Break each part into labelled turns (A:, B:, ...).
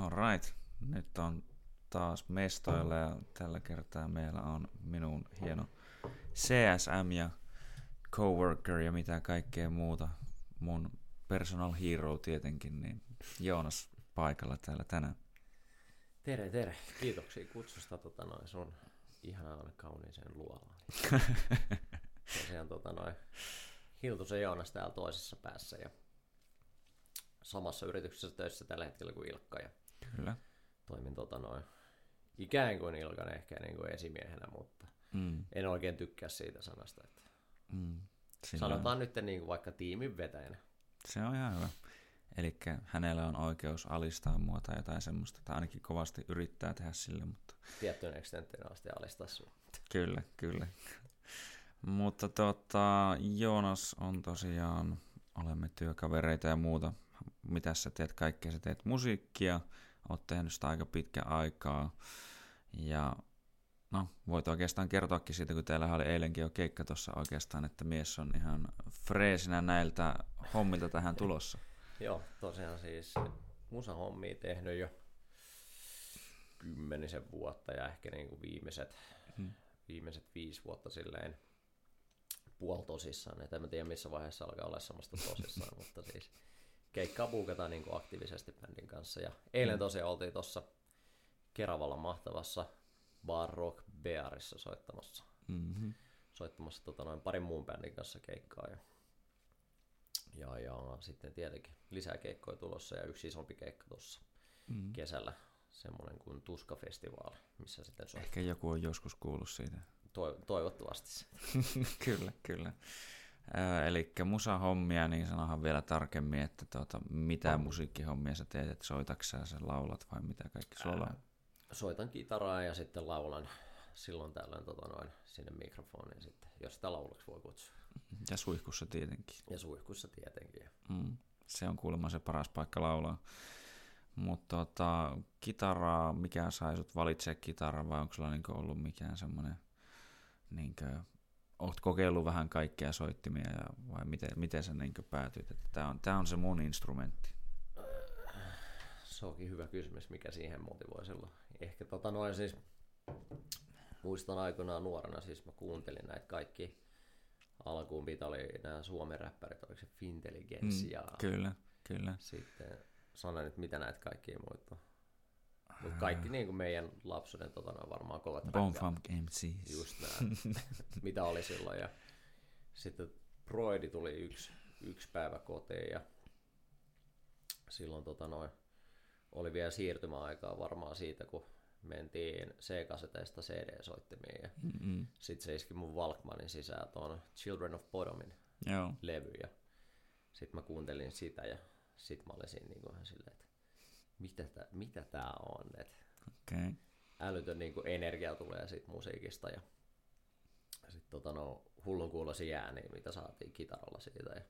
A: Alright, nyt on taas mestoilla ja tällä kertaa meillä on minun hieno CSM ja coworker ja mitä kaikkea muuta. Mun personal hero tietenkin, niin Joonas paikalla täällä tänään.
B: Tere, tere. Kiitoksia kutsusta tota noin, sun ihanaan kauniiseen luolaan. Tosiaan tota noin, Hiltusen Joonas täällä toisessa päässä ja samassa yrityksessä töissä tällä hetkellä kuin Ilkka. Ja
A: Kyllä.
B: Toimin tota noin, ikään kuin Ilkan ehkä niin kuin esimiehenä, mutta mm. en oikein tykkää siitä sanasta. Että mm. Sanotaan on... nyt niin kuin vaikka tiimin vetäjänä.
A: Se on ihan hyvä. Eli hänellä on oikeus alistaa mua tai jotain semmoista, tai ainakin kovasti yrittää tehdä sille. Mutta...
B: Tiettyyn ekstenttiin asti alistaa sinua.
A: Kyllä, kyllä. mutta tota, Joonas on tosiaan, olemme työkavereita ja muuta. Mitä sä teet? Kaikkea sä teet musiikkia, oot tehnyt sitä aika pitkä aikaa. Ja no, voit oikeastaan kertoakin siitä, kun teillä oli eilenkin jo keikka tuossa oikeastaan, että mies on ihan freesinä näiltä hommilta tähän tulossa.
B: Joo, tosiaan siis musahommia tehnyt jo kymmenisen vuotta ja ehkä niin kuin viimeiset, hmm. viimeiset viisi vuotta silleen puoltosissaan. Et en tiedä missä vaiheessa alkaa olla semmoista tosissaan, mutta siis keikkaa puukataan niin kuin aktiivisesti bändin kanssa. Ja eilen hmm. tosiaan oltiin tuossa Keravalla mahtavassa Bar Rock Bearissa soittamassa. Mm-hmm. Soittamassa tota, noin parin muun bändin kanssa keikkaa. Ja ja, ja sitten tietenkin lisää keikkoja tulossa ja yksi isompi keikka tuossa mm. kesällä, semmoinen kuin Tuska-festivaali, missä sitten
A: soittaa. Ehkä joku on joskus kuullut siitä.
B: To- toivottavasti.
A: kyllä, kyllä. Eli musahommia, niin sanohan vielä tarkemmin, että tuota, mitä mm. musiikkihommia sä teet, että soitaksä sä laulat vai mitä kaikki sulla on?
B: Soitan kitaraa ja sitten laulan silloin tällöin tota noin, sinne mikrofoniin sitten, jos sitä laulaksi voi kutsua.
A: Ja suihkussa tietenkin.
B: Ja suihkussa tietenkin.
A: Mm. Se on kuulemma se paras paikka laulaa. Mutta tota, kitaraa, mikä sai sut valitse kitaraa vai onko sulla niinku ollut mikään semmoinen, niinku, oot kokeillut vähän kaikkea soittimia ja, vai miten, miten sä niinku päätyit, että tämä on, tää on se mun instrumentti?
B: Se onkin hyvä kysymys, mikä siihen motivoi silloin. Ehkä tota noin siis, muistan aikoinaan nuorena, siis mä kuuntelin näitä kaikki alkuun mitä oli nämä Suomen räppärit, oliko se Fintelligence mm, ja
A: kyllä, kyllä.
B: sitten sanoin nyt mitä näitä kaikkia muita. Mutta kaikki niin kuin meidän lapsuuden tota, on varmaan kovat
A: Bonfunk MCs.
B: Just näin, mitä oli silloin. Ja sitten Broidi tuli yksi, yksi päivä kotiin ja silloin tota, noin, oli vielä siirtymäaikaa varmaan siitä, kun mentiin C-kaseteista CD-soittimiin ja mm-hmm. sitten se iski mun Walkmanin sisään tuon Children of Bodomin Joo. levy ja sitten mä kuuntelin sitä ja sitten mä olin siinä niin kuin silleen, että mitä, tää, mitä tää on, että okay. älytön niin kuin energia tulee siitä musiikista ja sitten tota no, hullun kuulosi ääni, mitä saatiin kitaralla siitä ja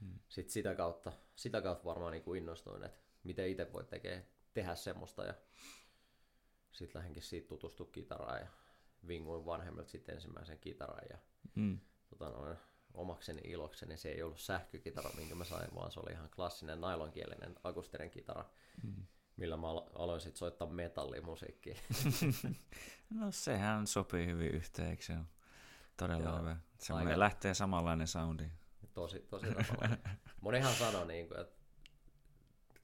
B: mm. sitten sitä kautta, sitä kautta varmaan niin kuin innostuin, että miten itse voi tekee, tehdä semmoista ja sitten lähdenkin siitä tutustua kitaraan ja vinguin vanhemmilta sitten ensimmäisen kitaran ja mm. tota noin, omakseni ilokseni se ei ollut sähkökitara, minkä mä sain, vaan se oli ihan klassinen nailonkielinen akustinen kitara, mm. Millä mä aloin sitten soittaa metallimusiikkia.
A: no sehän sopii hyvin yhteen, eikö se ole? Todella Joo, hyvä. Semmoinen aika... lähtee samanlainen soundi.
B: Tosi, tosi. Monihan sanoo, niin kuin, että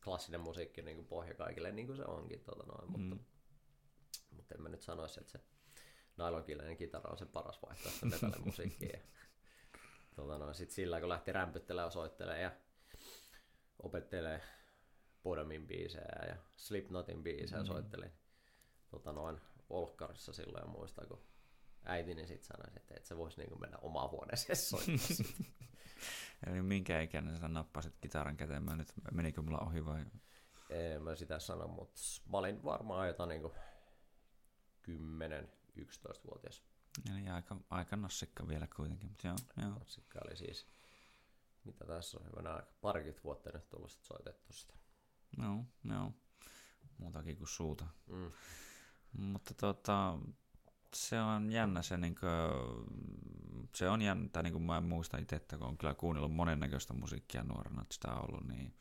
B: klassinen musiikki on niin kuin pohja kaikille, niin kuin se onkin. Tota noin, mutta mm mutta en mä nyt sanoisi, että se nailonkielinen kitara on se paras vaihtoehto metallimusiikkiin. tota no, sit sillä kun lähti rämpyttelemään ja soittelemaan ja opettelee Bodomin biisejä ja Slipknotin biisejä mm. soittelin tota noin Olkkarissa silloin ja muistan, kun äitini sitten sanoi, että et se voisi niinku mennä omaan huoneeseen soittaa
A: Eli minkä ikäinen sä nappasit kitaran käteen? Mä nyt, menikö mulla ohi vai?
B: En mä sitä sano, mutta mä olin varmaan jotain niinku 10-11-vuotias.
A: Eli aika, aika nossikka vielä kuitenkin. Mutta joo, joo.
B: Nossikka oli siis, mitä tässä on hyvänä aika, parikymmentä vuotta nyt tullut sit soitettu sitä.
A: Joo, joo. Muutakin kuin suuta. Mm. Mutta tota, se on jännä se, niin kuin, se on jännä, tai niin kuin mä muistan itse, että kun on kyllä kuunnellut monennäköistä musiikkia nuorena, että sitä on ollut, niin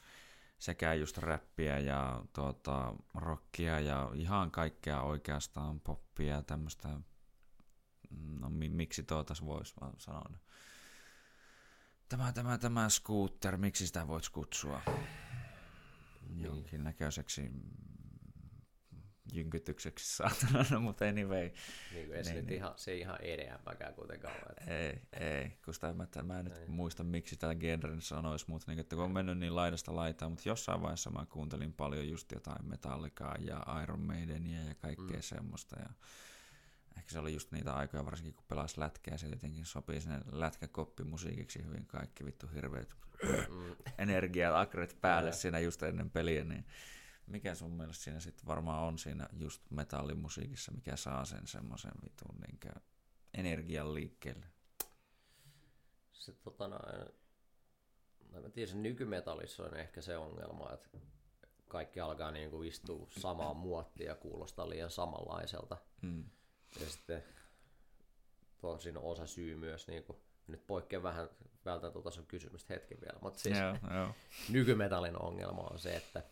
A: sekä just räppiä ja tuota, rockia ja ihan kaikkea oikeastaan poppia ja tämmöistä, no mi, miksi tuota voisi sanoa. Tämä, tämä, tämä scooter, miksi sitä voit kutsua niin. jonkinnäköiseksi jynkytykseksi saatana, no, mutta anyway.
B: Niin kuin ei niin, niin. Ihan, se ei ihan EDM-mäkään kuitenkaan ole.
A: Että... Ei, ei, kun sitä mä, mä en nyt ei. muista miksi sitä genren sanoisi, mutta niin, että kun on mennyt niin laidasta laitaan, mutta jossain vaiheessa mä kuuntelin paljon just jotain Metallicaa ja Iron Maidenia ja kaikkea mm. semmoista ja ehkä se oli just niitä aikoja, varsinkin kun pelasi lätkää, se jotenkin sopii sinne lätkäkoppimusiikiksi hyvin kaikki vittu hirveät mm. energiat, akret päälle siinä just ennen peliä, niin mikä sun mielestä siinä sitten varmaan on siinä just metallimusiikissa, mikä saa sen semmoisen vitun niin energian liikkeelle?
B: Se tota noin, no mä tiedän, se nykymetallissa on ehkä se ongelma, että kaikki alkaa niin kuin istua samaan muottiin ja kuulostaa liian samanlaiselta. Hmm. Ja sitten tosin osa syy myös, niin kuin, nyt poikkeaa vähän, vältän tuota sun kysymystä hetken vielä, mutta siis joo, joo. nykymetallin ongelma on se, että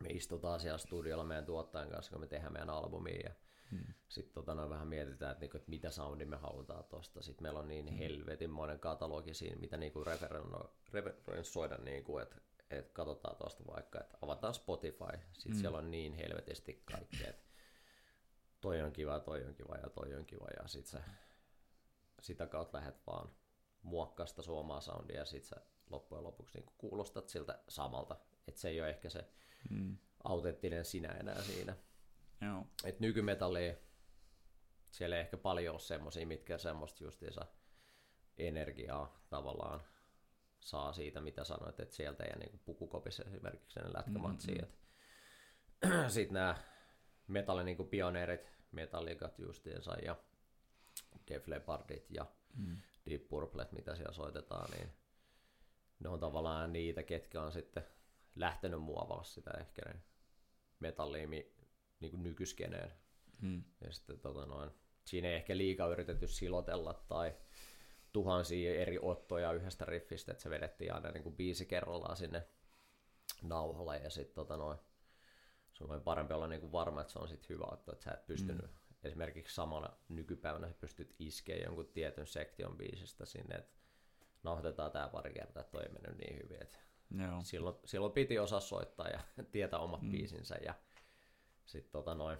B: me istutaan siellä studiolla meidän tuottajan kanssa, kun me tehdään meidän albumia ja hmm. sitten tota, noin vähän mietitään, että, niinku, että mitä soundi me halutaan tuosta. Sitten meillä on niin hmm. helvetinmoinen katalogi siinä, mitä niinku referenssoida, niinku, että että katsotaan tuosta vaikka, että avataan Spotify, sitten hmm. siellä on niin helvetisti kaikkea, että toi on kiva, toi on kiva ja toi on kiva ja sitten sitä kautta lähdet vaan muokkaasta suomaa soundia ja sitten sä loppujen lopuksi niin kuulostat siltä samalta, että se ei ole ehkä se mm. autenttinen sinä enää siinä. Joo. Et nykymetalli, siellä ei ehkä paljon ole semmoisia, mitkä semmoista justiinsa energiaa tavallaan saa siitä, mitä sanoit, että sieltä ja niin pukukopissa esimerkiksi ne lätkämatsiin. Mm-hmm. Sitten nämä metallin niin pioneerit, metallikat justiinsa ja Def Leppardit ja mm. Deep Purplet, mitä siellä soitetaan, niin ne on tavallaan niitä, ketkä on sitten lähtenyt muovaa sitä ehkä ne metalliimi niin kuin nykyskeneen. Hmm. Ja sitten tota noin, siinä ei ehkä liikaa yritetty silotella tai tuhansia eri ottoja yhdestä riffistä, että se vedettiin aina niin kuin biisi kerrallaan sinne nauhalle ja sitten tota noin, se on parempi olla niin kuin varma, että se on sitten hyvä otto, että sä et pystynyt hmm. Esimerkiksi samana nykypäivänä sä pystyt iskeä jonkun tietyn sektion biisistä sinne, että nauhoitetaan tämä pari kertaa, että toi ei mennyt niin hyvin, että Joo. Silloin, silloin piti osaa soittaa ja tietää omat mm. biisinsä ja sitten tota noin,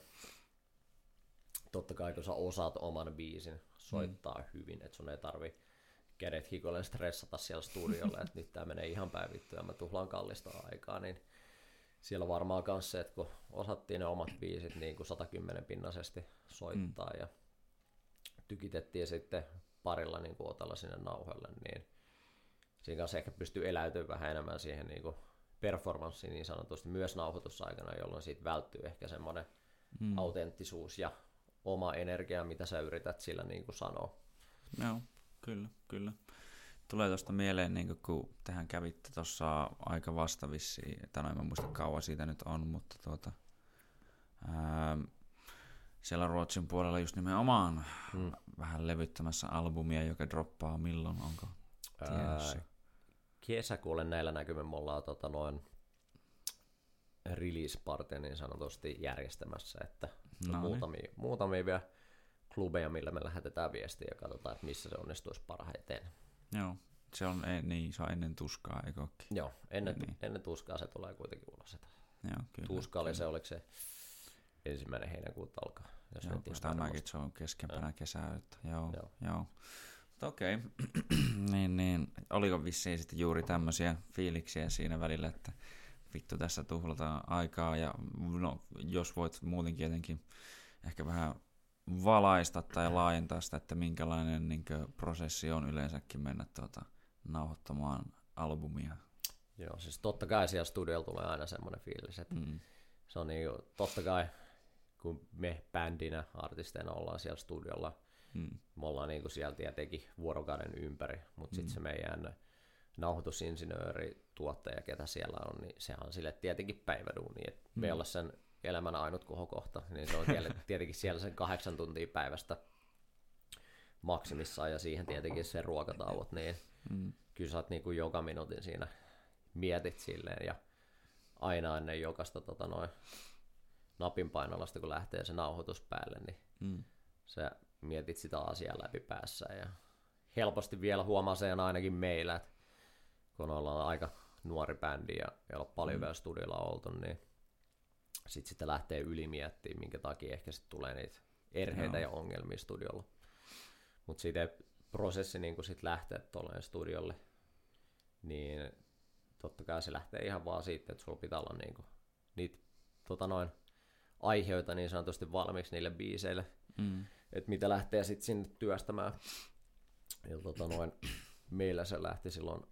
B: totta kai kun sä osaat oman biisin soittaa mm. hyvin, että sun ei tarvi kädet hikoillen stressata siellä studiolla, että nyt tämä menee ihan päivittyä ja mä tuhlaan kallista aikaa, niin siellä varmaan myös se, että kun osattiin ne omat biisit niin kuin 110 pinnasesti soittaa mm. ja tykitettiin sitten parilla niin kuin otella sinne nauhalle, niin siinä kanssa ehkä pystyy eläytymään vähän enemmän siihen niin kuin performanssiin niin sanotusti myös nauhoitusaikana, jolloin siitä välttyy ehkä semmoinen mm. autenttisuus ja oma energia, mitä sä yrität sillä niin kuin sanoa.
A: Joo, kyllä, kyllä. Tulee tuosta mieleen, niin kun tähän kävitte tuossa aika vastavissiin, tai no en muista kauan siitä nyt on, mutta tuota, ää, siellä Ruotsin puolella just nimenomaan mm. vähän levyttämässä albumia, joka droppaa milloin, onko tiedossa?
B: kesäkuulle näillä näkymin me ollaan tota, noin release party niin sanotusti järjestämässä, että no niin. muutamia, muutamia vielä klubeja, millä me lähetetään viestiä ja katsotaan, että missä se onnistuisi parhaiten.
A: Joo, se on, ei, niin, se on ennen tuskaa, eikö ookin?
B: Joo, ennen, niin. ennen tuskaa se tulee kuitenkin ulos. Että Joo, kyllä, Tuska oli kyllä. se, oliko se ensimmäinen heinäkuuta alkaa.
A: Jos joo, kun mäkin, se on keskempänä kesää. Että, joo, joo. joo. Okei, okay. niin, niin. Oliko vissiin sitten juuri tämmöisiä fiiliksiä siinä välillä, että vittu tässä tuhlataan aikaa ja no, jos voit muutenkin jotenkin ehkä vähän valaista tai laajentaa sitä, että minkälainen niin kuin, prosessi on yleensäkin mennä tuota, nauhoittamaan albumia.
B: Joo, siis totta kai siellä studiolla tulee aina semmoinen fiilis, että mm. se on niin, totta kai kun me bändinä, artisteina ollaan siellä studiolla Mm. Me ollaan niin kuin siellä tietenkin vuorokauden ympäri, mutta mm. sitten se meidän nauhoitusinsinööri, tuottaja, ketä siellä on, niin sehän on sille tietenkin päiväduuni. Et mm. me olla sen elämän ainut kohokohta, niin se on tietenkin siellä sen kahdeksan tuntia päivästä maksimissaan ja siihen tietenkin se ruokatauot, niin mm. kyllä sä oot niin kuin joka minuutin siinä mietit silleen ja aina ennen jokaista tota, noin, napin painallasta, kun lähtee se nauhoitus päälle, niin mm. sä mietit sitä asiaa läpi päässä ja helposti vielä huomaa sen ainakin meillä, että kun ollaan aika nuori bändi ja ei ole paljon mm. vielä studiolla oltu, niin sitten sitä lähtee yli miettimään, minkä takia ehkä sitten tulee niitä erheitä Joo. ja ongelmia studiolla. Mutta siitä prosessi niin kun sit lähtee tuolle studiolle, niin totta kai se lähtee ihan vaan siitä, että sulla pitää olla niin kuin, niitä tota noin, aiheita niin sanotusti valmiiksi niille biiseille, mm. että mitä lähtee sitten sinne työstämään. Ja tota noin, meillä se lähti silloin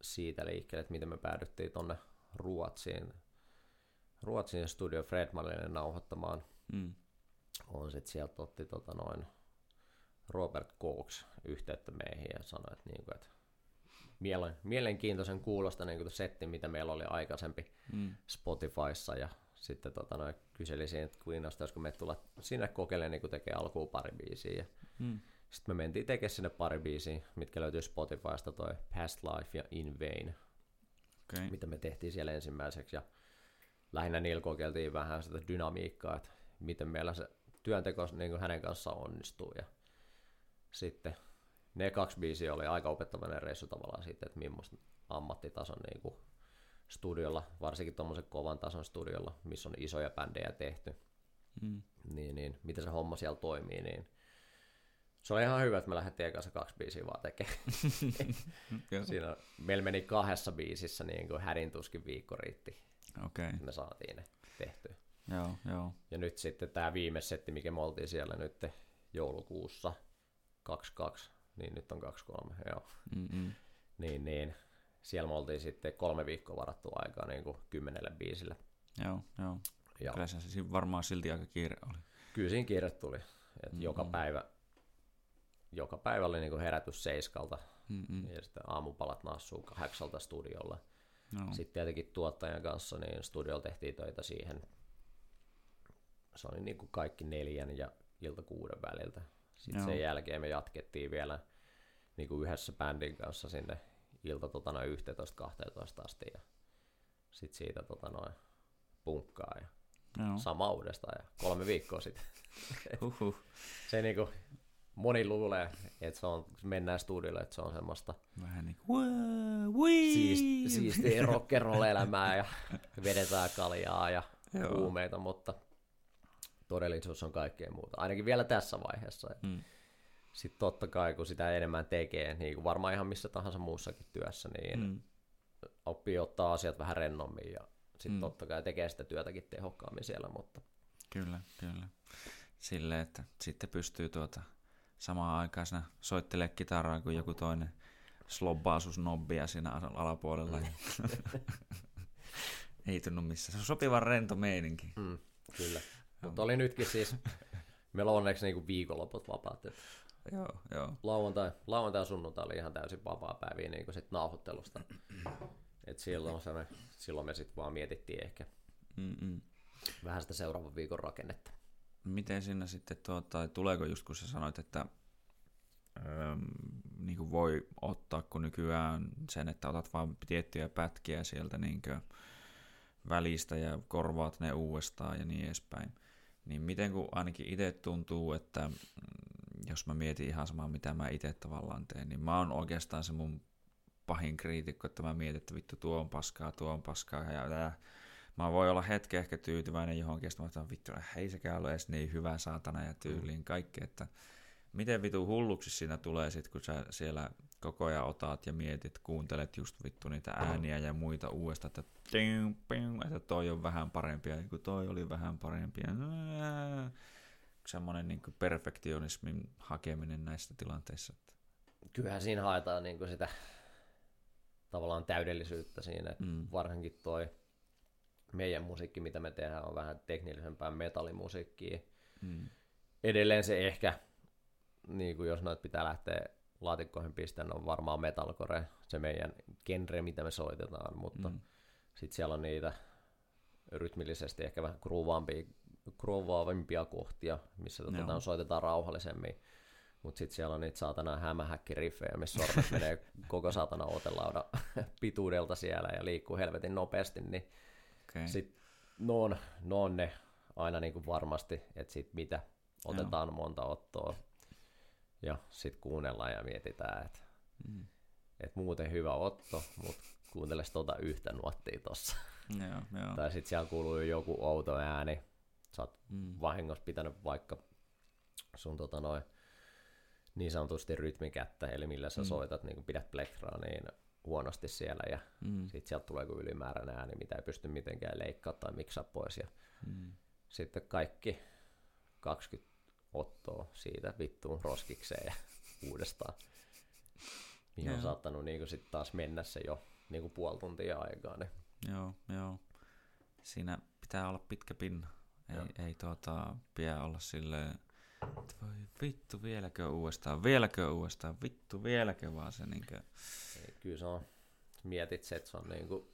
B: siitä liikkeelle, että miten me päädyttiin tonne Ruotsiin, Ruotsin Studio Fredmanille nauhoittamaan. Mm. On sitten sieltä otti tota noin Robert Cox yhteyttä meihin ja sanoi, että, niinku, että mielen, mielenkiintoisen kuulosta niin setti, mitä meillä oli aikaisempi mm. Spotifyssa ja sitten tota, noin, kyseli siinä, että kiinnostaisiko me tulla sinne kokeilemaan niin tekee alkuun pari biisiä. Ja mm. Sitten me mentiin tekemään sinne pari biisiä, mitkä löytyy Spotifysta, toi Past Life ja In Vain, okay. mitä me tehtiin siellä ensimmäiseksi. Ja lähinnä niillä kokeiltiin vähän sitä dynamiikkaa, että miten meillä se työnteko niin hänen kanssaan onnistuu. Ja sitten ne kaksi biisiä oli aika opettavainen reissu tavallaan siitä, että millaista ammattitason niin kuin studiolla, varsinkin tuommoisen kovan tason studiolla, missä on isoja bändejä tehty, mm. niin, niin miten se homma siellä toimii, niin se oli ihan hyvä, että me lähdettiin ekassa kaksi biisiä vaan tekemään. Siinä meillä meni kahdessa biisissä niin kuin hädin tuskin viikko riitti. Okay. Me saatiin ne tehtyä.
A: Joo, joo.
B: Ja nyt sitten tämä viime setti, mikä me oltiin siellä nyt joulukuussa 22, niin nyt on 23, joo. Mm-mm. Niin, niin siellä me oltiin sitten kolme viikkoa varattu aikaa niin kuin kymmenelle biisille.
A: Joo, joo. Ja. Kyllä se varmaan silti aika kiire oli.
B: Kyllä siinä kiire tuli. Et mm-hmm. joka, päivä, joka päivä oli niin kuin herätys seiskalta mm-hmm. ja sitten aamupalat nassuu kahdeksalta studiolla. No. Sitten tietenkin tuottajan kanssa niin studiolla tehtiin töitä siihen. Se oli niin kuin kaikki neljän ja ilta kuuden väliltä. Sitten no. sen jälkeen me jatkettiin vielä niin kuin yhdessä bändin kanssa sinne ilta tota noin 11-12 asti ja sitten siitä tota noin punkkaa ja Joo. sama uudestaan ja kolme viikkoa sitten. Uhuh. se niinku, moni luulee, että se on, mennään studiolle, että se on semmoista
A: vähän niin kuin
B: siist, siistiä elämää ja vedetään kaljaa ja Joo. huumeita, mutta todellisuus on kaikkea muuta, ainakin vielä tässä vaiheessa. Mm sitten totta kai, kun sitä enemmän tekee, niin kuin varmaan ihan missä tahansa muussakin työssä, niin mm. oppii ottaa asiat vähän rennommin ja sitten mm. totta kai tekee sitä työtäkin tehokkaammin siellä, mutta...
A: Kyllä, kyllä. Sille, että sitten pystyy tuota samaan aikaan soittelee kitaraa kuin joku toinen slobbaa sus nobbia siinä alapuolella. Mm. Ei tunnu missään. Se on sopivan rento meininki.
B: Mm, kyllä. Mutta oli nytkin siis, meillä on onneksi niinku viikonloput vapaat. Että
A: Joo, joo.
B: Lauantai, lauantai ja sunnuntai oli ihan täysin vapaa päiviä niin kuin sit nauhoittelusta. Et silloin, silloin me sitten vaan mietittiin ehkä Mm-mm. vähän sitä seuraavan viikon rakennetta.
A: Miten sinne sitten, tuota, tuleeko just kun sä sanoit, että öö, niin kuin voi ottaa, kun nykyään sen, että otat vain tiettyjä pätkiä sieltä niin välistä ja korvaat ne uudestaan ja niin edespäin. Niin miten kun ainakin itse tuntuu, että jos mä mietin ihan samaa, mitä mä itse tavallaan teen, niin mä oon oikeastaan se mun pahin kriitikko, että mä mietin, että vittu tuo on paskaa, tuo on paskaa, ja tää. Mä voin olla hetken ehkä tyytyväinen johonkin, että mä otan, vittu, ei sekään ole edes niin hyvä saatana ja tyyliin mm. kaikki, että miten vitu hulluksi siinä tulee sit, kun sä siellä koko ajan otat ja mietit, kuuntelet just vittu niitä ääniä ja muita uudestaan, että, että toi on vähän parempi ja kun toi oli vähän parempi. Ja semmoinen niin perfektionismin hakeminen näissä tilanteissa.
B: Kyllähän siinä haetaan niin kuin sitä tavallaan täydellisyyttä siinä, mm. varsinkin toi meidän musiikki, mitä me tehdään, on vähän teknillisempää metallimusiikkia. Mm. Edelleen se ehkä, niin kuin jos noit pitää lähteä laatikkoihin pistää, on varmaan metalcore, se meidän genre, mitä me soitetaan, mutta mm. sitten siellä on niitä rytmillisesti ehkä vähän groovampia groovaavampia kohtia, missä tota, soitetaan rauhallisemmin. Mutta sitten siellä on niitä saatana hämähäkkiriffejä, missä sormet menee koko saatana otelauda pituudelta siellä ja liikkuu helvetin nopeasti, niin
A: Okay.
B: sitten ne on, ne on ne aina niin kuin varmasti, että sit mitä otetaan Joo. monta ottoa ja sitten kuunnellaan ja mietitään, että
A: Mm.
B: et muuten hyvä otto, mutta kuunteles tota yhtä nuottia tossa.
A: Joo.
B: Tai sitten siellä kuuluu joku outo ääni, sä oot
A: Mm.
B: vahingossa pitänyt vaikka sun tota noin, niin sanotusti rytmikättä, eli millä sä
A: Mm.
B: soitat, niin kun pidät plektraa niin huonosti siellä ja
A: Mm.
B: sitten sieltä tulee joku ylimääräinen ääni, mitä ei pysty mitenkään leikkaa tai miksaa pois ja
A: Mm.
B: sitten kaikki 20 ottoa siitä vittuun roskikseen ja uudestaan. Mihin on
A: Joo.
B: saattanut niin sitten taas mennä se jo niin kuin puoli tuntia aikaa. Niin.
A: Joo, joo. Siinä pitää olla pitkä pinna.
B: Joo.
A: Ei, ei tuota, pidä olla silleen, voi vittu, vieläkö uudestaan, vieläkö uudestaan, vittu, vieläkö vaan se niinkö...
B: Kyllä se on, mietit se, että se on niin kuin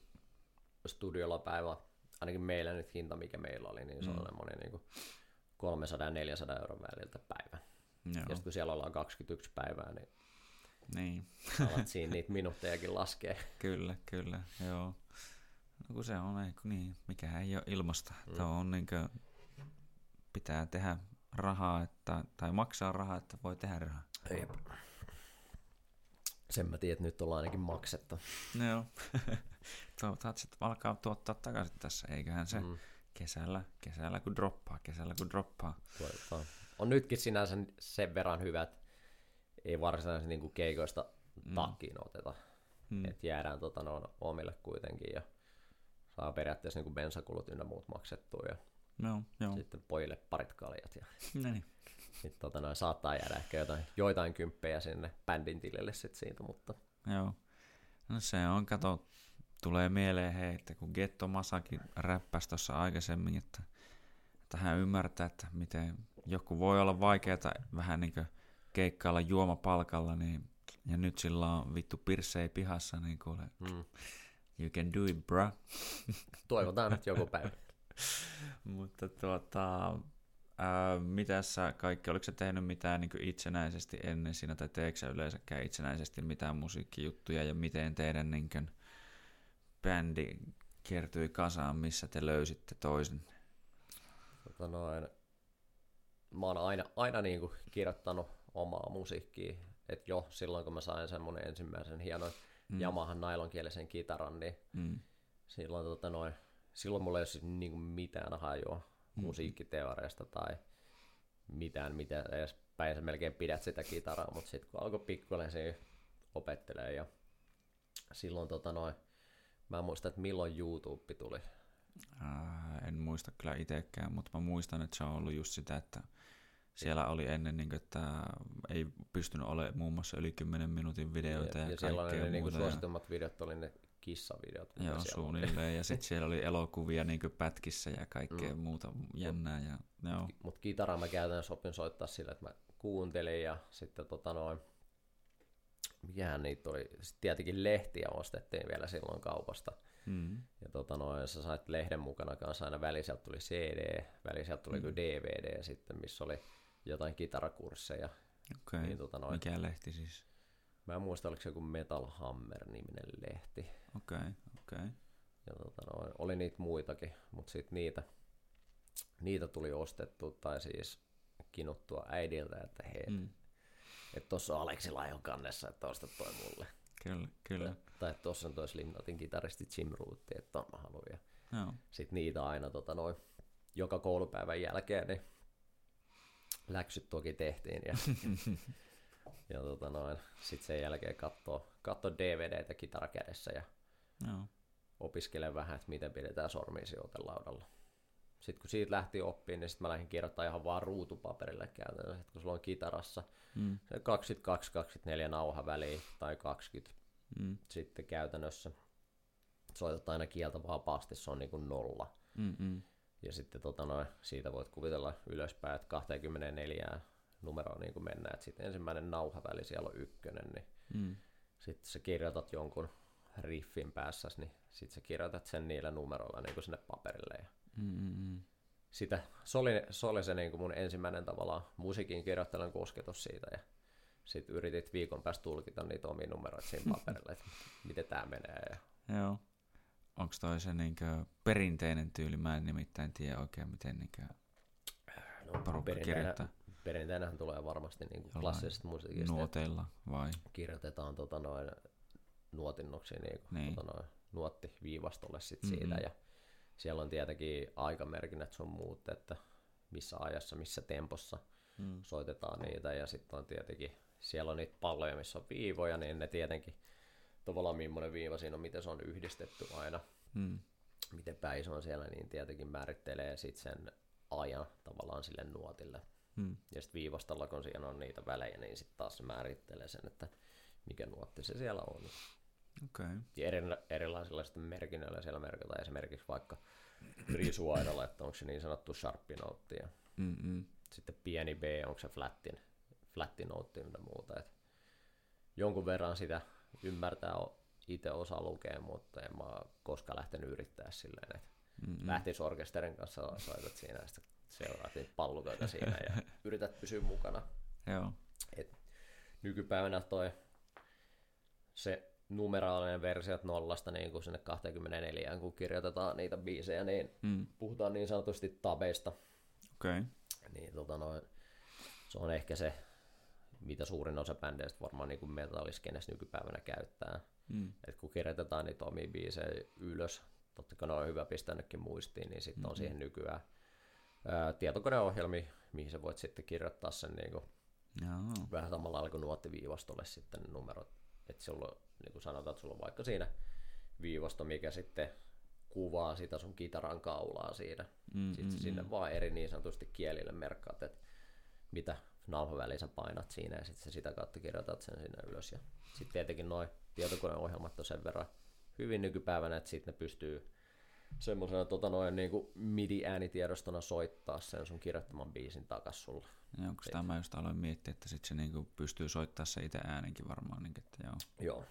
B: studiolla päivä, ainakin meillä nyt hinta, mikä meillä oli, niin se on
A: Mm.
B: semmoinen niin 300 ja 400 euron väliltä päivä.
A: Joo,
B: Ja sitten kun siellä ollaan 21 päivää, niin
A: niin,
B: alat siinä niitä minuuttejakin laskee.
A: kyllä, kyllä, joo. No kun se on, ei, niin, mikä ei ole ilmasta.
B: Mm.
A: Tuo on niinkö, pitää tehdä rahaa, että, tai maksaa rahaa, että voi tehdä rahaa.
B: Jep. Sen mä tiedän, että nyt ollaan ainakin maksettu.
A: No Joo. Toivotaan, että alkaa tuottaa takaisin tässä, eiköhän se
B: Mm,
A: kesällä, kesällä kun droppaa, kesällä kun droppaa.
B: toivotaan. On nytkin sinänsä sen verran hyvä, että ei varsinaisesti niin keikoista
A: Mm.
B: takkiin oteta.
A: Mm.
B: Että jäädään tota, noin omille kuitenkin ja saa periaatteessa niin bensakulut ynnä muut maksettua ja
A: Joo, joo.
B: sitten pojille parit kaljat ja
A: No niin.
B: sit, tota, noin, saattaa jäädä ehkä jotain, joitain kymppejä sinne bändin tilille sit siitä, mutta
A: Joo. No se on, kato, tulee mieleen hei, että kun Getto Masakin räppäsi tuossa aikaisemmin, että, että hän ymmärtää, että miten joku voi olla vaikeaa vähän niin keikkailla juomapalkalla, niin ja nyt sillä on vittu pirssei pihassa, niin kuule,
B: mm,
A: you can do it, bro.
B: toivotaan, että joku päivä.
A: Mutta tuota, ää, mitä sä kaikki, oliko sä tehnyt mitään niin itsenäisesti ennen siinä, tai teekö sä yleensäkään itsenäisesti mitään musiikkijuttuja, ja miten teidän niin kuin, bändi kertyi kasaan, missä te löysitte toisen?
B: Tota noin, mä oon aina, aina niinku kirjoittanut omaa musiikkia. Et jo silloin, kun mä sain semmonen ensimmäisen hienon mm. Yamahan nailonkielisen kitaran, niin
A: Mm.
B: silloin, tota noin, silloin mulla ei ole siis niinku mitään hajua musiikkiteoriasta tai mitään, mitä edes päin sä melkein pidät sitä kitaraa, mutta sitten kun alkoi pikkuinen siinä opettelee ja silloin tota noin, mä en muista, että milloin YouTube tuli.
A: Ää, en muista kyllä itsekään, mutta mä muistan, että se on ollut just sitä, että siellä oli ennen, niin kuin, että ei pystynyt olemaan muun muassa yli 10 minuutin videoita ja,
B: ja,
A: ja
B: siellä
A: kaikkea
B: ne
A: ja-
B: suositummat videot oli ne kissavideot.
A: Joo, suunnilleen. Ja sitten siellä oli elokuvia niin pätkissä ja kaikkea mm. muuta jännää. Ja, joo.
B: Mutta kitaraa mä käytännössä opin soittaa sillä, että mä kuuntelin ja sitten tota noin, mikähän niitä oli, sitten tietenkin lehtiä ostettiin vielä silloin kaupasta.
A: Mm.
B: Ja tota noin, sä sait lehden mukana kanssa aina väliin sieltä tuli CD, väliin sieltä tuli mm. DVD sitten, missä oli jotain kitarakursseja.
A: Okei,
B: Niin, tota noin.
A: mikä lehti siis?
B: Mä en muista, oliko se joku Metal Hammer-niminen lehti.
A: Okei, okei.
B: Ja tota noin, oli niitä muitakin, mutta sitten niitä, niitä tuli ostettu tai siis kinuttua äidiltä, että hei, mm. Että tuossa on Aleksi Laion kannessa, että osta toi mulle.
A: Kyllä, kyllä.
B: Tai että tuossa on toi Slipknotin kitaristi Jim Rootti, että ton mä haluan. Ja
A: Joo.
B: sitten niitä aina tota noin, joka koulupäivän jälkeen, niin läksyt toki tehtiin. Ja, ja tota noin, sitten sen jälkeen katsoo, katsoo DVDtä kitara kädessä ja
A: Joo.
B: opiskelen vähän, että miten pidetään sormia sijoitelaudalla. Sitten kun siitä lähti oppiin, niin sitten mä lähdin kirjoittamaan ihan vaan ruutupaperille käytännössä, että kun sulla on kitarassa
A: Mm.
B: se 22-24 nauha väliin tai 20
A: Mm.
B: sitten käytännössä. Soitat aina kieltä vapaasti, se on niin kuin nolla.
A: Mm. Mm.
B: Ja sitten tota noin, siitä voit kuvitella ylöspäin, että 24 numeroa niin kuin mennään. Et sitten ensimmäinen nauhaväli siellä on ykkönen, niin
A: Mm.
B: sitten sä kirjoitat jonkun riffin päässä, niin sitten sä kirjoitat sen niillä numeroilla niin kuin sinne paperille. Ja
A: Mm. Mm.
B: sitä, se oli se, oli se niin kuin mun ensimmäinen tavallaan musiikin kirjoittelun kosketus siitä. Ja sitten yritit viikon päästä tulkita niitä omia numeroita siinä paperilla, että miten tämä menee. Ja...
A: Joo. Onko toi se niinkö perinteinen tyyli? Mä en nimittäin tiedä oikein, miten niinkö
B: No,
A: porukka kirjoittaa.
B: Perinteenähän tulee varmasti niin kuin klassisesta musiikista,
A: nuoteilla vai?
B: kirjoitetaan tota noin nuotinnoksi niin kuin,
A: Niin.
B: Tota noin, nuottiviivastolle sit
A: Mhm.
B: siitä. Ja siellä on tietenkin aikamerkinnät sun muut, että missä ajassa, missä tempossa
A: Mm.
B: soitetaan niitä. Ja sitten on tietenkin, siellä on niitä palloja, missä on viivoja, niin ne tietenkin, tavallaan millainen viiva siinä on, miten se on yhdistetty aina,
A: Mm.
B: miten päin se on siellä, niin tietenkin määrittelee sitten sen ajan tavallaan sille nuotille.
A: Mm.
B: Ja sitten viivastolla, kun siinä on niitä välejä, niin sitten taas se määrittelee sen, että mikä nuotti se siellä on.
A: Okay.
B: Ja eri, erilaisilla sitten merkinnöillä siellä merkataan esimerkiksi vaikka risuaidalla, että onko se niin sanottu sharppi note ja
A: Mm-mm.
B: sitten pieni B, onko se flattin, flattin note ja muuta. Et jonkun verran sitä ymmärtää itse osaa lukea, mutta en mä koskaan lähtenyt yrittää silleen, että
A: Mm-mm.
B: lähtis orkesterin kanssa soitat siinä ja sitten seuraat niitä pallukoita siinä ja yrität pysyä mukana.
A: Joo.
B: Et nykypäivänä toi se numeraalinen versiot nollasta niin kuin sinne 24, kun kirjoitetaan niitä biisejä, niin
A: Mm.
B: puhutaan niin sanotusti tabeista.
A: Okay.
B: Niin tota noin, se on ehkä se, mitä suurin osa bändeistä varmaan niin kuin metalliskenes nykypäivänä käyttää.
A: Mm.
B: Et kun kirjoitetaan niitä omia biisejä ylös, totta kai ne on hyvä pistää muistiin, niin sitten on siihen nykyään ää, tietokoneohjelmia, mihin sä voit sitten kirjoittaa sen niin kuin
A: Joo.
B: vähän samalla lailla kuin nuottiviivastolle sitten ne numerot. Että sulla, on, niin kuin sanotaan, että sulla on vaikka siinä viivasto, mikä sitten kuvaa sitä sun kitaran kaulaa siinä.
A: Mm,
B: Sitten
A: mm,
B: sinne vaan eri niin sanotusti kielille merkkaat, että mitä nauhaväliä sä painat siinä ja sitten sitä kautta kirjoitat sen sinne ylös. Ja sitten tietenkin noin tietokoneohjelmat on sen verran hyvin nykypäivänä, että sitten ne pystyy semmoisena tota noin, niin kuin MIDI-äänitiedostona soittaa sen sun kirjoittaman biisin takas sulle.
A: Ja onko tämä just aloin miettiä, että sit se niinku pystyy soittaa se itse äänenkin varmaan. Niin, että joo.
B: Joo.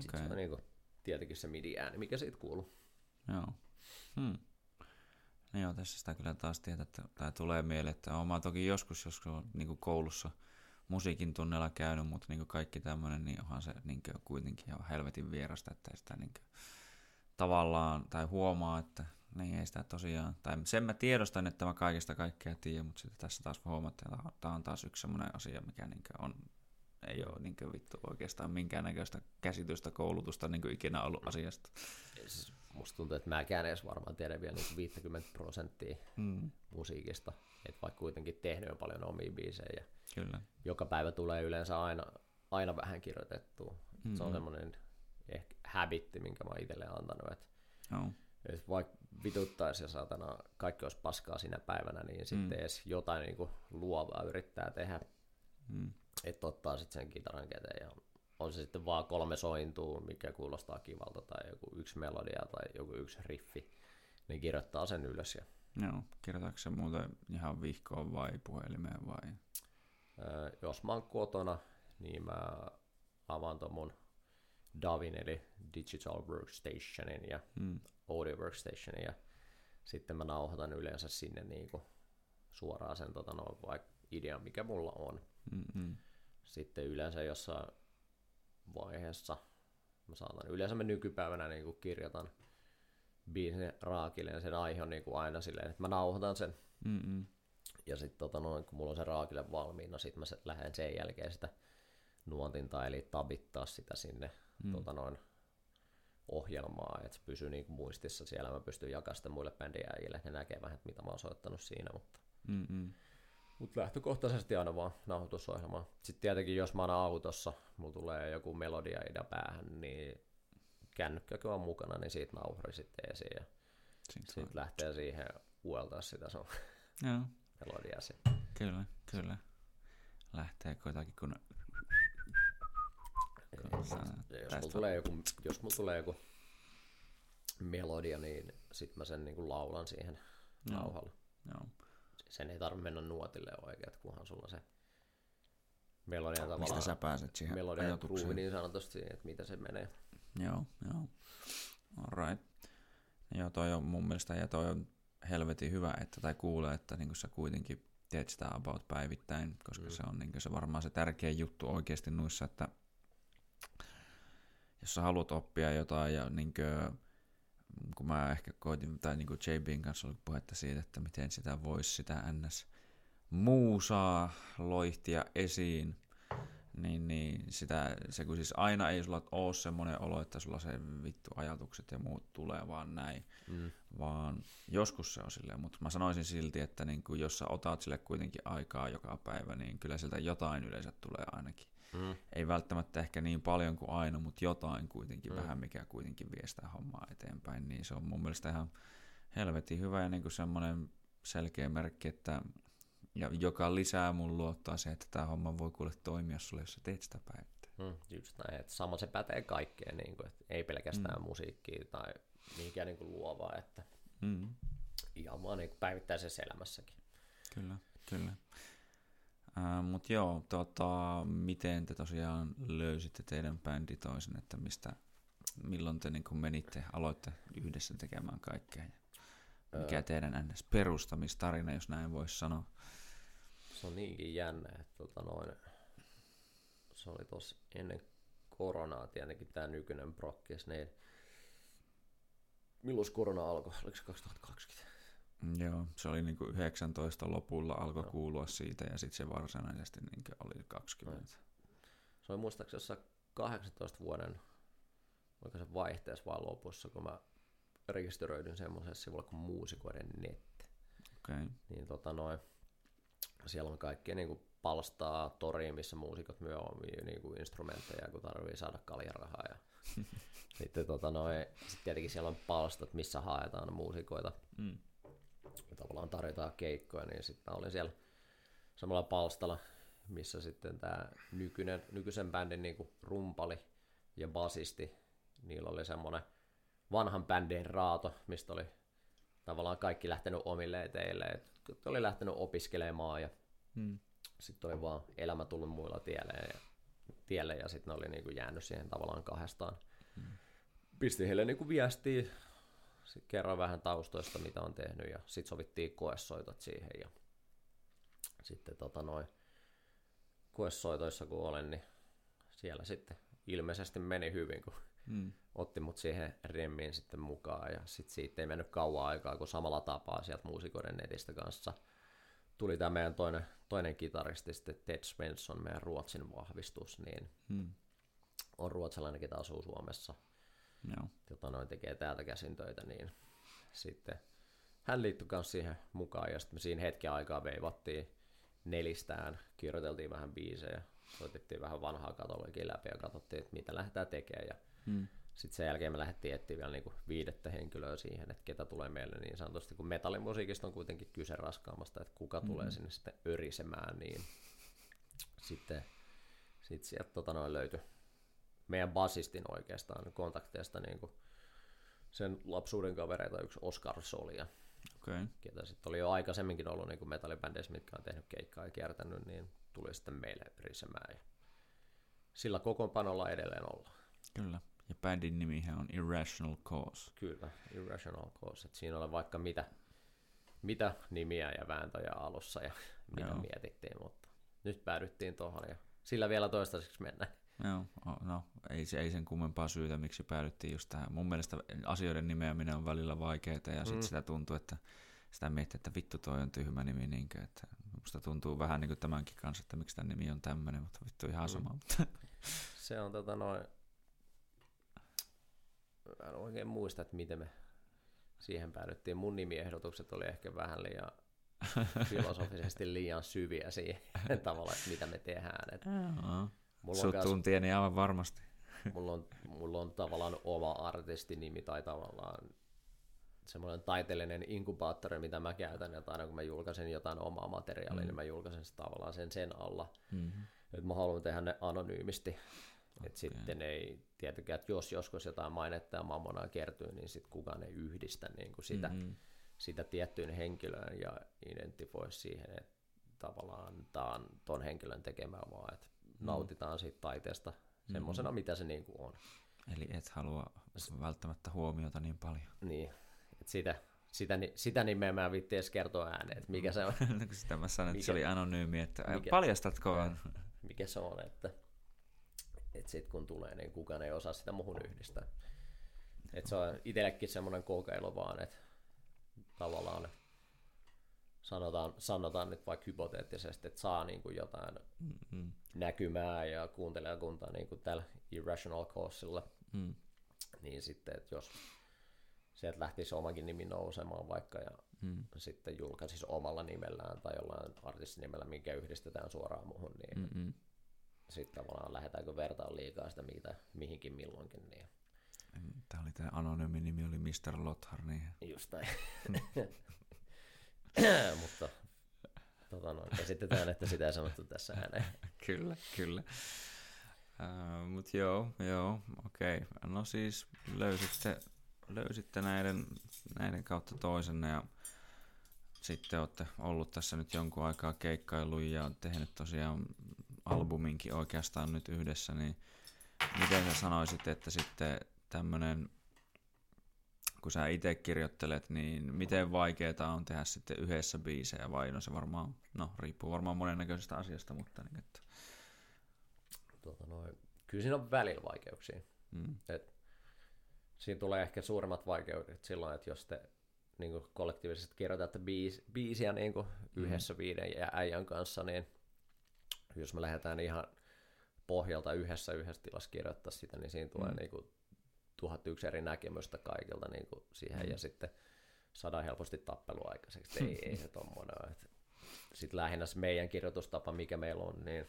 B: Sitten
A: Okei.
B: se on niin kuin, tietenkin se MIDI-ääni, mikä siitä kuuluu.
A: Joo. Hmm. No joo, tässä sitä kyllä taas tietää, että tämä tulee mieleen, että olen mä toki joskus, joskus niin koulussa musiikin tunnella käynyt, mutta niin kaikki tämmöinen, niin onhan se niin kuitenkin ihan helvetin vierasta, että sitä niin tavallaan, tai huomaa, että niin ei sitä tosiaan, tai sen mä tiedostan, että mä kaikesta kaikkea tiedän, mutta sitten tässä taas huomaa, että tämä on taas yksi semmoinen asia, mikä niin on, ei ole niin vittu oikeastaan minkäännäköistä käsitystä, koulutusta niin ikinä ollut asiasta.
B: Siis musta tuntuu, että mäkään edes varmaan tiedän vielä niin 50 prosenttia
A: Hmm.
B: musiikista. Että vaikka kuitenkin tehnyt on paljon omia biisejä ja
A: Kyllä.
B: joka päivä tulee yleensä aina, aina vähän kirjoitettua. Mm-hmm. Se on semmoinen ehkä habitti, minkä mä itselleen antanut, että
A: Joo.
B: et vaikka vituttaisi ja saatana kaikki olisi paskaa sinä päivänä, niin mm. sitten edes jotain niin kuin luovaa yrittää tehdä,
A: Mm.
B: että ottaa sitten sen kitaran käteen ja on se sitten vaan kolme sointua, mikä kuulostaa kivalta, tai joku yksi melodia tai joku yksi riffi, niin kirjoittaa sen ylös. Ja,
A: Joo. Kirjoitatko se muuten ihan vihkoon vai puhelimeen vai?
B: ää, jos mä oon kotona, niin mä avaan ton mun DAVin eli Digital Workstationin ja
A: Mm.
B: Audio Workstationin ja sitten mä nauhoitan yleensä sinne niinku suoraan sen tota, no, vaikka idean, mikä mulla on.
A: Mm-mm.
B: Sitten yleensä jossain vaiheessa mä saatan, yleensä mä nykypäivänä niinku kirjoitan biisin raakille ja sen aihe on niinku aina silleen, että mä nauhoitan sen
A: Mm-mm.
B: ja sitten tota, noin, kun mulla on se raakille valmiina, sitten mä lähden sen jälkeen sitä nuotintaa, eli tabittaa sitä sinne mm. tota, noin, ohjelmaa, että se pysyy niin muistissa siellä, mä pystyn jakamaan sitä muille bändijäjille, ne näkee vähän, mitä mä oon soittanut siinä, mutta
A: Mm-mm.
B: Mutta lähtökohtaisesti aina vaan nauhoitusohjelmaa. Sitten tietenkin, jos mä oon autossa, mulla tulee joku melodia idea päähän, niin kännykkäkö on mukana, niin siitä nauhuri sitten esiin ja sitten lähtee siihen ueltaa sitä sun
A: Joo,
B: melodiaa sitten.
A: kyllä, kyllä. Lähtee kuitenkin kun...
B: Ja jos mulla tulee joku, jos mulla tulee joku melodia, niin sit mä sen niinku laulan siihen
A: Joo.
B: nauhalla.
A: Joo.
B: Sen ei tarvitse mennä nuotille oikeat, kunhan sulla se melodian
A: Mistä
B: tavallaan
A: sä pääset siihen ajatukseen?
B: groove niin sanotusti, että mitä se menee.
A: Joo, joo. Alright. Joo, toi on mun mielestä, ja toi on helvetin hyvä, että tai kuulee, että niin sä kuitenkin teet sitä about päivittäin, koska mm. se on niin se varmaan se tärkeä juttu oikeasti noissa, että jos sä haluat oppia jotain ja niin kuin, kun mä ehkä koitin, tai niin kuin JBin kanssa oli puhetta siitä, että miten sitä voisi sitä ns. muusaa loihtia esiin, niin, niin sitä, se kun siis aina ei sulla ole semmoinen olo, että sulla se vittu ajatukset ja muut tulee vaan näin, mm. vaan joskus se on silleen, mutta mä sanoisin silti, että niin kuin jos sä otat sille kuitenkin aikaa joka päivä, niin kyllä siltä jotain yleensä tulee ainakin. Mm. Ei välttämättä ehkä niin paljon kuin aina, mutta jotain kuitenkin mm. vähän, mikä kuitenkin vie sitä hommaa eteenpäin, niin se on mun mielestä ihan helvetin hyvä ja niin kuin semmoinen selkeä merkki, että ja joka lisää mun luottaa se, että tämä homma voi kuule toimia sulle, jos sä teet sitä päivittäin.
B: Mm, just näin, että sama se pätee kaikkeen, niin kuin, että ei pelkästään mm. musiikkia tai mihinkään niin kuin luovaa, että mm. ihan vaan niin kuin päivittäisessä elämässäkin.
A: Kyllä, kyllä. Äh, Mutta joo, tota, miten te tosiaan löysitte teidän bändi toisen, että mistä, milloin te niin menitte, aloitte yhdessä tekemään kaikkea? Ja mikä teidän ns. perustamistarina, jos näin voisi sanoa?
B: Se on niinkin jännä, että tota noin, se oli tuossa ennen koronaa tietenkin tämä nykyinen prokkis, niin milloin korona alkoi? Oliko se 2020?
A: Joo, se oli niin kuin 19 lopulla alkoi no. kuulua siitä ja sitten se varsinaisesti niin oli 20. No.
B: Se oli muistaakseni jossain 18 vuoden, oliko se vaihteessa vai lopussa, kun mä rekisteröidyn semmoisessa sivulla kuin muusikoiden net.
A: Okay.
B: Niin tota noin, siellä on kaikkea niin kuin palstaa toriin, missä muusikot myö omia niin kuin instrumentteja, kun tarvii saada kaljarahaa. Ja sitten tota noin, sit tietenkin siellä on palstat, missä haetaan muusikoita. Mm tavallaan tarjotaan keikkoja, niin sitten mä olin siellä samalla palstalla, missä sitten tämä nykyinen, nykyisen bändin niin kuin rumpali ja basisti, niillä oli semmoinen vanhan bändin raato, mistä oli tavallaan kaikki lähtenyt omille eteille, että oli lähtenyt opiskelemaan ja hmm. sitten oli vaan elämä tullut muilla tielle ja, tielle ja sitten ne oli niin kuin jäänyt siihen tavallaan kahdestaan. Hmm. Pisti heille niin kuin viestiä sitten kerroin vähän taustoista, mitä on tehnyt ja sitten sovittiin koessoitot siihen ja sitten tota noin, koessoitoissa kun olen, niin siellä sitten ilmeisesti meni hyvin, kun mm. otti mut siihen remmiin sitten mukaan ja sitten siitä ei mennyt kauan aikaa, kun samalla tapaa sieltä muusikoiden netistä kanssa tuli tämä meidän toinen, toinen kitaristi sitten Ted Svensson, meidän Ruotsin vahvistus, niin mm. on ruotsalainen, ketä asuu Suomessa – Joo. Jota noin tekee täältä käsin töitä, niin sitten hän liittyi myös siihen mukaan ja sitten me siinä hetken aikaa veivattiin nelistään, kirjoiteltiin vähän biisejä, soitettiin vähän vanhaa katalogia läpi ja katsottiin, että mitä lähdetään tekemään ja hmm. sitten sen jälkeen me lähdettiin etsiä vielä niinku viidettä henkilöä siihen, että ketä tulee meille niin sanotusti, kun metallimusiikista on kuitenkin kyse raskaammasta, että kuka hmm. tulee sinne sitten örisemään, niin sitten sit sieltä tota noin löytyi meidän basistin oikeastaan kontakteista niin kuin sen lapsuuden kavereita yksi Oscar Solia, okay. ketä sitten oli jo aikaisemminkin ollut niin metallibändeissä, mitkä on tehnyt keikkaa ja kiertänyt, niin tuli sitten meille risemään. Ja sillä kokoonpanolla edelleen ollaan.
A: Kyllä. Ja bändin nimihän on Irrational Cause.
B: Kyllä, Irrational Cause. Et siinä on vaikka mitä, mitä nimiä ja vääntöjä alussa ja mitä Joo. mietittiin, mutta nyt päädyttiin tuohon ja sillä vielä toistaiseksi mennään.
A: Joo, no ei, se, ei sen kummempaa syytä, miksi päädyttiin just tähän. Mun mielestä asioiden nimeäminen on välillä vaikeaa ja sitten mm. sitä tuntuu, että sitä miettii, että vittu toi on tyhmä nimi, niin kuin, että musta tuntuu vähän niin kuin tämänkin kanssa, että miksi tämä nimi on tämmöinen, mutta vittu ihan sama. Mm.
B: se on tota noin, mä en oikein muista, että miten me siihen päädyttiin. Mun nimiehdotukset oli ehkä vähän liian filosofisesti liian syviä siihen tavallaan, että mitä me tehdään. Että
A: Mulla Sut tuntien niin aivan varmasti.
B: Mulla on, mulla on tavallaan oma artistinimi tai tavallaan semmoinen taiteellinen inkubaattori, mitä mä käytän, että aina kun mä julkaisen jotain omaa materiaalia, mm. niin mä julkaisen sitä tavallaan sen sen alla. Mm-hmm. Että mä haluan tehdä ne anonyymisti. Okay. Että sitten ei tietenkään, että jos joskus jotain mainetta ja mammonaa kertyy, niin sitten kukaan ei yhdistä niin kuin sitä, mm-hmm. sitä tiettyyn henkilöön ja identifoi siihen, että tavallaan tämä on ton henkilön tekemä, vaan että. Nautitaan siitä taiteesta mm. semmoisena, mitä se niin kuin on.
A: Eli et halua välttämättä huomiota niin paljon.
B: Niin, että sitä, sitä, sitä nimeä mä en edes kertoa ääneen, että mikä se on.
A: no, sitä mä sanoin, että
B: mikä,
A: se oli anonyymi, että
B: mikä,
A: paljastatko?
B: Mikä se on, että, että sitten kun tulee, niin kukaan ei osaa sitä muhun yhdistää. Että se on itsellekin semmoinen kokeilu vaan, että tavallaan sanotaan, sanotaan nyt vaikka hypoteettisesti, että saa niin kuin jotain mm-hmm. näkymää ja kuuntelijakuntaa niin kuin tällä Irrational Causella, mm. niin sitten, että jos sieltä lähtisi omakin nimi nousemaan vaikka ja mm. sitten julkaisisi omalla nimellään tai jollain artistinimellä, minkä yhdistetään suoraan muuhun, niin mm-hmm. sitten tavallaan lähdetäänkö vertaan liikaa sitä mitä, mihinkin milloinkin. Niin.
A: Tämä oli tämä anonyymi nimi, oli Mr. Lothar. Niin...
B: Just näin. Mutta tota noin, käsitetään, että sitä ei sanottu tässä ääneen.
A: kyllä, kyllä. Uh, Mutta joo, joo, okei. Okay. No siis löysitte, löysitte näiden, näiden kautta toisenne ja sitten olette ollut tässä nyt jonkun aikaa keikkailu ja tehnyt tosiaan albuminkin oikeastaan nyt yhdessä, niin miten sä sanoisit, että sitten tämmöinen kun sä itse kirjoittelet, niin miten vaikeaa on tehdä sitten yhdessä biisejä vai no se varmaan, no riippuu varmaan monennäköisestä asiasta, mutta niin, että...
B: Tuota noin, kyllä siinä on välillä vaikeuksia. Mm. Et siinä tulee ehkä suuremmat vaikeudet silloin, että jos te niin kuin kollektiivisesti kirjoitatte biis, biisiä niin kuin mm. yhdessä viiden ja äijän kanssa, niin jos me lähdetään ihan pohjalta yhdessä yhdessä tilassa kirjoittaa sitä, niin siinä tulee mm. niin kuin tuhat yksi eri näkemystä kaikilta niin kuin siihen, mm. ja sitten saadaan helposti tappelu aikaiseksi. Ei, ei se tommoinen. Sitten lähinnä se meidän kirjoitustapa, mikä meillä on, niin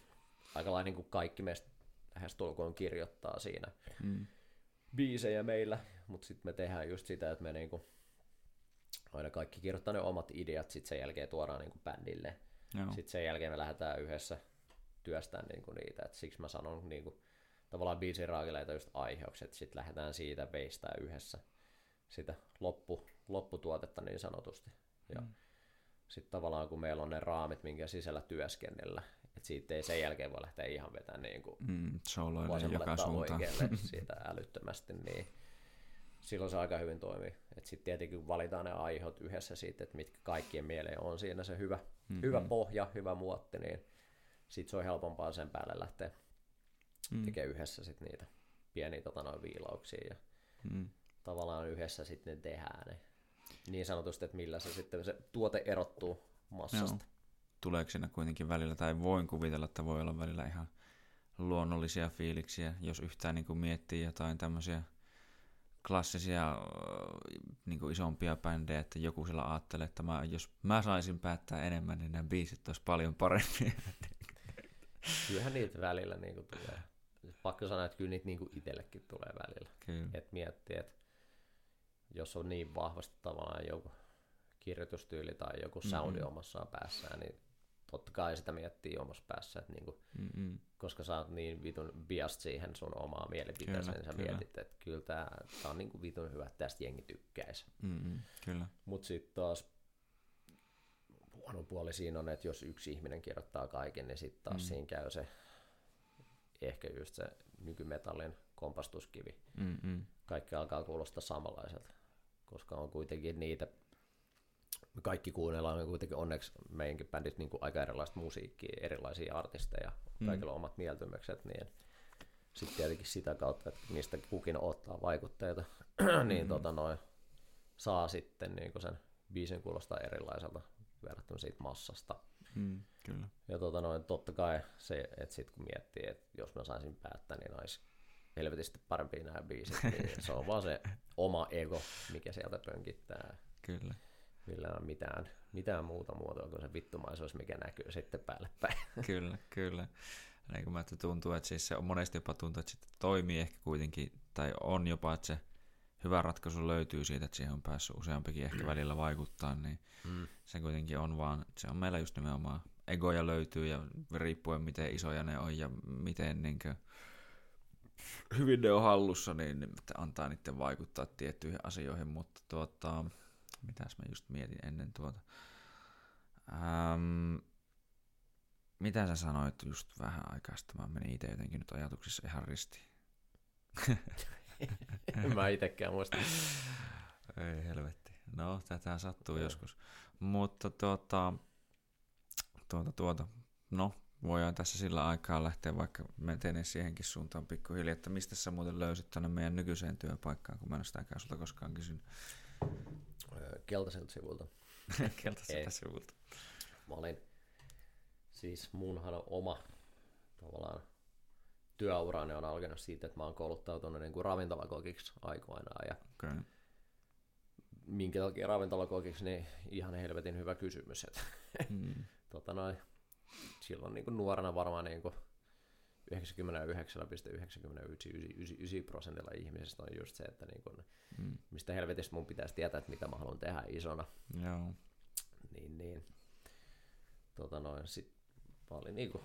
B: aika lailla niin kuin kaikki meistä lähes tulkoon kirjoittaa siinä mm. biisejä meillä, mutta sitten me tehdään just sitä, että me niin kuin aina kaikki kirjoittaa ne omat ideat, sitten sen jälkeen tuodaan niin kuin bändille. Sitten sen jälkeen me lähdetään yhdessä työstämään niin kuin niitä, et siksi mä sanon niin kuin tavallaan biisin raakeleita just aiheeksi, että sitten lähdetään siitä veistää yhdessä sitä loppu, lopputuotetta niin sanotusti. Ja mm. sitten tavallaan kun meillä on ne raamit, minkä sisällä työskennellä, että siitä ei sen jälkeen voi lähteä ihan vetämään niin kuin
A: mm, joka suuntaan.
B: siitä älyttömästi, niin silloin se aika hyvin toimii. Sitten tietenkin valitaan ne aihot yhdessä siitä, että mitkä kaikkien mieleen on siinä se hyvä, mm-hmm. hyvä pohja, hyvä muotti, niin sitten se on helpompaa sen päälle lähteä mm. tekee yhdessä sit niitä pieniä tota, noin viilauksia ja mm. tavallaan yhdessä sitten ne tehdään ne. Niin sanotusti, että millä se sitten se tuote erottuu massasta. Joo.
A: Tuleeko siinä kuitenkin välillä, tai voin kuvitella, että voi olla välillä ihan luonnollisia fiiliksiä, jos yhtään niin kuin miettii jotain tämmöisiä klassisia niin kuin isompia bändejä, että joku sillä ajattelee, että mä, jos mä saisin päättää enemmän, niin nämä biisit olisi paljon parempia.
B: Kyllähän niitä välillä niin kuin tulee pakko sanoa, että kyllä niitä niin kuin itsellekin tulee välillä. Että miettii, että jos on niin vahvasti tavallaan joku kirjoitustyyli tai joku soundi mm-hmm. omassa päässään, niin totta kai sitä miettii omassa päässä, että niinku, mm-hmm. koska sä oot niin vitun biast siihen sun omaa mielipiteeseen, niin sä kyllä. mietit, että kyllä tää, tää on niinku vitun hyvä, että tästä jengi tykkäisi.
A: Kyllä.
B: Mut sitten taas huono puoli siinä on, että jos yksi ihminen kirjoittaa kaiken, niin sitten taas mm. siinä käy se ehkä just se nykymetallin kompastuskivi. Mm-mm. Kaikki alkaa kuulostaa samanlaiselta, koska on kuitenkin niitä, me kaikki kuunnellaan on kuitenkin onneksi meidänkin bändit niin kuin aika erilaista musiikkia, erilaisia artisteja, mm. kaikilla on omat mieltymykset, niin sitten tietenkin sitä kautta, että mistä kukin ottaa vaikutteita, niin mm. tota noin, saa sitten niin sen biisin kuulostaa erilaiselta verrattuna siitä massasta.
A: Mm, kyllä.
B: Ja tota noin, totta kai se, että sit kun miettii, että jos mä saisin päättää, niin olisi helvetisti parempi nämä biisit, niin se on vaan se oma ego, mikä sieltä pönkittää.
A: Kyllä.
B: Millä on mitään, mitään muuta muotoa kuin se vittumaisuus, mikä näkyy sitten päälle päin.
A: Kyllä, kyllä. Niin kuin mä, että tuntuu, että siis se on monesti jopa tuntuu, että sitten toimii ehkä kuitenkin, tai on jopa, että se hyvä ratkaisu löytyy siitä, että siihen on päässyt useampikin ehkä välillä vaikuttaa, niin mm. se kuitenkin on vaan, se on meillä just nimenomaan egoja löytyy ja riippuen miten isoja ne on ja miten niin kuin, hyvin ne on hallussa, niin antaa niiden vaikuttaa tiettyihin asioihin, mutta tuota, mitäs mä just mietin ennen tuota. Ähm, mitä sä sanoit just vähän aikaa sitten? Mä menin itse jotenkin nyt ajatuksissa ihan ristiin.
B: en mä itekään muista.
A: Ei helvetti. No, tätä sattuu okay. joskus. Mutta tuota, tuota, tuota, no, voidaan tässä sillä aikaa lähteä vaikka menee siihenkin suuntaan pikkuhiljaa, että mistä sä muuten löysit tänne meidän nykyiseen työpaikkaan, kun mä en ole sitäkään sulta koskaan kysynyt.
B: Keltaiselta sivulta.
A: Keltaiselta sivulta.
B: Mä olin, siis munhan oma tavallaan työurani on alkanut siitä, että mä oon kouluttautunut niin kuin ravintolakokiksi aikoinaan. Ja
A: okay.
B: Minkä takia ravintolakokiksi, niin ihan helvetin hyvä kysymys. Että mm. tota noin, silloin niin kuin nuorena varmaan niin kuin 99,99 prosentilla ihmisistä on just se, että niin kuin, mm. mistä helvetistä mun pitäisi tietää, että mitä mä haluan tehdä isona.
A: Joo.
B: Niin, niin. Tota noin, sit mä olin niin kuin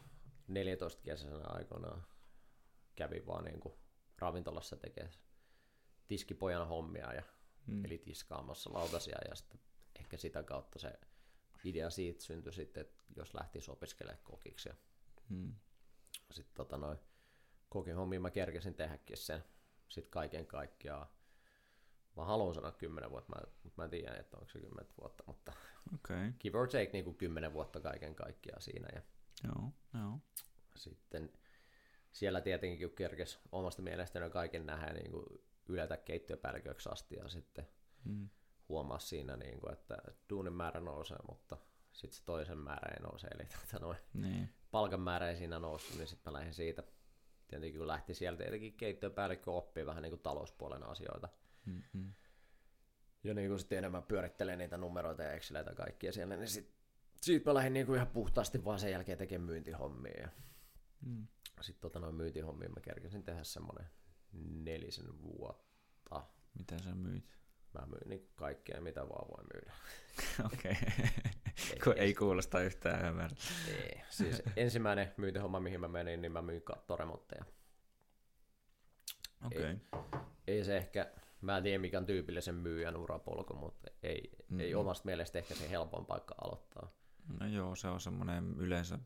B: 14 kesäisenä aikoinaan kävin vaan niin kuin ravintolassa tekemään tiskipojan hommia, ja, mm. eli tiskaamassa lautasia, ja sitten ehkä sitä kautta se idea siitä syntyi sitten, että jos lähti opiskelemaan kokiksi. Ja mm. Sitten tota noin, kokin hommia mä kerkesin tehdäkin sen sitten kaiken kaikkiaan. Mä haluan sanoa 10 vuotta, mä, mutta mä en tiedä, että onko se 10 vuotta, mutta
A: okay.
B: give or take niin kuin 10 vuotta kaiken kaikkiaan siinä. Ja
A: joo, joo.
B: Sitten siellä tietenkin kun kerkes omasta mielestäni kaiken nähdä niin kuin yletä keittiöpäälliköksi asti ja sitten mm. huomaa siinä, niin kuin, että duunin määrä nousee, mutta sitten se toisen määrä ei nouse, eli tuota, noin,
A: niin.
B: palkan määrä ei siinä noussut, niin sitten mä lähdin siitä. Tietenkin kun lähti sieltä, tietenkin keittiöpäällikkö oppii vähän niin kuin talouspuolen asioita.
A: Mm-hmm.
B: Ja niin kuin sitten enemmän pyörittelee niitä numeroita ja Exceleitä kaikkia siellä, niin sitten siitä mä lähdin niin kuin ihan puhtaasti vaan sen jälkeen tekemään myyntihommia. Ja mm sitten tota noin myyntihommia mä kerkesin tehdä semmoinen nelisen vuotta.
A: Mitä sä myit?
B: Mä myin niin kaikkea, mitä vaan voi myydä.
A: Okei. Okay. ei kuulosta yhtään hyvältä.
B: Ei. Siis ensimmäinen myyntihomma, mihin mä menin, niin mä myin kattoremontteja.
A: Okei. Okay.
B: Ei, ei, se ehkä, mä en tiedä mikä on tyypillisen myyjän urapolku, mutta ei, mm-hmm. ei omasta mielestä ehkä se helpoin paikka aloittaa.
A: No joo, se on semmoinen yleensä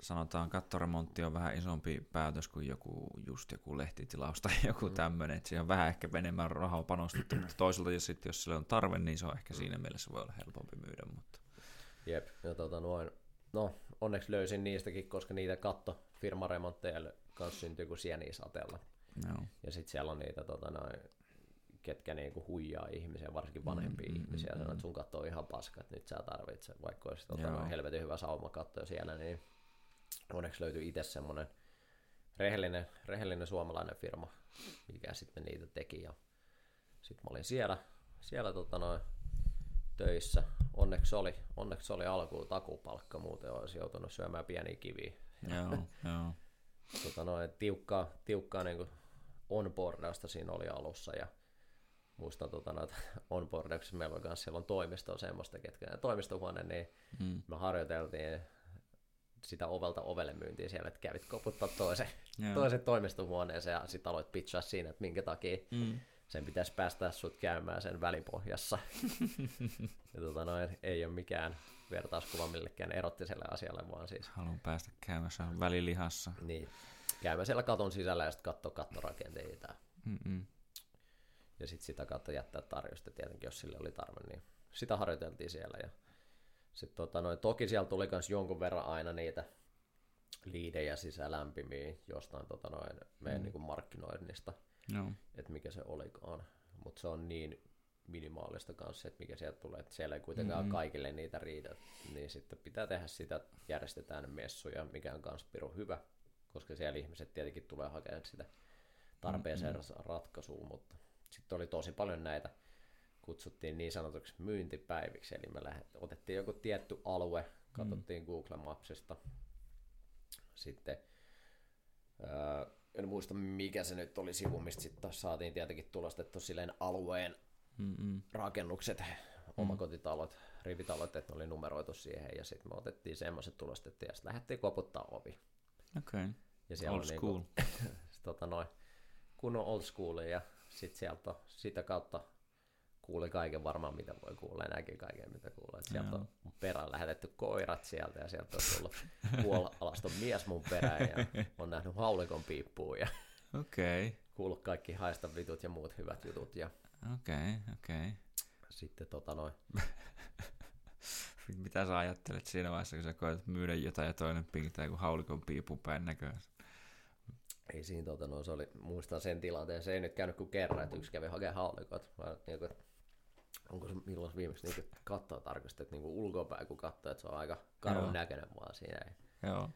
A: sanotaan kattoremontti on vähän isompi päätös kuin joku, just joku lehtitilaus tai joku mm. tämmöinen, että siihen on vähän ehkä enemmän rahaa panostettu, mutta toisaalta jos, sit, jos sille on tarve, niin se on ehkä siinä mielessä voi olla helpompi myydä. Mutta...
B: Jep, ja tota noin, no onneksi löysin niistäkin, koska niitä kattofirmaremontteja kanssa syntyy kuin sieniä sateella.
A: No.
B: Ja sitten siellä on niitä tota noin, ketkä niinku huijaa ihmisiä, varsinkin vanhempia mm, ihmisiä, mm, sanoo, että sun katto on ihan paska, että nyt sä tarvitset, vaikka olisi tota, helvetin hyvä saumakatto siellä, niin onneksi löytyi itse semmoinen rehellinen, rehellinen suomalainen firma, mikä sitten niitä teki. Ja sitten mä olin siellä, siellä tota noin, töissä. Onneksi oli, onneksi oli alkuun takupalkka, muuten olisi joutunut syömään pieniä kiviä.
A: Joo, joo.
B: Tota noin, tiukkaa, tiukkaa niin onboardausta siinä oli alussa ja muistan tota, noita onboardauksessa meillä on myös siellä on toimisto semmoista, ketkä toimistohuone, niin mm. me harjoiteltiin sitä ovelta ovelle myyntiin siellä, että kävit koputtaa toisen, toisen toimistohuoneeseen ja sitten aloit pitchaa siinä, että minkä takia mm. sen pitäisi päästä sut käymään sen välipohjassa. ja tota noin, ei ole mikään vertauskuva millekään erottiselle asialle, vaan siis...
A: Haluan päästä käymään välilihassa.
B: Niin, käymään siellä katon sisällä ja sitten katsoa kattorakenteita.
A: Mm-mm.
B: Ja sitten sitä kautta jättää tarjosta tietenkin, jos sille oli tarve, niin sitä harjoiteltiin siellä. Ja sitten tota, noin, toki siellä tuli myös jonkun verran aina niitä liidejä sisälämpimiä jostain tota, noin, meidän mm. niin kuin markkinoinnista,
A: no.
B: että mikä se olikaan. Mutta se on niin minimaalista kanssa, että mikä sieltä tulee, että siellä ei kuitenkaan mm-hmm. kaikille niitä riitä, niin sitten pitää tehdä sitä, järjestetään messuja, mikä on myös piru hyvä, koska siellä ihmiset tietenkin tulee hakemaan sitä tarpeeseen mm-hmm. ratkaisua, mutta sitten oli tosi paljon näitä kutsuttiin niin sanotuksi myyntipäiviksi, eli me lähdet, otettiin joku tietty alue, katsottiin mm. Google Mapsista, sitten ää, en muista mikä se nyt oli sivu, mistä sitten saatiin tietenkin tulostettu silleen alueen
A: Mm-mm.
B: rakennukset, omakotitalot, rivitalot, että ne oli numeroitu siihen, ja sitten me otettiin semmoiset tulostettiin, ja sitten lähdettiin koputtaa ovi.
A: Okei, okay.
B: ja siellä
A: old school.
B: Niinku, tota noin, kunnon old school, ja sitten sieltä sitä kautta kuuli kaiken varmaan, mitä voi kuulla, ja näki kaiken, mitä kuulee. Sieltä on perään lähetetty koirat sieltä, ja sieltä on tullut puolalaston mies mun perään, ja on nähnyt haulikon piippuun, ja
A: okay.
B: kuullut kaikki haista vitut ja muut hyvät jutut. Ja...
A: Okei, okay. Okay.
B: sitten tota noin,
A: Mitä sä ajattelet siinä vaiheessa, kun sä koetat myydä jotain ja toinen pingtää joku haulikon piipun päin näköään?
B: ei siinä tota noin, se oli, muistan sen tilanteen, se ei nyt käynyt kuin kerran, että yksi kävi hakemaan haulikot. Mä, niin kuin, onko se milloin viimeksi niin katsoa tarkasti, että niin ulkopäin kun katsoo, että se on aika karun näköinen vaan siinä.
A: Joo.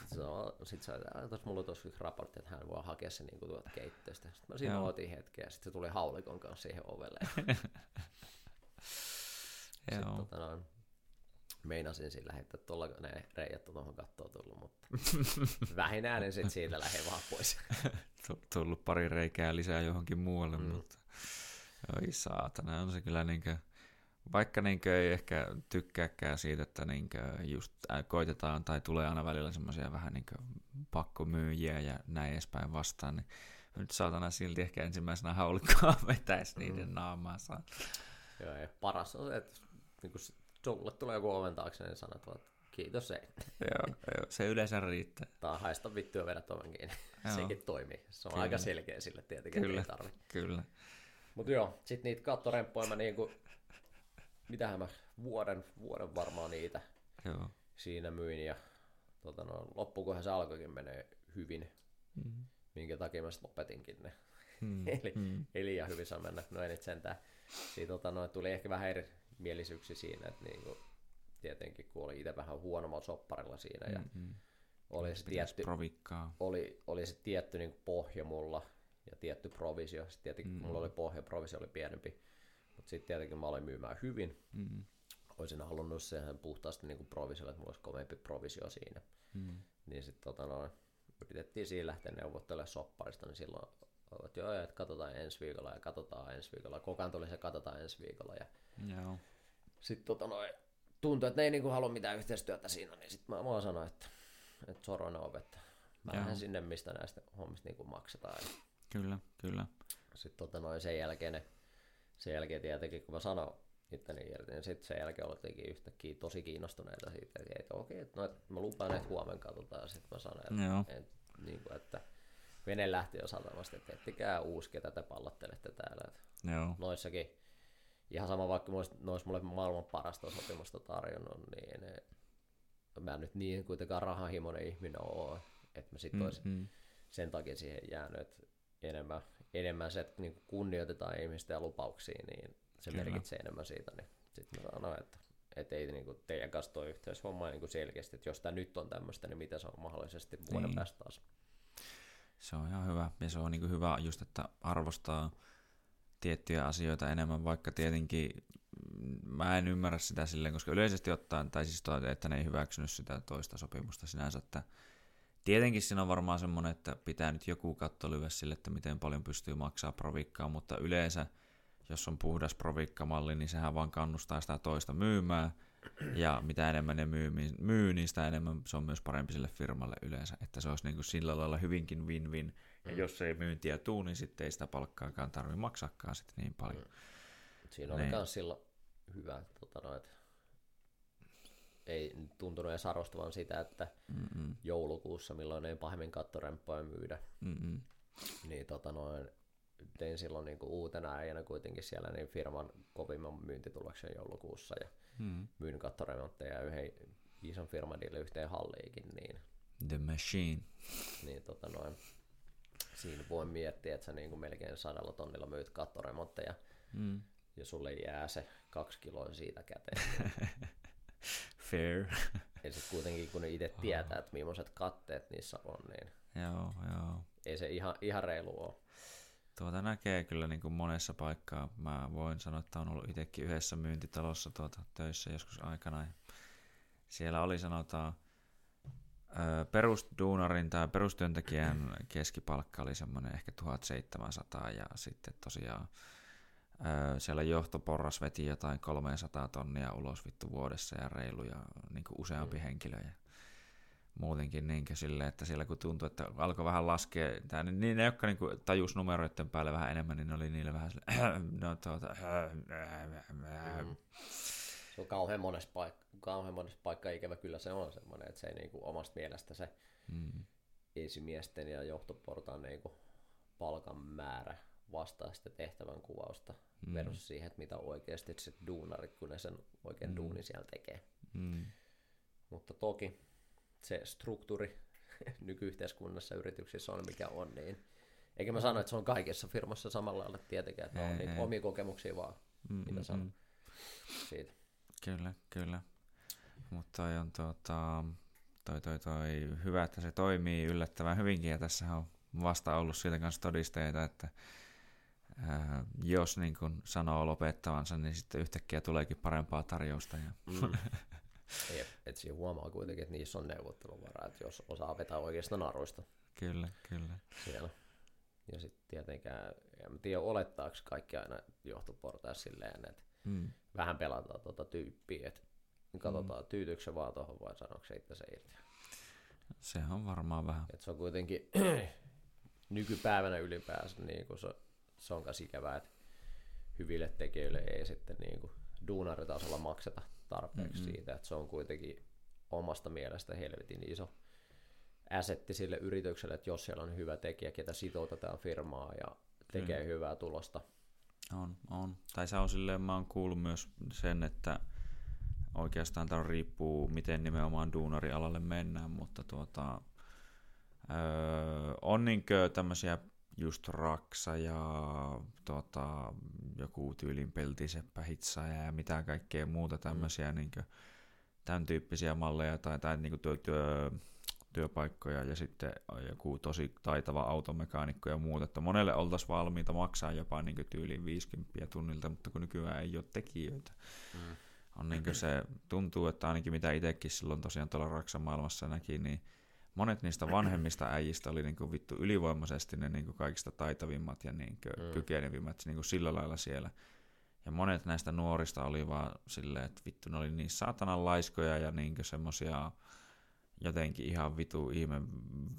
B: Sitten se on, sit se, tuossa mulla on tuossa yksi raportti, että hän voi hakea se niin tuolta keittiöstä. Sitten mä siinä
A: Joo.
B: otin hetken ja sitten se tuli haulikon kanssa siihen ovelle. Sitten
A: Joo.
B: tota noin, meinasin sillä että tuolla ne reijät on tuohon kattoon tullut, mutta vähinään en sitten siitä lähde vaan pois.
A: Tu- tullut pari reikää lisää johonkin muualle,
B: mm.
A: mutta oi saatana, on se kyllä niinkö, vaikka niinkö ei ehkä tykkääkään siitä, että niinkö just äh, koitetaan tai tulee aina välillä semmoisia vähän niinkö pakkomyyjiä ja näin edespäin vastaan, niin nyt saatana silti ehkä ensimmäisenä haulikkoa vetäisi niiden
B: Mm.
A: naamaansa.
B: Joo, ja paras on se, että niin kun sulle tulee joku oven taakse, niin sanot vaan, että kiitos ei.
A: joo, joo, se yleensä riittää.
B: Tai haista vittu ja vedät oven kiinni. Sekin toimii. Se on
A: Kyllä.
B: aika selkeä sille tietenkin,
A: Kyllä.
B: ei tarvi.
A: Kyllä.
B: Mutta joo, sit niitä kattoremppuja mä niinku, mitähän mä vuoden, vuoden varmaan niitä
A: Joo.
B: siinä myin ja tota no, loppukohan se alkoikin menee hyvin,
A: Mm.
B: minkä takia mä sit lopetinkin ne.
A: Mm.
B: Eli
A: Mm.
B: ei liian hyvin saa mennä, no ei nyt sentään. Siitä tota, no, tuli ehkä vähän eri mielisyyksiä siinä, että niinku, tietenkin kun oli itse vähän huonommalla sopparilla siinä ja
A: Mm.
B: oli se tietty,
A: provikkaa.
B: oli, oli se tietty niin pohja mulla ja tietty provisio. Sitten tietenkin mm. mulla oli pohja, provisio oli pienempi. Mutta sitten tietenkin mä olin myymään hyvin.
A: Mm.
B: Olisin halunnut sen puhtaasti niin provisiolle, että mulla olisi kovempi provisio siinä.
A: Mm.
B: Niin sitten tota noin, yritettiin siinä lähteä neuvottelemaan sopparista, niin silloin että joo, että katsotaan ensi viikolla ja katsotaan ensi viikolla. Kokaan tuli se katsotaan ensi viikolla. Ja
A: Joo.
B: sitten tota noin, tuntui, että ne ei niinku halua mitään yhteistyötä siinä, niin sitten mä vaan sanoin, että, että soroina ovet. Mä lähden sinne, mistä näistä hommista niinku maksetaan. Ja
A: Kyllä, kyllä.
B: sitten tota noin, sen jälkeen, ne, sen jälkeen tietenkin, kun mä sanoin itteni irti, niin sitten sen jälkeen oltiin yhtäkkiä tosi kiinnostuneita siitä, että, että okei, että, no, että mä lupaan, että huomenna katsotaan. Sitten mä sanoin, että,
A: Joo.
B: että, niin kuin, että vene lähti jo satamasta, että ettikää uusi, ketä te pallottelette täällä. Että
A: Joo.
B: noissakin, ihan sama vaikka ne olisi mulle maailman parasta sopimusta tarjonnut, niin ne, mä en nyt niin kuitenkaan rahahimoinen ihminen ole, että mä sitten olisin
A: Mm.
B: sen takia siihen jäänyt, että enemmän, enemmän se, että niin kunnioitetaan ihmistä ja lupauksia, niin se
A: Kyllä.
B: merkitsee enemmän siitä, niin sitten mä sanoin, että että ei niin kuin teidän kanssa toi yhteishomma niin kuin selkeästi, että jos tämä nyt on tämmöistä, niin mitä se on mahdollisesti vuoden
A: Niin.
B: päästä taas.
A: Se on ihan hyvä. Ja se on niin hyvä just, että arvostaa tiettyjä asioita enemmän, vaikka tietenkin mm, mä en ymmärrä sitä silleen, koska yleisesti ottaen, tai siis toi, että ne ei hyväksynyt sitä toista sopimusta sinänsä, että tietenkin siinä on varmaan semmoinen, että pitää nyt joku katto lyödä sille, että miten paljon pystyy maksaa provikkaa, mutta yleensä, jos on puhdas provikkamalli, niin sehän vaan kannustaa sitä toista myymään, ja mitä enemmän ne myy, myy, niin sitä enemmän se on myös parempi sille firmalle yleensä, että se olisi niin kuin sillä lailla hyvinkin win-win, ja jos ei myyntiä tuu, niin sitten ei sitä palkkaakaan tarvi maksaakaan sitten niin paljon.
B: Siinä oli
A: Niin.
B: myös silloin hyvä, tota no, että ei tuntunut edes arvostavan sitä, että
A: Mm-mm,
B: joulukuussa, milloin ei pahemmin kattoremppoja myydä,
A: mm-mm.
B: niin tota noin, tein silloin niinku uutena äijänä kuitenkin siellä niin firman kovimman myyntituloksen joulukuussa ja
A: Mm.
B: myin kattoremontteja yhden ison firman yhteen halliikin, niin,
A: The Machine.
B: niin tota noin, siinä voi miettiä, että sä niinku melkein sadalla tonnilla myyt kattoremontteja
A: Mm.
B: ja sulle jää se kaksi kiloa siitä käteen.
A: Fair.
B: Ja sitten kuitenkin kun ne itse tietää, että millaiset katteet niissä on, niin
A: joo, joo.
B: ei se ihan, ihan reilu ole.
A: Tuota näkee kyllä niin kuin monessa paikkaa. Mä voin sanoa, että on ollut itsekin yhdessä myyntitalossa tuota töissä joskus aikana. Ja siellä oli sanotaan perusduunarin tai perustyöntekijän keskipalkka oli semmoinen ehkä 1700 ja sitten tosiaan siellä johtoporras veti jotain 300 tonnia ulos vittu vuodessa ja reilu ja niin kuin useampi mm. henkilö. Ja muutenkin niin silleen, että siellä kun tuntui, että alkoi vähän laskea, tää, niin, niin ne, jotka niin kuin tajus numeroiden päälle vähän enemmän, niin ne oli niille vähän silleen, no tuota,
B: Mm. Se on kauhean monessa, paik- kauhean monessa paikkaa ikävä kyllä se on semmoinen, että se ei niinku omasta mielestä se
A: mm,
B: esimiesten ja johtoportaan niinku palkan määrä vastaa sitä tehtävän kuvausta
A: Mm.
B: versus siihen, että mitä oikeasti se duunarit, kun ne sen oikein
A: Mm.
B: duunin siellä tekee.
A: Mm.
B: Mutta toki se struktuuri nykyyhteiskunnassa yrityksissä on mikä on, niin eikä mä sano, että se on kaikessa firmassa samalla lailla tietenkään, että on
A: Ei,
B: niitä
A: ei.
B: omia kokemuksia vaan
A: Mm,
B: mitä
A: mm,
B: sanon
A: mm.
B: siitä.
A: Kyllä, kyllä. Mutta toi on tota, toi, toi, toi, hyvä, että se toimii yllättävän hyvinkin, ja tässä on vasta ollut siitä kanssa todisteita, että ää, jos niin kun sanoo lopettavansa, niin sitten yhtäkkiä tuleekin parempaa tarjousta. Ja,
B: Mm. Jep, et siinä huomaa kuitenkin, että niissä on neuvotteluvaraa, että jos osaa vetää oikeasta naruista
A: kyllä, kyllä.
B: siellä. Ja sitten tietenkään, en tiedä olettaako kaikki aina johtoportaissa silleen, että
A: Mm.
B: vähän pelataan tuota tyyppiä, että katsotaan mm. tyytyykö se vaan tuohon vai sanoiko se itse se irti.
A: Se on varmaan vähän.
B: Et se on kuitenkin nykypäivänä ylipäänsä niin kuin se, se on myös ikävää, että hyville tekijöille ei sitten niin kuin duunaritasolla makseta tarpeeksi
A: Mm-mm.
B: siitä, että se on kuitenkin omasta mielestä helvetin iso assetti sille yritykselle, että jos siellä on hyvä tekijä, ketä sitoutetaan firmaa ja tekee
A: Kyllä.
B: hyvää tulosta.
A: On, on. Tai se on silleen, mä oon kuullut myös sen, että oikeastaan tämä riippuu, miten nimenomaan duunarialalle mennään, mutta tuota, öö, on niinkö tämmöisiä just Raksa ja tuota, joku tyylin peltiseppä hitsaaja ja mitä kaikkea muuta tämmöisiä mm. niinkö, tämän tyyppisiä malleja tai, tai niinkö työ, työ, työpaikkoja ja sitten joku tosi taitava automekaanikko ja muuta, että monelle oltaisiin valmiita maksaa jopa niin tyyliin 50 tunnilta, mutta kun nykyään ei ole tekijöitä.
B: Mm.
A: On niin se tuntuu, että ainakin mitä itsekin silloin tosiaan tuolla Raksan maailmassa näki, niin monet niistä vanhemmista äijistä oli niin vittu ylivoimaisesti ne niin kaikista taitavimmat ja niin
B: Mm.
A: kykenevimmat niin sillä lailla siellä. Ja monet näistä nuorista oli vaan silleen, että vittu ne oli niin saatanan laiskoja ja niin semmosia jotenkin ihan vitu ihme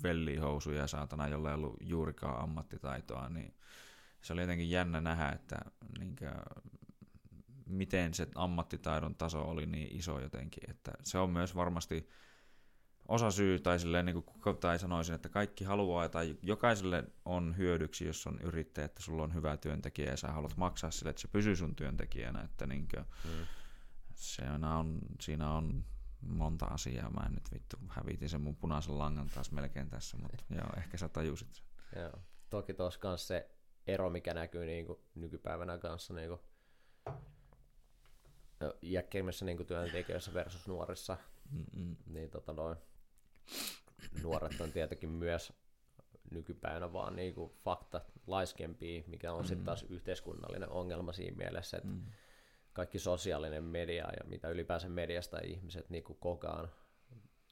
A: vellihousuja saatana, jolla ei ollut juurikaan ammattitaitoa, niin se oli jotenkin jännä nähdä, että niinkö, miten se ammattitaidon taso oli niin iso jotenkin, että se on myös varmasti osa syy, tai, silleen, niin kuin, tai sanoisin, että kaikki haluaa, tai jokaiselle on hyödyksi, jos on yrittäjä, että sulla on hyvä työntekijä ja sä haluat maksaa sille, että se pysyy sun työntekijänä, että niin kuin,
B: Mm.
A: siinä on, siinä on monta asiaa. Mä en nyt vittu hävitin sen mun punaisen langan taas melkein tässä, mutta joo, ehkä sä tajusit sen.
B: Joo. Toki tuossa kanssa se ero, mikä näkyy niinku nykypäivänä kanssa niinku iäkkeimmissä niinku työntekijöissä versus nuorissa,
A: Mm-mm.
B: niin tota noin, nuoret on tietenkin myös nykypäivänä vaan niinku fakta laiskempia, mikä on sitten
A: Mm.
B: taas yhteiskunnallinen ongelma siinä mielessä, että
A: Mm.
B: kaikki sosiaalinen media ja mitä ylipäänsä mediasta ihmiset niinku kokaan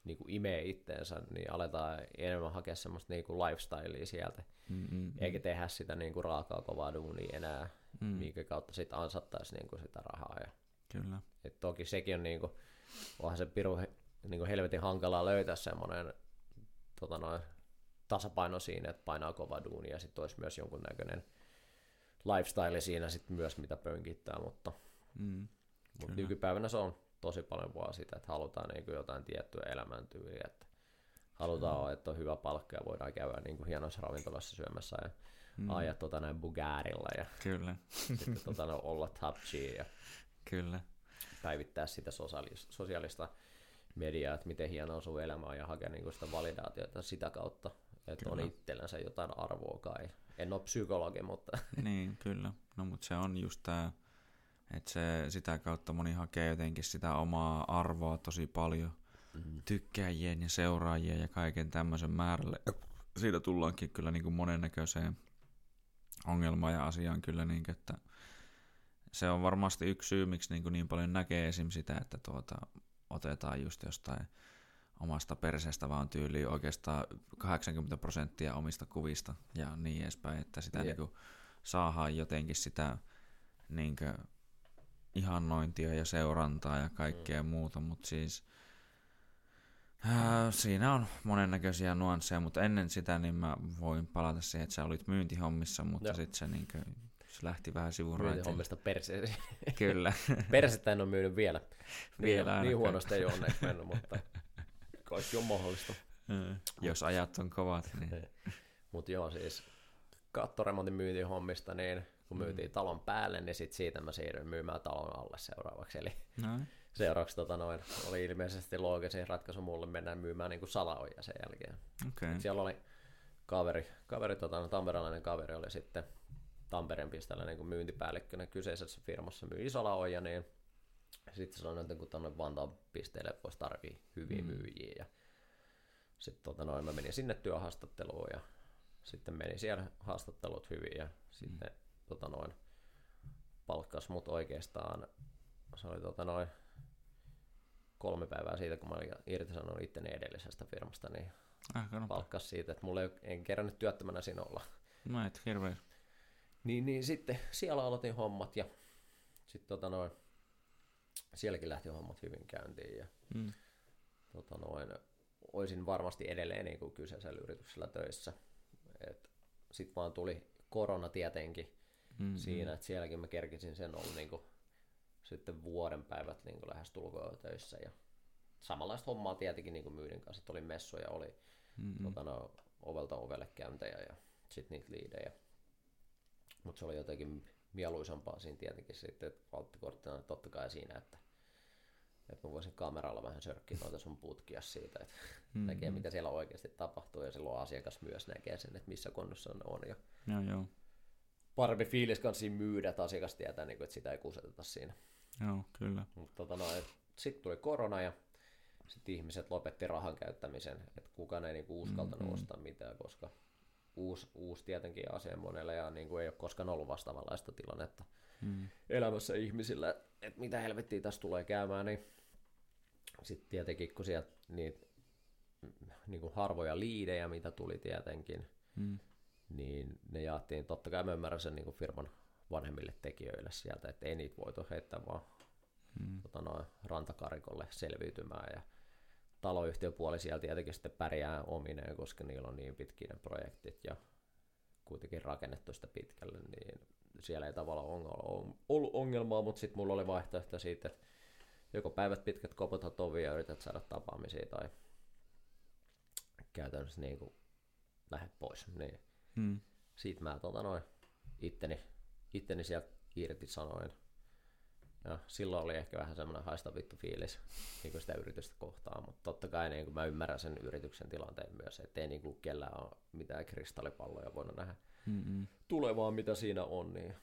B: niinku imee itteensä, niin aletaan enemmän hakea semmoista niinku lifestylea sieltä,
A: Mm-mm.
B: eikä tehdä sitä niinku raakaa kovaa duunia enää,
A: Mm.
B: minkä kautta sitten ansattaisi niinku sitä rahaa. Ja,
A: Kyllä.
B: et toki sekin on, niinku, onhan se piru he- niinku helvetin hankalaa löytää semmoinen tota noin, tasapaino siinä, että painaa kova duunia ja sitten olisi myös jonkunnäköinen lifestyle siinä sitten myös, mitä pönkittää, mutta,
A: Mm.
B: mutta nykypäivänä se on tosi paljon vaan sitä, että halutaan niinku jotain tiettyä elämäntyyliä, että halutaan, että on hyvä palkka ja voidaan käydä niinku hienossa ravintolassa syömässä ja
A: Mm.
B: ajaa tota näin Bugarilla ja
A: Kyllä.
B: sitten tota, no, olla G ja
A: Kyllä.
B: päivittää sitä sosiaalista, sosiaalista mediaa, että miten hienoa on sun elämä on ja hakea niinku sitä validaatiota sitä kautta, että on
A: Kyllä.
B: itsellensä jotain arvoa kai. En ole psykologi, mutta
A: niin, kyllä. No mutta se on just tää, että se, sitä kautta moni hakee jotenkin sitä omaa arvoa tosi paljon
B: mm.
A: tykkäjien ja seuraajien ja kaiken tämmöisen määrälle. Siitä tullaankin kyllä niin kuin monennäköiseen ongelmaan ja asiaan kyllä, niin kuin, että se on varmasti yksi syy, miksi niin, kuin niin paljon näkee esim. sitä, että tuota, otetaan just jostain omasta perseestä vaan tyyliin oikeastaan 80 prosenttia omista kuvista ja niin edespäin, että sitä
B: Jep.
A: niin kuin, saadaan jotenkin sitä niin kuin, ihannointia ja seurantaa ja kaikkea mm. muuta, mutta siis ää, siinä on monennäköisiä nuansseja, mutta ennen sitä niin mä voin palata siihen, että sä olit myyntihommissa, mutta sitten se, niin kuin, se lähti vähän sivuraiteille.
B: hommista perseesi.
A: Kyllä,
B: Persettä en ole myynyt vielä.
A: Vielä
B: niin, niin huonosti ei ole onneksi mennyt, mutta kaikki on mahdollista.
A: jos ajat on kovat, niin
B: Mutta joo, siis kattoremontin myyntihommista, niin kun myytiin talon päälle, niin sit siitä mä siirryin myymään talon alle seuraavaksi. Eli
A: No,
B: seuraavaksi tota noin, oli ilmeisesti loogisin ratkaisu mulle mennä myymään niin kuin salaoja sen jälkeen.
A: Okay.
B: Siellä oli kaveri, kaveri tota, no, tamperelainen kaveri oli sitten Tampereen pisteellä niin myyntipäällikkönä kyseisessä firmassa myi salaoja, niin sitten sanoi, että kun tuonne Vantaan pisteelle voisi tarvii hyviä mm. myyjiä. Ja sitten tota, noin, mä menin sinne työhaastatteluun ja sitten meni siellä haastattelut hyvin ja sitten tota, noin, palkkas mut oikeastaan, se oli tota, noin, kolme päivää siitä, kun mä olin irtisanonut itteni edellisestä firmasta, niin
A: Ah,
B: palkkas siitä, että mulla ei, en kerännyt työttömänä siinä olla.
A: No et hirveä.
B: Niin, niin sitten siellä aloitin hommat ja sitten tota noin, sielläkin lähti hommat hyvin käyntiin ja
A: Mm.
B: tota noin, olisin varmasti edelleen niin kuin kyseisellä yrityksellä töissä. Sitten vaan tuli korona tietenkin
A: Mm.
B: siinä, että sielläkin mä kerkisin sen olla niin kuin, sitten vuoden päivät niin kuin lähes tulkoon töissä ja samanlaista hommaa tietenkin niin kuin myydin kanssa, että oli messuja, oli
A: Mm.
B: tota, no, ovelta ovelle käyntejä ja sitten niitä liidejä. Mutta se oli jotenkin mieluisampaa siinä tietenkin sitten valttikorttina totta kai siinä, että, että mä voisin kameralla vähän sörkkiä noita sun putkia siitä, että
A: Mm.
B: näkee mitä siellä oikeasti tapahtuu ja silloin asiakas myös näkee sen, että missä kunnossa ne on ja
A: Joo, joo.
B: parempi fiilis kanssa siinä myydä, että asiakas tietää, niin kuin, että sitä ei kuseteta siinä.
A: Joo, kyllä.
B: Mutta tota no, sitten tuli korona ja sitten ihmiset lopetti rahan käyttämisen, että kukaan ei niinku uskaltanut
A: Mm-mm.
B: ostaa mitään, koska uusi, uusi tietenkin asia monelle ja niinku ei ole koskaan ollut vastaavanlaista tilannetta
A: Mm.
B: elämässä ihmisillä, että mitä helvettiä tässä tulee käymään, niin sitten tietenkin kun sieltä niitä niinku harvoja liidejä, mitä tuli tietenkin,
A: Mm.
B: niin ne jaettiin, totta kai mä ymmärrän sen niin firman vanhemmille tekijöille sieltä, että ei niitä voitu heittää vaan
A: Mm.
B: tota, noin, rantakarikolle selviytymään ja taloyhtiöpuoli siellä tietenkin sitten pärjää omineen, koska niillä on niin pitkiä ne projektit ja kuitenkin rakennettu sitä pitkälle, niin siellä ei tavallaan ongelma, ollut ongelmaa, mutta sitten mulla oli vaihtoehto siitä, että joko päivät pitkät koputat ovia ja yrität saada tapaamisia tai käytännössä niin kuin lähdet pois, niin
A: Mm.
B: siitä mä tota noin itteni, itteni sieltä irti sanoin. Ja silloin oli ehkä vähän semmoinen haista vittu fiilis niin kuin sitä yritystä kohtaan, mutta totta kai niin kuin mä ymmärrän sen yrityksen tilanteen myös, ettei niin kuin kellään ole mitään kristallipalloja voinut nähdä
A: Mm.
B: tulevaa, mitä siinä on, niin,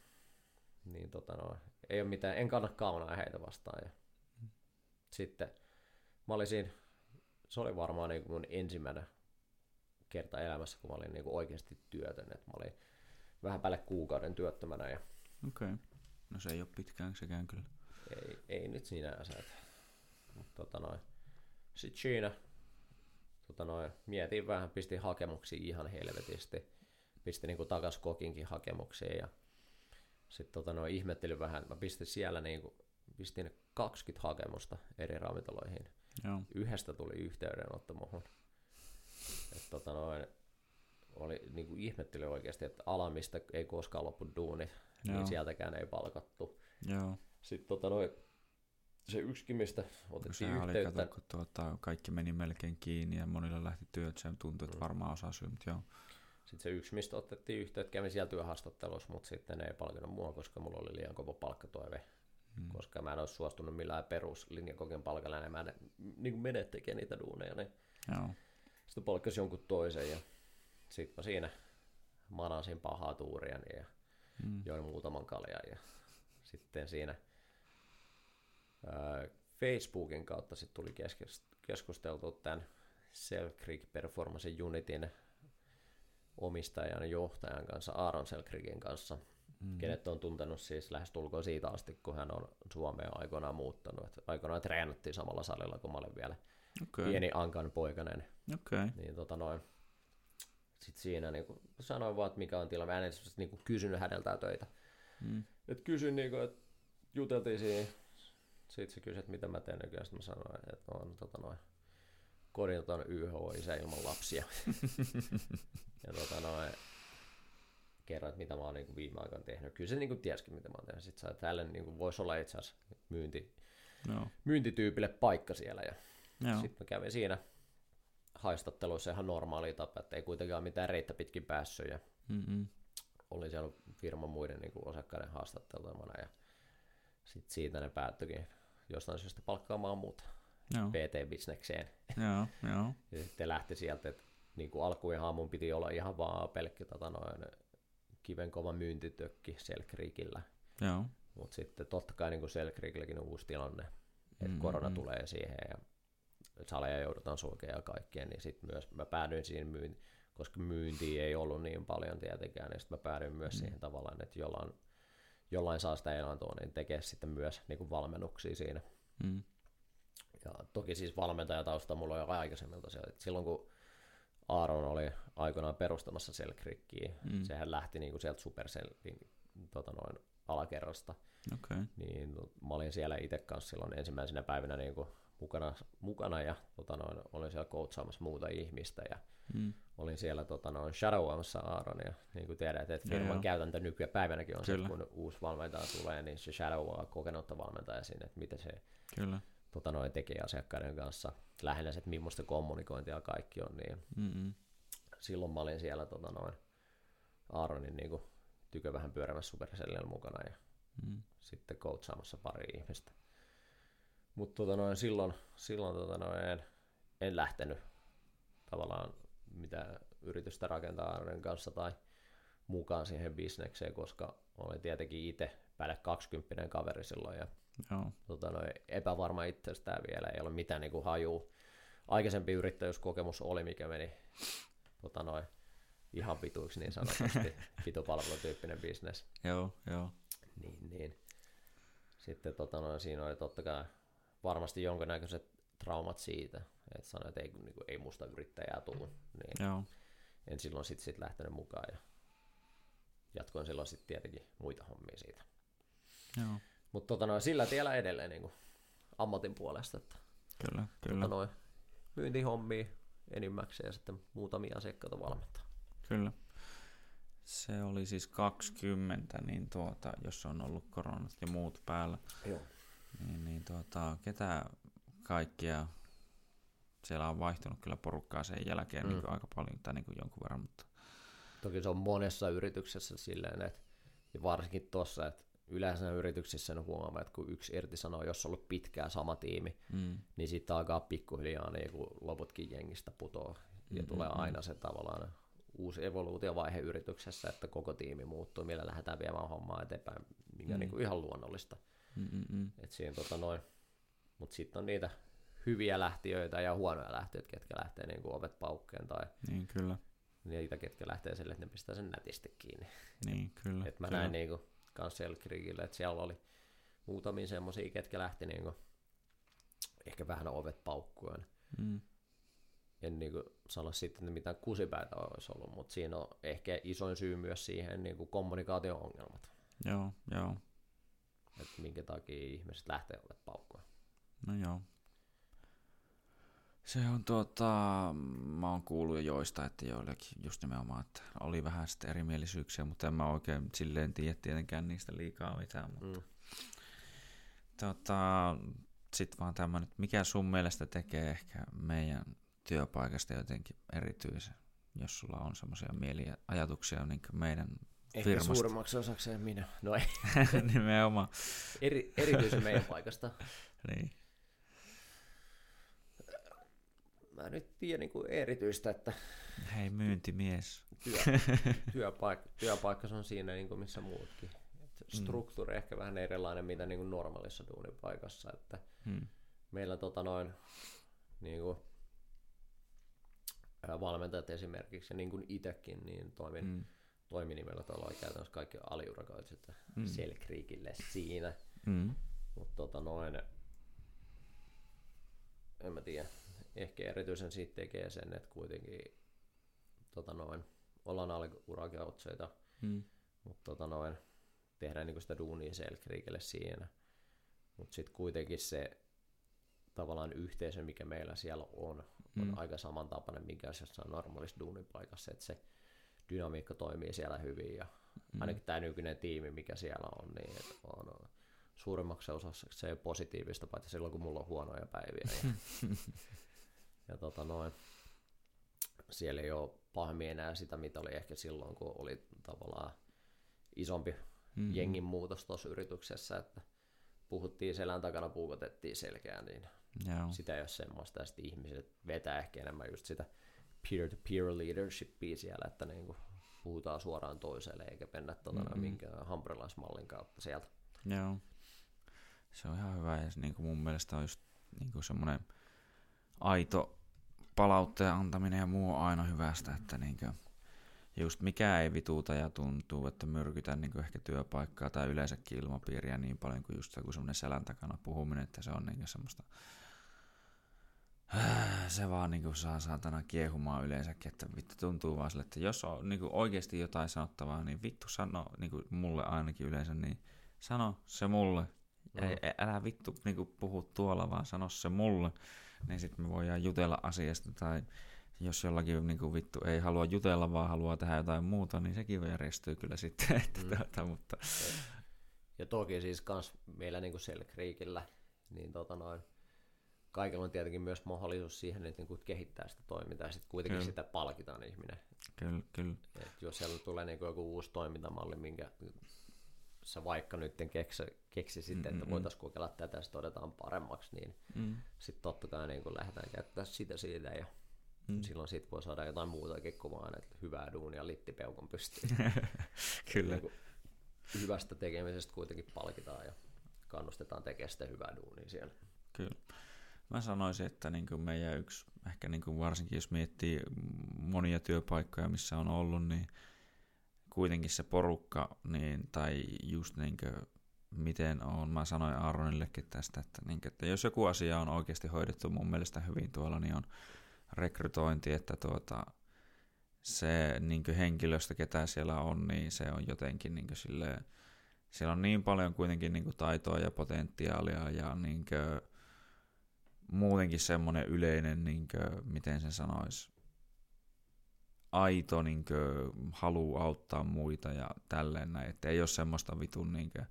B: niin tota no, ei ole mitään, en kanna kaunaa heitä vastaan. Ja sitten mä olin siinä, se oli varmaan niin kuin mun ensimmäinen kerta elämässä, kun mä olin niin kuin oikeasti työtön, että mä olin vähän päälle kuukauden työttömänä ja.
A: Okay. No se ei ole pitkään sekään kyllä.
B: ei, ei nyt sinänsä. Mutta tota noin. Sitten siinä tota noin, mietin vähän, pistin hakemuksia ihan helvetisti. Pistin niinku takas kokinkin hakemuksia ja sitten tota noin, ihmettelin vähän. Mä pistin siellä niinku, pistin 20 hakemusta eri ravintoloihin.
A: Joo.
B: Yhdestä tuli yhteydenotto muhun. Et tota noin, oli niinku ihmettelin oikeasti, että ala, mistä ei koskaan loppu duunit,
A: Joo.
B: niin sieltäkään ei palkattu.
A: Joo.
B: Sitten tota noin, se yksikin, mistä otettiin
A: oli,
B: yhteyttä,
A: kato, kun tuota, kaikki meni melkein kiinni ja monilla lähti työt, se tuntui,
B: Mm.
A: että varmaan osaa syy, mutta joo.
B: sitten se yksi, mistä otettiin yhteyttä, kävin siellä työhaastattelussa, mutta sitten ne ei palkinnut mua, koska mulla oli liian kova palkkatoive,
A: Mm.
B: koska mä en olisi suostunut millään peruslinjakokin palkalla, ja mä en niin kuin mene tekemään niitä duuneja, niin
A: Joo.
B: sitten palkkasi jonkun toisen, ja sitten mä siinä manasin pahaa tuuria, niin ja
A: Mm.
B: join muutaman kaljan, ja sitten siinä ää, Facebookin kautta sitten tuli keskusteltu tämän Selkrig Performance Unitin omistajan ja johtajan kanssa, Aaron Selkrigin kanssa,
A: Mm.
B: kenet on tuntenut siis lähes tulkoon siitä asti, kun hän on Suomeen aikoinaan muuttanut. Et aikoinaan treenattiin samalla salilla, kun mä olin vielä
A: Okei.
B: pieni Ankan poikainen.
A: Okei.
B: Niin tota noin. Sitten siinä niin sanoin vaan, että mikä on tilanne. Mä en edes niin kysynyt häneltä töitä.
A: Mm.
B: Et kysyin, niin kuin, että juteltiin siinä. Sitten se kysyi, että mitä mä teen nykyään. Sitten mä sanoin, että on tota noin, kodinoton YH-isä ilman lapsia. ja tota noin, kerroin, että mitä mä oon niin viime aikoina tehnyt. Kyllä se niin kuin tiesikin, mitä mä oon tehnyt. Sitten sai tälle niin kuin, voisi olla itse asiassa myynti,
A: Joo.
B: myyntityypille paikka siellä. Ja
A: Joo.
B: sitten mä kävin siinä haistatteluissa ihan normaali tapa, että ei kuitenkaan mitään reittä pitkin päässyt. Ja
A: Mm-mm.
B: olin siellä firman muiden niin kuin osakkaiden haastatteltavana ja sitten siitä ne päättyikin jostain syystä palkkaamaan
A: Joo,
B: PT-bisnekseen.
A: joo, joo.
B: Ja sitten lähti sieltä, että niin kuin alkuinhan mun piti olla ihan vaan pelkkä tota noin, kivenkova myyntitökki Selkriikillä. Mutta sitten totta kai niin Selkriikilläkin on uusi tilanne, että
A: Mm,
B: korona tulee siihen ja saleja joudutaan sulkemaan ja kaikkea, niin sitten myös mä päädyin siihen myyntiin, koska myyntiä ei ollut niin paljon tietenkään, niin sitten mä päädyin myös
A: Mm.
B: siihen tavallaan, että jollain, jollain saa sitä elantoa, niin tekee sitten myös niin kuin valmennuksia siinä.
A: mm,
B: Ja toki siis valmentajatausta mulla on jo aikaisemmilta siellä. Et silloin kun Aaron oli aikoinaan perustamassa Selkrikkiä,
A: Mm.
B: sehän lähti niinku sieltä Supercellin tota noin, alakerrasta,
A: okei.
B: niin mä olin siellä itse kanssa silloin ensimmäisenä päivänä niinku mukana, mukana ja tota noin, olin siellä coachaamassa muuta ihmistä ja
A: Mm,
B: olin siellä tota noin, shadowamassa Aaronia, niin kuin tiedät, että firman
A: joo.
B: käytäntö nykypäivänäkin on
A: Kyllä.
B: se, kun uusi valmentaja tulee, niin se shadowaa kokenutta valmentaja sinne, että miten se
A: kyllä.
B: tota noin, tekee asiakkaiden kanssa. Lähinnä se, että millaista kommunikointia kaikki on, niin
A: Mm-mm.
B: silloin mä olin siellä tota noin, Aaronin niin kuin, tykö vähän pyörämässä Supercellillä mukana ja
A: Mm,
B: sitten coachaamassa pari ihmistä. Mutta tota noin, silloin, silloin tota noin, en, en lähtenyt tavallaan mitä yritystä rakentaa Aaronin kanssa tai mukaan siihen bisnekseen, koska olin tietenkin itse päälle 20 kaveri silloin ja
A: joo,
B: tota, noin, epävarma itsestään vielä, ei ole mitään niin hajuu. Aikaisempi yrittäjyyskokemus oli, mikä meni tota, noin, ihan pituiksi niin sanotusti, pitopalvelutyyppinen bisnes.
A: joo, joo.
B: Niin, niin. Sitten tota, noin, siinä oli totta kai varmasti jonkinnäköiset traumat siitä, että sanoin, että ei, niin kuin, ei musta yrittäjää tule. Niin
A: Joo,
B: en silloin sitten sit lähtenyt mukaan ja jatkoin silloin sitten tietenkin muita hommia siitä. Mutta tota, noin, sillä tiellä edelleen niin kuin, ammatin puolesta, että
A: kyllä,
B: Kyllä.
A: kyllä,
B: noin myyntihommia enimmäkseen ja sitten muutamia asiakkaita valmentaa.
A: kyllä. Se oli siis 20, niin tuota, jos on ollut koronat ja muut päällä,
B: Joo.
A: Niin, niin tuota, ketä kaikkia, siellä on vaihtunut kyllä porukkaa sen jälkeen
B: Mm.
A: mm. niin aika paljon tai niin kuin jonkun verran, mutta
B: Toki se on monessa yrityksessä silleen, että ja varsinkin tuossa, että yleensä yrityksissä ne huomaa, että kun yksi irtisanoo, jos on ollut pitkään sama tiimi,
A: mm,
B: niin sitten alkaa pikkuhiljaa niin kun loputkin jengistä putoaa. Ja
A: Mm,
B: tulee
A: mm,
B: aina se tavallaan uusi evoluutiovaihe yrityksessä, että koko tiimi muuttuu, millä lähdetään viemään hommaa eteenpäin, mikä
A: Mm.
B: niin kuin ihan luonnollista. Et siinä tota noin. Mut sitten on niitä hyviä lähtiöitä ja huonoja lähtiöitä, ketkä lähtee niin kuin ovet paukkeen tai
A: niin kyllä,
B: niitä, ketkä lähtee sille, että ne pistää sen nätisti kiinni.
A: niin kyllä.
B: Et mä
A: kyllä.
B: näin niin kuin kans että siellä oli muutamia semmosia, ketkä lähti niin kuin, ehkä vähän ovet paukkuen.
A: Mm,
B: En niin kuin sano sitten, että mitään kusipäitä olisi ollut, mutta siinä on ehkä isoin syy myös siihen niin kuin kommunikaatio-ongelmat.
A: joo, joo,
B: Että minkä takia ihmiset lähtee ovet paukkuen.
A: no joo. Se on tuota, mä oon kuullut jo joista, että joillekin just nimenomaan, että oli vähän sitten erimielisyyksiä, mutta en mä oikein silleen tiedä tietenkään niistä liikaa mitään, mutta
B: Mm.
A: tota, sit vaan tämmönen, että mikä sun mielestä tekee ehkä meidän työpaikasta jotenkin erityisen, jos sulla on semmoisia mieliä, ajatuksia niin meidän
B: Ehkä
A: firmasta.
B: suurimmaksi osakseen minä. No ei,
A: nimenomaan.
B: eri, erityisen meidän paikasta.
A: Niin.
B: Mä nyt tiedä niin kuin erityistä, että
A: Hei myyntimies.
B: työ, työpaikka, työpaikka on siinä niin kuin missä muutkin. Et struktuuri ehkä vähän erilainen mitä niin kuin normaalissa duunipaikassa. Että
A: Hmm.
B: meillä tota noin, niin kuin, valmentajat esimerkiksi, ja niin kuin itsekin, niin toimin, mm. Toiminimellä tuolla on käytännössä kaikki aliurakoitsijat
A: Mm.
B: mm. Selkriikille siinä.
A: Hmm.
B: Mutta tota noin, en mä tiedä, ehkä erityisen siitä tekee sen, että kuitenkin tota noin, ollaan aliurakoitsijoita,
A: Hmm.
B: mutta tota noin, tehdään niinku sitä duunia Selkriikille siinä. Mutta sitten kuitenkin se tavallaan yhteisö, mikä meillä siellä on, on
A: Mm.
B: aika samantapainen, mikä se jossain normaalissa duunipaikassa, että se dynamiikka toimii siellä hyvin ja
A: Mm.
B: ainakin tämä nykyinen tiimi, mikä siellä on, niin on suurimmaksi osaksi se positiivista, paitsi silloin, kun mulla on huonoja päiviä. Ja, ja tota noin, siellä ei ole pahemmin enää sitä, mitä oli ehkä silloin, kun oli tavallaan isompi mm-hmm. jengin muutos tuossa yrityksessä, että puhuttiin selän takana, puukotettiin selkeää, niin Joo. sitä ei ole semmoista, ja sitten ihmiset vetää ehkä enemmän just sitä peer-to-peer leadershipia siellä, että niin kuin puhutaan suoraan toiselle, eikä mennä tuota mm-hmm. minkään hampurilaismallin kautta sieltä.
A: Joo. Se on ihan hyvä, ja niin kuin mun mielestä on just niin kuin semmoinen aito palautteen antaminen ja muu on aina hyvästä, että niin kuin, just mikä ei vituuta ja tuntuu, että myrkytän niin ehkä työpaikkaa tai yleensäkin ilmapiiriä niin paljon kuin just joku semmoinen selän takana puhuminen, että se on niin semmoista se vaan niin kuin saa saatana kiehumaan yleensäkin, että vittu tuntuu vaan sille, että jos on niin kuin oikeasti jotain sanottavaa, niin vittu sano niin kuin mulle ainakin yleensä, niin sano se mulle. Mm. Ei, älä vittu niin kuin puhu tuolla, vaan sano se mulle. Niin sitten me voidaan jutella asiasta tai jos jollakin niin kuin vittu ei halua jutella, vaan haluaa tehdä jotain muuta, niin sekin voi järjestyä kyllä sitten. Että mm. tuota, mutta...
B: Ja toki siis kans meillä niin Selkriikillä, niin tota noin, kaikilla on tietenkin myös mahdollisuus siihen, että niin kehittää sitä toimintaa ja sitten kuitenkin kyllä. sitä palkitaan ihminen.
A: Kyllä, kyllä.
B: Et jos siellä tulee niin joku uusi toimintamalli, minkä sä vaikka nyt keksi, keksi sitten, että voitaisiin kokeilla tätä ja todetaan paremmaksi, niin mm. sitten totta kai niin lähdetään käyttämään sitä siitä ja mm. silloin siitä voi saada jotain muutakin kuin vaan, että hyvää duunia littipeukon pystyyn.
A: Kyllä. Niin
B: hyvästä tekemisestä kuitenkin palkitaan ja kannustetaan tekemään sitä hyvää duunia siellä.
A: Kyllä. Mä sanoisin, että niin kuin meidän yksi, ehkä niin kuin varsinkin jos miettii monia työpaikkoja, missä on ollut, niin kuitenkin se porukka, niin, tai just niin kuin, miten on, mä sanoin Aaronillekin tästä, että, niin että jos joku asia on oikeasti hoidettu mun mielestä hyvin tuolla, niin on rekrytointi, että tuota, se niin henkilöstö, ketä siellä on, niin se on jotenkin niin silleen, siellä on niin paljon kuitenkin niin taitoa ja potentiaalia ja niin kuin, muutenkin semmoinen yleinen, niin kuin, miten sen sanoisi, aito niin kuin, halu auttaa muita ja tälleen näin, että ei ole semmoista vitun niin kuin,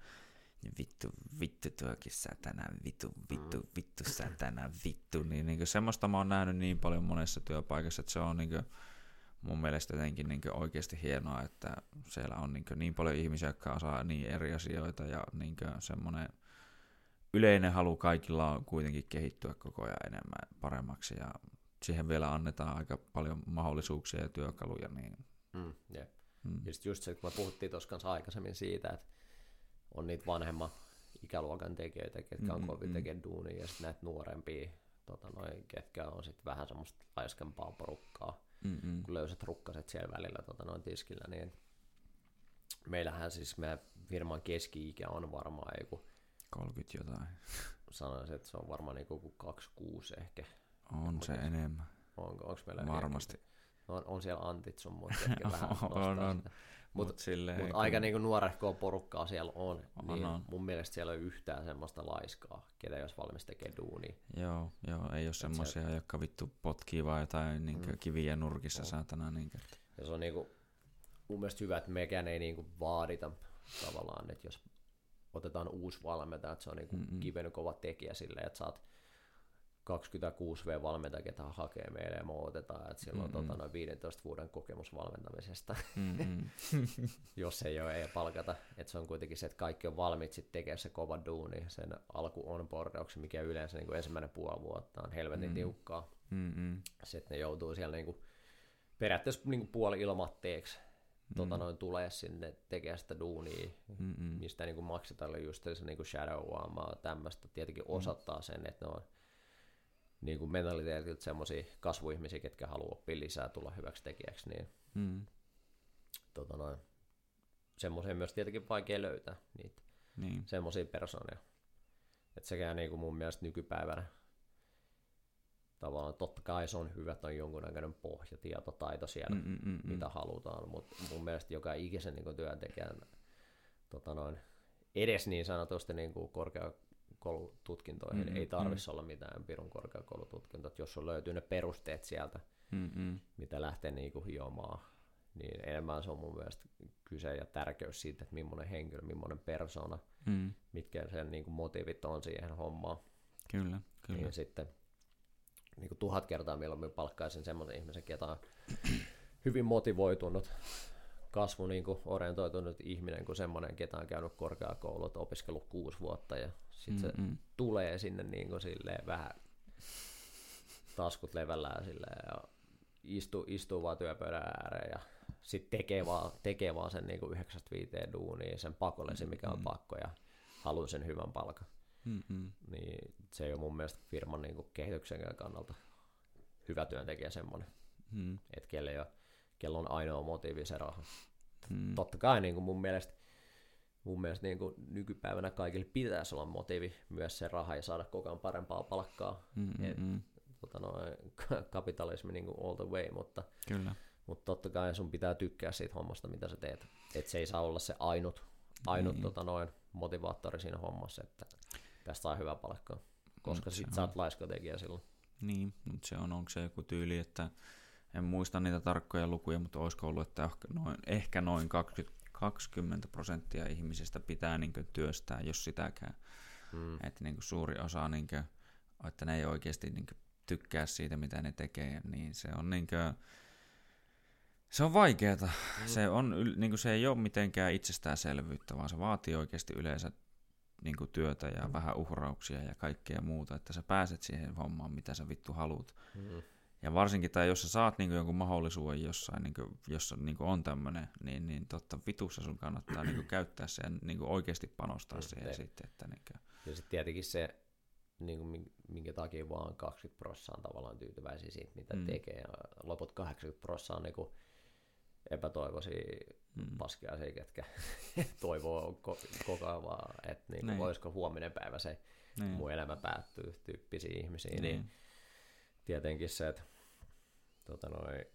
A: vittu, vittu tuokin tänään, vittu, vittu, vittu tänään, vittu, niin, niin kuin, semmoista mä oon nähnyt niin paljon monessa työpaikassa, että se on niin kuin, mun mielestä jotenkin niin oikeasti hienoa, että siellä on niin, niin paljon ihmisiä, jotka osaa niin eri asioita ja niin semmoinen yleinen halu kaikilla on kuitenkin kehittyä koko ajan enemmän paremmaksi ja siihen vielä annetaan aika paljon mahdollisuuksia ja työkaluja. Niin...
B: Mm, yeah. mm. Just, just se, kun me puhuttiin tuossa kanssa aikaisemmin siitä, että on niitä vanhemman ikäluokan tekijöitä, ketkä on mm, kovin mm. tekemään duunia, ja sitten näitä nuorempia, tota noin, ketkä on sitten vähän semmoista laiskempaa porukkaa, Mm-mm. kun löysät rukkaset siellä välillä tota noin tiskillä, niin meillähän siis meidän firman keski-ikä on varmaan joku
A: 30 jotain.
B: Sanoisin, että se on varmaan niin kuin 26 ehkä.
A: On se enemmän.
B: Onko, onko meillä
A: Varmasti.
B: No, on, on siellä Antit sun muut, vähän
A: on, on.
B: Mutta mut, mut aika niinku nuorehkoa porukkaa siellä on, on, niin on. mun mielestä siellä ei ole yhtään semmoista laiskaa, ketä jos valmis tekee duunia.
A: Joo, joo ei ole semmoisia, se... jotka vittu potkii vaan jotain niin mm. kiviä nurkissa on. saatana. Niin, että...
B: Ja se on niinku, mun mielestä hyvä, että mekään ei niinku vaadita tavallaan, että jos otetaan uusi valmentaja, että se on niinku kiven kova tekijä silleen, että saat 26V-valmentaja, ketä hakee meille ja me otetaan, että sillä on mm-hmm. tota, noin 15 vuoden kokemus valmentamisesta, mm-hmm. jos ei ole, ei palkata. Että se on kuitenkin se, että kaikki on valmiit sitten tekemään se kova duuni, sen alku onboardauksen, mikä yleensä niin kuin ensimmäinen puoli vuotta on helvetin mm-hmm. tiukkaa. Mm-hmm. Sitten ne joutuu siellä niin kuin, periaatteessa niin kuin puoli ilmatteeksi mm. tota noin, tulee sinne tekemään sitä duunia, Mm-mm. mistä niin kuin maksetaan just se niin shadowaamaa tämmöistä. Tietenkin mm. osoittaa sen, että ne on niin kuin mentaliteetiltä semmoisia kasvuihmisiä, ketkä haluaa oppia lisää, tulla hyväksi tekijäksi, niin mm. tota noin, semmoisia myös tietenkin vaikea löytää niitä niin. semmoisia persoonia. Että sekään niin kuin mun mielestä nykypäivänä tavallaan totta kai se on hyvä, että on jonkunnäköinen pohjatietotaito siellä, mm, mm, mm, mm. mitä halutaan, mutta mun mielestä joka ikisen niin työntekijän tota noin, edes niin sanotusti niin kuin korkeakoulututkintoihin mm, ei tarvitsisi mm. olla mitään pirun korkeakoulututkintoa, jos on löytyy ne perusteet sieltä, mm, mm. mitä lähtee niin kuin hiomaan, niin enemmän se on mun mielestä kyse ja tärkeys siitä, että millainen henkilö, millainen persona, mm. mitkä sen niin kuin motiivit on siihen hommaan.
A: Kyllä, kyllä.
B: Niin sitten niin kuin tuhat kertaa mieluummin palkkaisin semmoisen ihmisen, ketä on hyvin motivoitunut, kasvu niin kuin orientoitunut ihminen kuin semmoinen, ketä on käynyt korkeakoulut, opiskellut kuusi vuotta ja sitten se tulee sinne niin kuin silleen vähän taskut levällään silleen ja istuu, istuu vaan työpöydän ääreen ja sitten tekee vaan, tekee vaan sen niin kuin 9-5 duunia, sen pakollisen, mikä on pakko ja haluaa sen hyvän palkan.
A: Mm-mm.
B: Niin se ei ole mun mielestä firman niin kuin kehityksen kannalta hyvä työntekijä semmoinen,
A: Mm.
B: että kelle, ei ole, kello on ainoa motiivi se raha.
A: Mm.
B: Totta kai niin kuin mun mielestä, mun mielestä niin kuin nykypäivänä kaikille pitäisi olla motiivi myös se raha ja saada koko ajan parempaa palkkaa. Et,
A: Mm-mm.
B: tota noin, kapitalismi niin kuin all the way, mutta,
A: Kyllä.
B: mutta totta kai sun pitää tykkää siitä hommasta, mitä sä teet. Et se ei saa olla se ainut, ainut
A: Niin.
B: tota noin, motivaattori siinä hommassa, että tästä saa hyvää palkkaa. Koska
A: Mut
B: sit sä oot laiskatekijä silloin.
A: Niin, mutta se on, onko se joku tyyli, että en muista niitä tarkkoja lukuja, mutta olisiko ollut, että noin, ehkä noin 20, 20 prosenttia ihmisistä pitää niin työstää, jos sitäkään.
B: Mm.
A: Että niin suuri osa, niin kuin, että ne ei oikeasti niin tykkää siitä, mitä ne tekee, niin se on niin kuin, se on vaikeeta. Mm. Se, on, niin se ei ole mitenkään itsestäänselvyyttä, vaan se vaatii oikeasti yleensä niin työtä ja vähän uhrauksia ja kaikkea muuta, että sä pääset siihen hommaan, mitä sä vittu haluat.
B: Mm.
A: Ja varsinkin, tai jos sä saat niin jonkun mahdollisuuden jossain, niin kuin, jossa niin on tämmöinen, niin, niin totta vitussa sun kannattaa niin käyttää sen, ja niin oikeasti panostaa
B: Mm,
A: siihen
B: tein.
A: sitten. Että niin kuin,
B: Ja sitten tietenkin se, niin kuin, min- minkä takia vaan 20 prosenttia on tavallaan tyytyväisiä siitä, mitä
A: Mm.
B: mm. tekee. Ja loput 80 prosenttia on niin kuin epätoivoisia
A: mm,
B: paskiaisia, ketkä toivoo ko- koko ajan vaan, että niin kuin, voisiko huominen päivä se
A: niin,
B: mun elämä päättyy tyyppisiä ihmisiä. Niin,
A: niin,
B: tietenkin se, että tota noi,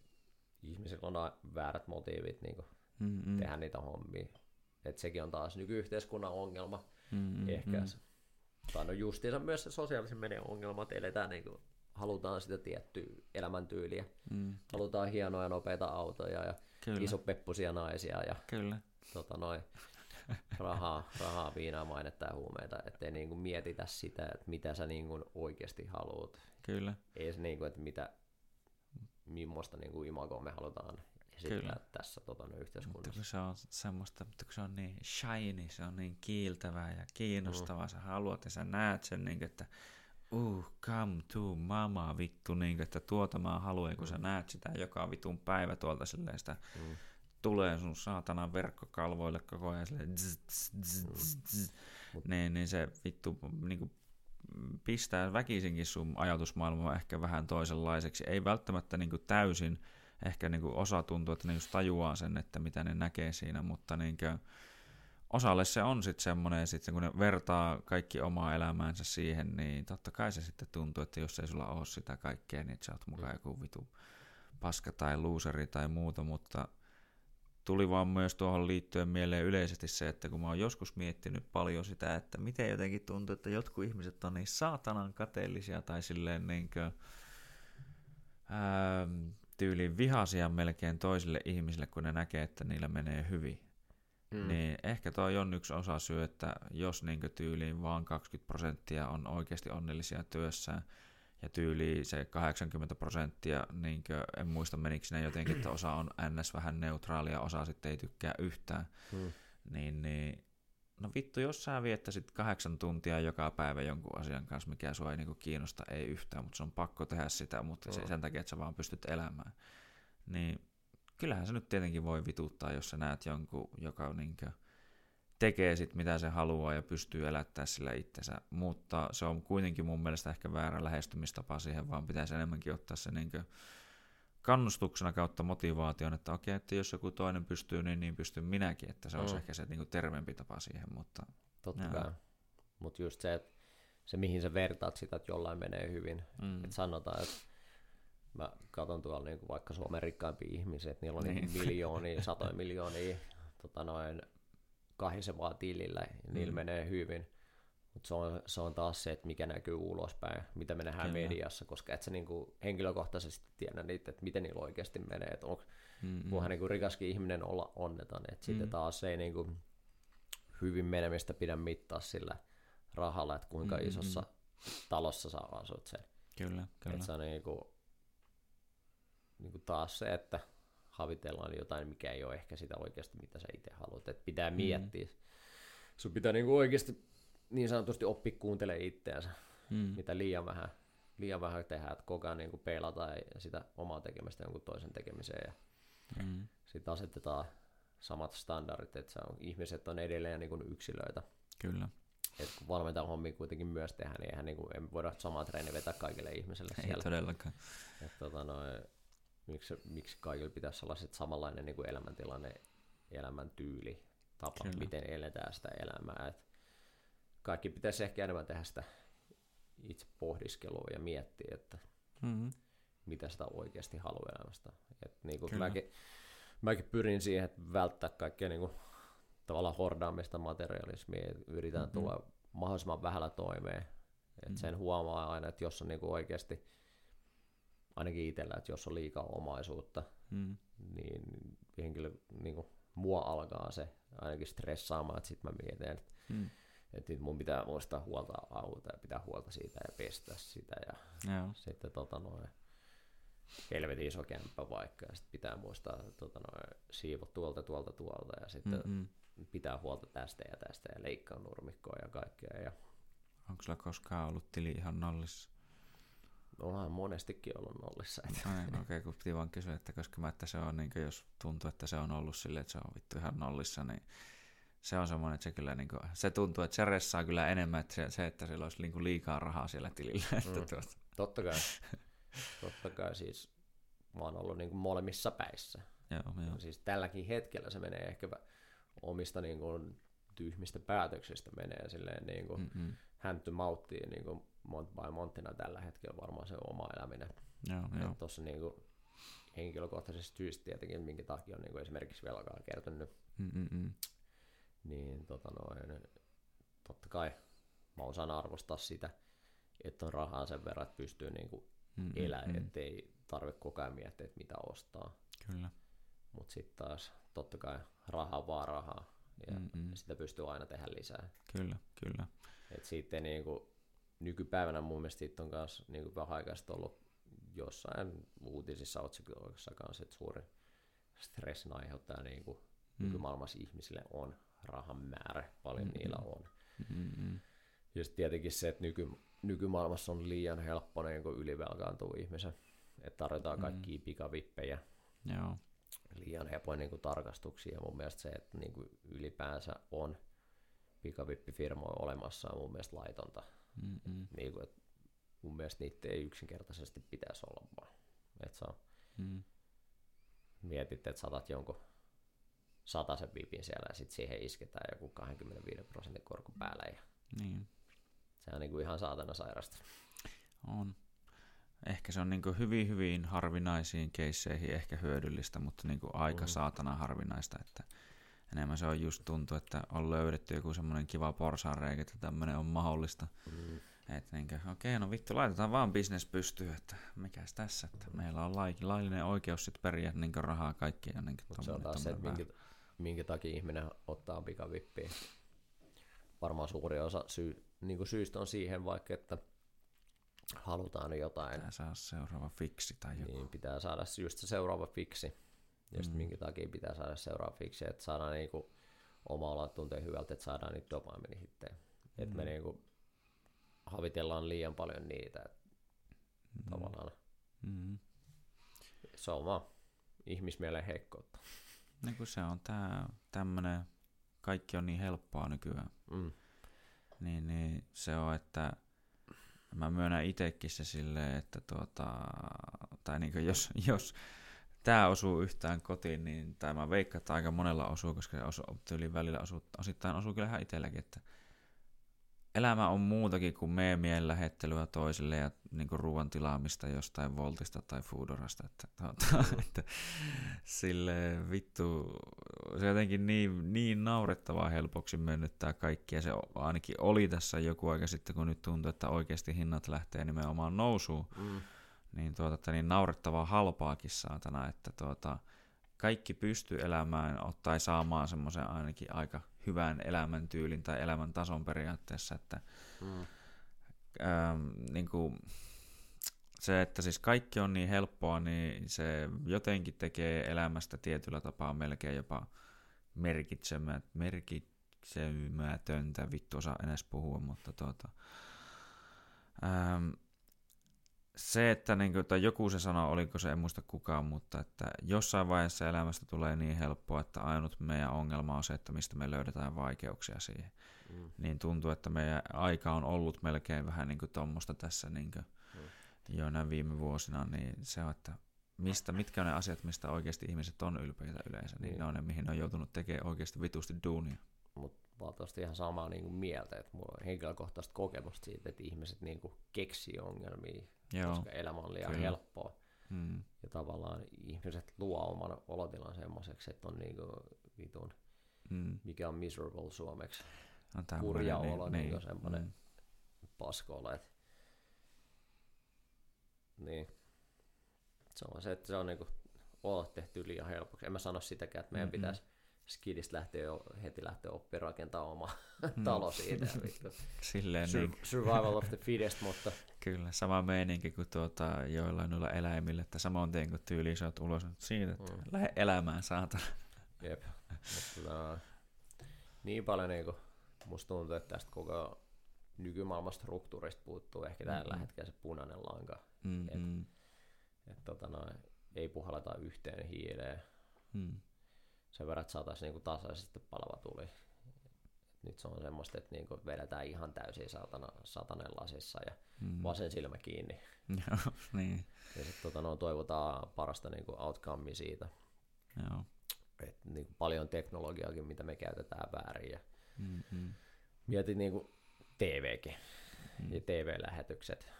B: ihmisillä on väärät motiivit niin kuin
A: mm, mm,
B: tehdä niitä hommia. Et sekin on taas nykyyhteiskunnan ongelma
A: mm, mm,
B: ehkä. Tai no justiinsa myös se sosiaalisen median ongelma, että eletään niin kuin, halutaan sitä tiettyä elämäntyyliä.
A: mm,
B: Halutaan hienoja nopeita autoja ja
A: kyllä,
B: isopeppusia naisia ja
A: kyllä,
B: tota noin, rahaa, rahaa, viinaa, mainetta ja huumeita, ettei niinku mietitä sitä, että mitä sä niinku oikeasti haluat.
A: kyllä,
B: Ei se niinku, että mitä, millaista niinku imagoa me halutaan esittää
A: Kyllä.
B: tässä tota, noin
A: mutta
B: yhteiskunnassa.
A: kun se on semmoista, mutta kun se on niin shiny, se on niin kiiltävää ja kiinnostavaa, sä haluat ja sä näet sen, niin että uh, come to mama vittu, niin kuin, että tuota mä haluan, kun sä näet sitä joka vitun päivä tuolta silleen sitä
B: Mm.
A: tulee sun saatanan verkkokalvoille koko ajan silleen zzz, zzz, zzz, zzz, zzz.
B: Mut-
A: niin, niin se vittu niinku, pistää väkisinkin sun ajatusmaailmaa ehkä vähän toisenlaiseksi. Ei välttämättä niinku täysin, ehkä niinku osa tuntuu, että ne just tajuaa sen, että mitä ne näkee siinä, mutta niinku, osalle se on sitten semmoinen, sitten kun ne vertaa kaikki omaa elämäänsä siihen, niin totta kai se sitten tuntuu, että jos ei sulla ole sitä kaikkea, niin sä oot mukaan joku vitu paska tai luuseri tai muuta, mutta tuli vaan myös tuohon liittyen mieleen yleisesti se, että kun mä oon joskus miettinyt paljon sitä, että miten jotenkin tuntuu, että jotkut ihmiset on niin saatanan kateellisia tai silleen niin kuin, ähm, tyyliin vihaisia melkein toisille ihmisille, kun ne näkee, että niillä menee hyvin. Mm. Niin ehkä toi on yksi osa syy, että jos niin tyyliin vaan 20 prosenttia on oikeasti onnellisia työssään, ja tyyli se 80 prosenttia, niin en muista menikö ne jotenkin, että osa on ns. vähän neutraalia, osa sitten ei tykkää yhtään,
B: Mm.
A: niin, niin no vittu, jos sä viettäisit kahdeksan tuntia joka päivä jonkun asian kanssa, mikä sua ei niinku kiinnosta, ei yhtään, mutta se on pakko tehdä sitä, mutta se,
B: Mm.
A: sen takia, että sä vaan pystyt elämään, niin kyllähän se nyt tietenkin voi vituttaa, jos sä näet jonkun, joka niinkö tekee sit mitä se haluaa ja pystyy elättää sillä itsensä, mutta se on kuitenkin mun mielestä ehkä väärä lähestymistapa siihen, vaan pitäisi enemmänkin ottaa se niinkö kannustuksena kautta motivaation, että okei, että jos joku toinen pystyy, niin, niin pystyn minäkin, että se olisi
B: Mm.
A: ehkä se niinku terveempi tapa siihen, mutta
B: Totta
A: Joo.
B: kai. Mutta just se, että se mihin sä vertaat sitä, että jollain menee hyvin.
A: mm,
B: Et sanotaan, että mä katson tuolla niinku vaikka Suomen rikkaimpia ihmisiä, että niillä on
A: Niin.
B: niin. miljoonia, satoja miljoonia tota noin kahisevaa tilillä, ja niillä
A: Mm.
B: menee hyvin. Mutta se on, se on taas se, että mikä näkyy ulospäin, mitä me nähdään
A: Kyllä.
B: mediassa, koska et sä niinku henkilökohtaisesti tiedä niitä, että miten niillä oikeasti menee. Että onko
A: mm,
B: voihan niinku rikaskin ihminen olla onneton, että sitten
A: Mm.
B: taas ei niinku hyvin menemistä pidä mittaa sillä rahalla, että kuinka
A: Mm, mm,
B: isossa talossa sä asut sen.
A: kyllä, kyllä.
B: Että se on niinku, niinku taas se, että havitellaan jotain, mikä ei ole ehkä sitä oikeasti, mitä sä itse haluat. Et pitää mm. miettiä. Sun pitää niinku oikeasti niin sanotusti oppi kuuntelemaan itseänsä, mm. mitä liian vähän, liian vähän tehdään, että koko ajan niinku peilataan sitä omaa tekemistä jonkun toisen tekemiseen ja mm. sitten asetetaan samat standardit, että se on, ihmiset on edelleen niin kuin yksilöitä.
A: Kyllä.
B: Et kun valmentajan hommi kuitenkin myös tehdä, niin eihän niin kuin, emme voida samaa treeni vetää kaikille ihmisille
A: Ei
B: siellä.
A: todellakaan.
B: Et, tota, no, miksi, miksi kaikilla pitäisi olla sit samanlainen niin kuin elämäntilanne, elämäntyyli, tapa, Kyllä. miten eletään sitä elämää. Et kaikki pitäisi ehkä enemmän tehdä sitä itse pohdiskelua ja miettiä, että mm-hmm. mitä sitä oikeasti haluaa elämästä. Et, niin kuin mäkin, mäkin pyrin siihen, että välttää kaikkea niin kuin, tavallaan hordaamista materialismia, yritän mm-hmm. tulla mahdollisimman vähällä toimeen. Et mm-hmm. Sen huomaa aina, että jos on niin kuin oikeasti, ainakin itsellä, että jos on liikaa omaisuutta, mm-hmm. niin henkilö, niin kuin, mua alkaa se ainakin stressaamaan, että sitten mä mietin, että mm. että mun pitää muistaa huolta auta ja pitää huolta siitä ja pestä sitä ja Joo. sitten tota noin, helvetin iso kämppä vaikka, ja sitten pitää muistaa tota, noin, siivot tuolta, tuolta, tuolta, ja sitten mm-hmm. pitää huolta tästä ja tästä, ja leikkaa nurmikkoa ja kaikkea. Ja...
A: Onko sulla koskaan ollut tili ihan nollissa?
B: Onhan monestikin ollut nollissa.
A: Että... No, niin, okei, okay, kun piti vaan kysyä, että koska mä, että se on, niin jos tuntuu, että se on ollut silleen, että se on vittu ihan nollissa, niin se on semmoinen, että se kyllä niin kuin, se tuntuu, että se ressaa kyllä enemmän, että se, se että sillä olisi niin kuin liikaa rahaa siellä tilillä. Mm. Että tuota.
B: Totta kai. Totta kai siis mä oon ollut niin kuin molemmissa päissä.
A: Joo, joo.
B: Siis tälläkin hetkellä se menee ehkä omista niin kuin, tyhmistä päätöksistä menee silleen niin kuin hänty mauttiin niin kuin mont by monttina tällä hetkellä varmaan se oma eläminen.
A: Joo.
B: Tuossa niin kuin, henkilökohtaisesti syystä tietenkin, minkä takia on niin kuin esimerkiksi velkaa kertynyt. Mm-mm. Niin tota noin, totta kai mä osaan arvostaa sitä, että on rahaa sen verran, että pystyy niin kuin mm, elää, mm. ettei tarvitse koko ajan miettiä, että mitä ostaa.
A: Kyllä.
B: Mutta sitten taas totta kai rahaa vaan rahaa ja Mm-mm. sitä pystyy aina tehdä lisää.
A: Kyllä, kyllä.
B: Et sitten niinku, nykypäivänä mun mielestä siitä on myös niinku vähän aikaista ollut jossain uutisissa otsikoissa kanssa, että suuri stressin aiheuttaja niinku, mm. nykymaailmassa ihmisille on rahan määrä, paljon Mm-mm. niillä on. Mm-mm. Ja sitten tietenkin se, että nyky, nykymaailmassa on liian helppo niin ylivelkaantua ihmisen. Että tarvitaan mm. kaikkia pikavippejä.
A: Joo.
B: Liian helpoin niin kuin, tarkastuksia. Mun mielestä se, että niin kuin, ylipäänsä on pikavippifirmoja olemassa on mun mielestä laitonta. Niin kuin, että mun mielestä niitä ei yksinkertaisesti pitäisi olla vaan. Että sä mm. mietit, että saatat jonkun sen vipin siellä ja sitten siihen isketään joku 25 prosentin korko päällä. Ja
A: niin.
B: Se on niin kuin ihan saatana sairasta.
A: On. Ehkä se on niin hyvin, hyvin harvinaisiin keisseihin ehkä hyödyllistä, mutta niin aika mm. saatana harvinaista, että enemmän se on just tuntuu, että on löydetty joku semmoinen kiva porsaanreikä, että tämmöinen on mahdollista. Mm. Että niin okei, no vittu, laitetaan vaan bisnes pystyyn, että mikäs tässä, että meillä on laillinen oikeus sitten periä niin rahaa kaikkia. Niin
B: Mutta se on taas se, että minkä, minkä takia ihminen ottaa pikavippiä. Varmaan suuri osa syy, niin kuin syystä on siihen vaikka, että halutaan jotain.
A: Pitää saada seuraava fiksi tai joku.
B: Niin, pitää saada just se seuraava fiksi. Ja sitten mm. minkä takia pitää saada seuraava fiksi, että saadaan niinku oma olla tuntee hyvältä, että saadaan niitä dopaminihittejä. Mm. Että me niinku havitellaan liian paljon niitä, että mm. tavallaan mm. se on vaan ihmismielen heikkoutta.
A: Niin kuin se on tää, tämmönen, kaikki on niin helppoa nykyään. Mm. Niin, niin se on, että mä myönnän itsekin se silleen, että tuota, tai niin jos, jos tämä osuu yhtään kotiin, niin, tai mä veikkaan, että aika monella osuu, koska se osuu, tyyliin välillä osuu, osittain osuu kyllä ihan itselläkin, että elämä on muutakin kuin meemien lähettelyä toisille ja niin kuin ruoan tilaamista jostain Voltista tai Foodorasta. Että, tuota, että, sille vittu, se jotenkin niin, niin naurettavaa helpoksi mennyt tämä kaikki. Ja se ainakin oli tässä joku aika sitten, kun nyt tuntuu, että oikeasti hinnat lähtee nimenomaan nousuun. Mm. Niin, tuota, että niin naurettavaa halpaakin saatana, että tuota, kaikki pystyy elämään tai saamaan semmoisen ainakin aika hyvän elämäntyylin tai elämäntason periaatteessa, että mm. ähm, niin kuin, se, että siis kaikki on niin helppoa, niin se jotenkin tekee elämästä tietyllä tapaa melkein jopa merkitsemät, merkitsemätöntä, vittu osaa edes puhua, mutta tuota, ähm, se, että niin kuin, tai joku se sanoi, oliko se, en muista kukaan, mutta että jossain vaiheessa elämästä tulee niin helppoa, että ainut meidän ongelma on se, että mistä me löydetään vaikeuksia siihen. Mm. Niin tuntuu, että meidän aika on ollut melkein vähän niin kuin tuommoista tässä niin kuin mm. jo näin viime vuosina, niin se on, että mistä, mitkä on ne asiat, mistä oikeasti ihmiset on ylpeitä yleensä, niin, niin ne on ne, mihin ne on joutunut tekemään oikeasti vitusti duunia.
B: Mutta valtavasti ihan samaa niin kuin mieltä, että mulla on henkilökohtaista kokemusta siitä, että ihmiset niin kuin keksii ongelmia, Joo, koska elämä on liian kyllä. helppoa. Hmm. Ja tavallaan ihmiset luo oman olotilan semmoiseksi, että on niin kuin vitun, hmm. mikä on miserable suomeksi.
A: No,
B: kurja niin, olo, niin, niin semmoinen mm. pasko olo, että niin. Se on se, että se on niinku olot tehty liian helpoksi. En mä sano sitäkään, että meidän mm-hmm. pitäisi skidistä lähteä jo, heti lähteä oppimaan rakentaa oma mm. talo siitä.
A: Silleen
B: Sur- niin. Survival of the fittest, mutta...
A: Kyllä, sama meininki kuin tuota, joillain noilla eläimillä, että samoin tien kuin tyyli sä ulos nyt siitä, että mm. lähde elämään saatana.
B: Jep, mutta no, niin paljon niin kuin, musta tuntuu, että tästä koko nykymaailman struktuurista puuttuu ehkä mm-hmm. tällä hetkellä se punainen lanka. Mm-hmm. Että et, tota, no, ei puhalleta yhteen hiileen. Mm sen verran, että saataisiin niinku tasaisesti palava tuli. Nyt se on semmoista, että niinku vedetään ihan täysin satana, satanen lasissa ja mm. vasen silmä kiinni.
A: Joo, niin.
B: Ja sitten tota, no, toivotaan parasta niinku outcomea siitä.
A: Joo.
B: Et, niinku, paljon teknologiaakin, mitä me käytetään väärin. Ja
A: mm-hmm.
B: Mietin niinku TVkin mm. ja TV-lähetykset,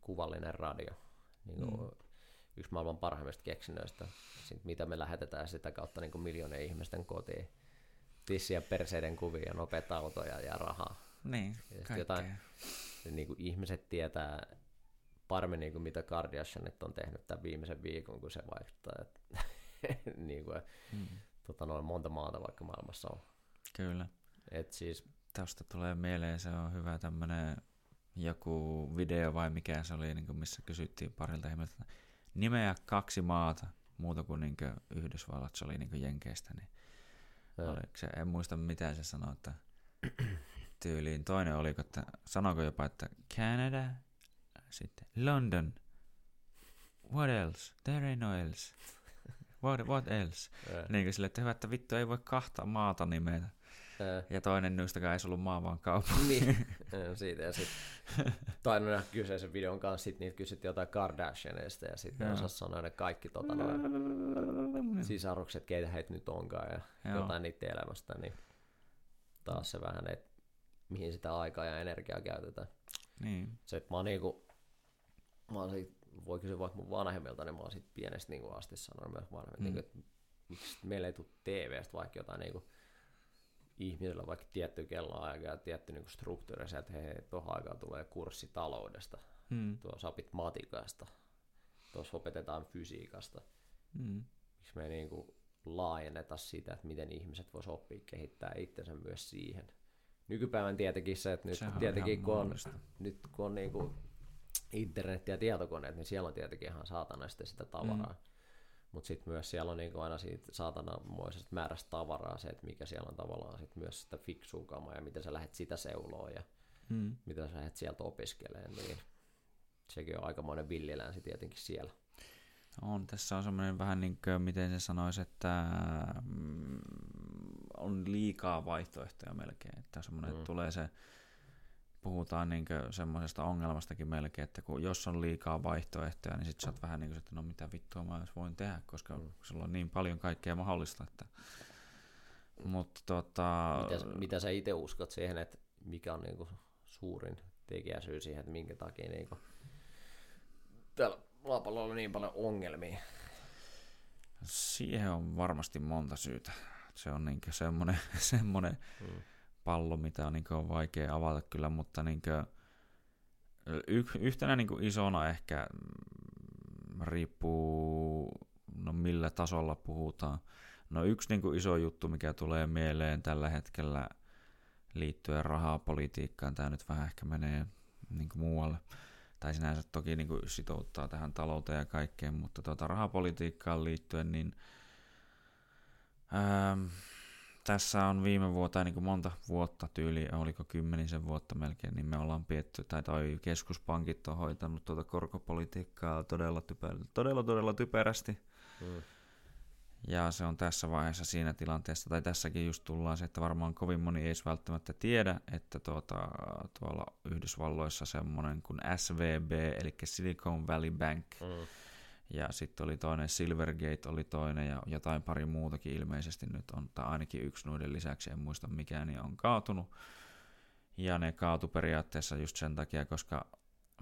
B: kuvallinen radio. Niinku, mm yksi maailman parhaimmista keksinnöistä, mitä me lähetetään sitä kautta niin miljoonien ihmisten kotiin. Tissiä, perseiden kuvia, nopeita autoja ja rahaa.
A: Niin,
B: ja jotain, niin kuin ihmiset tietää paremmin, niin kuin mitä Kardashianit on tehnyt tämän viimeisen viikon, kun se vaikuttaa. Että, niin kuin, hmm. tota, noin monta maata vaikka maailmassa on.
A: Kyllä.
B: Et siis,
A: Tästä tulee mieleen, se on hyvä tämmöinen joku video vai mikä se oli, niin kuin missä kysyttiin parilta ihmisiltä, nimeä kaksi maata, muuta kuin, niin kuin Yhdysvallat, se oli niin Jenkeistä, niin oliko se, en muista mitä se sanoi, että tyyliin toinen oli, että sanoiko jopa, että Canada, sitten London, what else, there ain't no else, what, what else, niin kuin sille, että hyvä, että vittu ei voi kahta maata nimetä. Ja toinen niistäkään ei ollut maa, vaan kaupunki.
B: Niin, siitä ja sitten tainnut nähdä kyseisen videon kanssa, sit niitä kysyttiin jotain Kardashianeista ja sitten osasi sanoa ne kaikki tota, noin, sisarukset, keitä heitä nyt onkaan ja Joo. jotain niiden elämästä, niin taas se vähän, että mihin sitä aikaa ja energiaa käytetään.
A: Niin.
B: Se, että mä oon niinku, mä oon siitä, voi kysyä vaikka mun vanhemmilta, niin mä oon siitä pienestä niinku asti sanonut myös vanhemmilta, mm. niin, että miksi meillä ei tule TVstä vaikka jotain niinku, ihmisillä vaikka tietty kelloaika ja tietty niin struktuuri, että hei, tuohon aikaan tulee kurssi taloudesta,
A: hmm.
B: tuossa opit matikasta, tuossa opetetaan fysiikasta.
A: Hmm.
B: Miksi me ei niin kuin laajenneta sitä, että miten ihmiset voisivat oppia kehittää itsensä myös siihen. Nykypäivän tietenkin se, että nyt Sehän tietenkin kun on, nyt kun on niin kuin internet ja tietokoneet, niin siellä on tietenkin ihan saatanasti sitä tavaraa. Hmm mutta sitten myös siellä on niinku aina siitä saatananmoisesta määrästä tavaraa se, että mikä siellä on tavallaan sit myös sitä fiksua kamaa ja miten sä lähdet sitä seuloa ja
A: hmm.
B: mitä sä lähdet sieltä opiskelemaan, niin sekin on aikamoinen villilänsi tietenkin siellä.
A: On, tässä on semmoinen vähän niin kuin, miten se sanoisi, että mm, on liikaa vaihtoehtoja melkein, että semmoinen, mm. tulee se puhutaan niin semmoisesta ongelmastakin melkein, että kun jos on liikaa vaihtoehtoja, niin sitten sä oot vähän niin kuin, että no mitä vittua mä edes voin tehdä, koska mm. sulla on niin paljon kaikkea mahdollista. Että... Mutta tota...
B: mitä, mitä sä itse uskot siihen, että mikä on niin kuin suurin tekijäsyy siihen, että minkä takia niin kuin... täällä maapallolla on niin paljon ongelmia?
A: Siihen on varmasti monta syytä. Se on niin semmoinen, semmoinen mm pallo, mitä on, niin kuin, on vaikea avata kyllä, mutta niin kuin, y- yhtenä niin kuin isona ehkä mm, riippuu, no millä tasolla puhutaan. No yksi niin kuin iso juttu, mikä tulee mieleen tällä hetkellä liittyen rahapolitiikkaan, tämä nyt vähän ehkä menee niin kuin muualle, tai sinänsä toki niin kuin sitouttaa tähän talouteen ja kaikkeen, mutta tuota rahapolitiikkaan liittyen, niin ää, tässä on viime vuotta, niin kuin monta vuotta tyyli, oliko kymmenisen vuotta melkein, niin me ollaan pietty, tai toi keskuspankit on hoitanut tuota korkopolitiikkaa todella, typer, todella, todella typerästi. Mm. Ja se on tässä vaiheessa siinä tilanteessa, tai tässäkin just tullaan se, että varmaan kovin moni ei välttämättä tiedä, että tuota, tuolla Yhdysvalloissa semmoinen kuin SVB, eli Silicon Valley Bank, mm. Ja sitten oli toinen Silvergate oli toinen, ja jotain pari muutakin ilmeisesti nyt on, tai ainakin yksi noiden lisäksi, en muista mikä, niin on kaatunut. Ja ne kaatu periaatteessa just sen takia, koska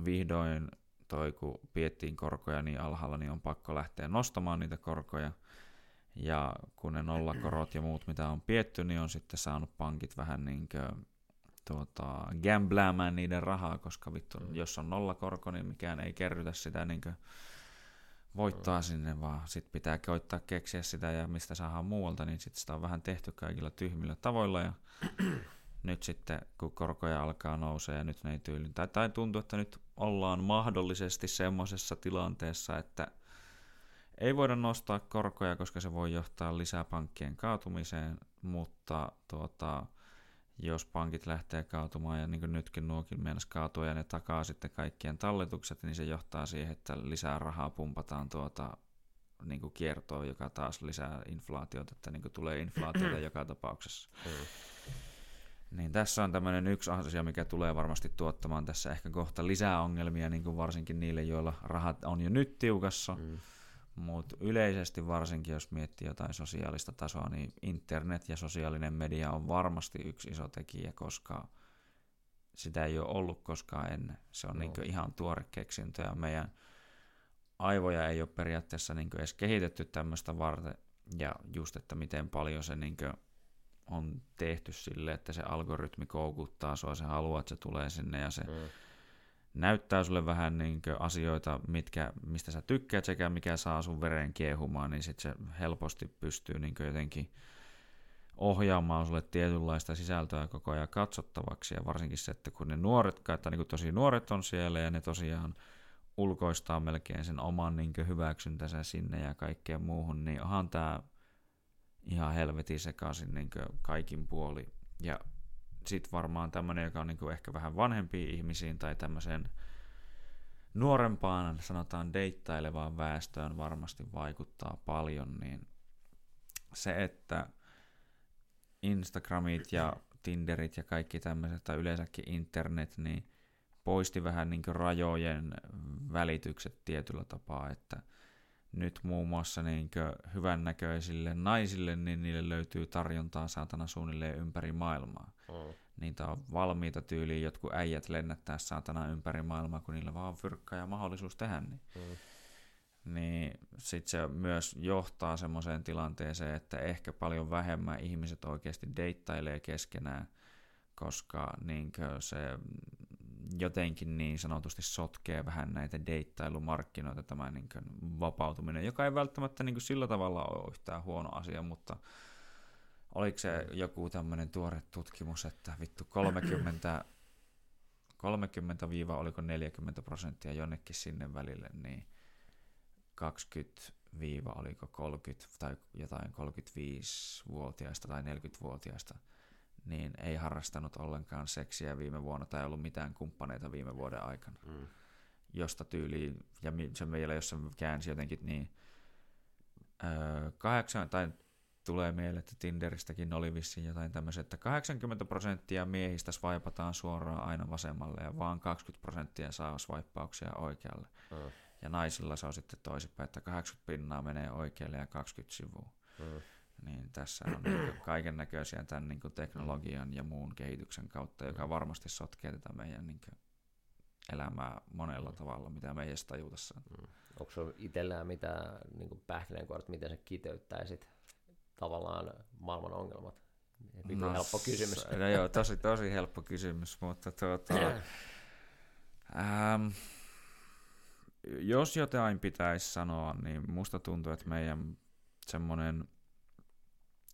A: vihdoin toi, kun piettiin korkoja niin alhaalla, niin on pakko lähteä nostamaan niitä korkoja – ja kun ne nollakorot ja muut, mitä on pietty, niin on sitten saanut pankit vähän niin kuin, tuota, gambläämään niiden rahaa, koska vittu, mm. jos on nollakorko, niin mikään ei kerrytä sitä niin kuin voittaa mm. sinne, vaan sitten pitää koittaa keksiä sitä ja mistä saadaan muualta, niin sitten sitä on vähän tehty kaikilla tyhmillä tavoilla ja nyt sitten kun korkoja alkaa nousea ja nyt ne ei tyyli, tai, tai tuntuu, että nyt ollaan mahdollisesti semmoisessa tilanteessa, että – ei voida nostaa korkoja, koska se voi johtaa lisää pankkien kaatumiseen, mutta tuota, jos pankit lähtee kaatumaan ja niin kuin nytkin nuokin mennessä kaatua ja ne takaa sitten kaikkien talletukset, niin se johtaa siihen, että lisää rahaa pumpataan tuota, niin kuin kiertoon, joka taas lisää inflaatiota, että niin kuin tulee inflaatiota joka tapauksessa. Mm. Niin tässä on tämmöinen yksi asia, mikä tulee varmasti tuottamaan tässä ehkä kohta lisää ongelmia, niin kuin varsinkin niille, joilla rahat on jo nyt tiukassa. Mm mutta yleisesti varsinkin, jos miettii jotain sosiaalista tasoa, niin internet ja sosiaalinen media on varmasti yksi iso tekijä, koska sitä ei ole ollut koskaan ennen. Se on no. niin ihan tuore keksintö ja meidän aivoja ei ole periaatteessa niin edes kehitetty tämmöistä varten. Ja just, että miten paljon se niin on tehty sille, että se algoritmi koukuttaa sua, se haluaa, että se tulee sinne ja se mm näyttää sulle vähän niin asioita, mitkä, mistä sä tykkäät sekä mikä saa sun veren kiehumaan, niin sit se helposti pystyy niin jotenkin ohjaamaan sulle tietynlaista sisältöä koko ajan katsottavaksi. Ja varsinkin se, että kun ne nuoret, että niin tosi nuoret on siellä ja ne tosiaan ulkoistaa melkein sen oman niin hyväksyntänsä sinne ja kaikkeen muuhun, niin onhan tämä ihan helvetin sekaisin niin kaikin puoli. Ja sitten varmaan tämmöinen, joka on niin ehkä vähän vanhempiin ihmisiin tai tämmöiseen nuorempaan, sanotaan deittailevaan väestöön varmasti vaikuttaa paljon, niin se, että Instagramit ja Tinderit ja kaikki tämmöiset, tai yleensäkin internet, niin poisti vähän niin rajojen välitykset tietyllä tapaa, että nyt muun muassa niin hyvännäköisille naisille, niin niille löytyy tarjontaa saatana suunnilleen ympäri maailmaa. Mm. Niitä on valmiita tyyliin jotkut äijät lennättää saatana ympäri maailmaa, kun niillä vaan on fyrkkä ja mahdollisuus tehdä niin. Mm. Niin sit se myös johtaa semmoiseen tilanteeseen, että ehkä paljon vähemmän ihmiset oikeasti deittailee keskenään, koska niin se jotenkin niin sanotusti sotkee vähän näitä deittailumarkkinoita tämä niin vapautuminen, joka ei välttämättä niin sillä tavalla ole yhtään huono asia, mutta oliko se joku tämmöinen tuore tutkimus, että vittu 30, 30 oliko 40 prosenttia jonnekin sinne välille, niin 20 viiva oliko 30 tai jotain 35-vuotiaista tai 40-vuotiaista, niin ei harrastanut ollenkaan seksiä viime vuonna tai ollut mitään kumppaneita viime vuoden aikana. Mm. Josta tyyliin, ja se meillä, jos se käänsi jotenkin niin, öö, kahdeksan, tai tulee mieleen, että Tinderistäkin oli vissiin jotain tämmöisiä, että 80 prosenttia miehistä swipataan suoraan aina vasemmalle ja vaan 20 prosenttia saa swipeauksia oikealle. Mm. Ja naisilla se on sitten toisinpäin, että 80 pinnaa menee oikealle ja 20 sivua. Mm. Niin tässä on niin kaiken näköisiä tämän niin teknologian ja muun kehityksen kautta, joka varmasti sotkee tätä meidän niin elämää monella mm. tavalla, mitä me ei edes tajuta mm.
B: Onko sinulla itsellään mitään niin pähkinänkuoret, miten se kiteyttäisit tavallaan maailman ongelmat? No, helppo kysymys.
A: No joo, tosi, tosi helppo kysymys, mutta tuota, ähm, jos jotain pitäisi sanoa, niin musta tuntuu, että meidän semmoinen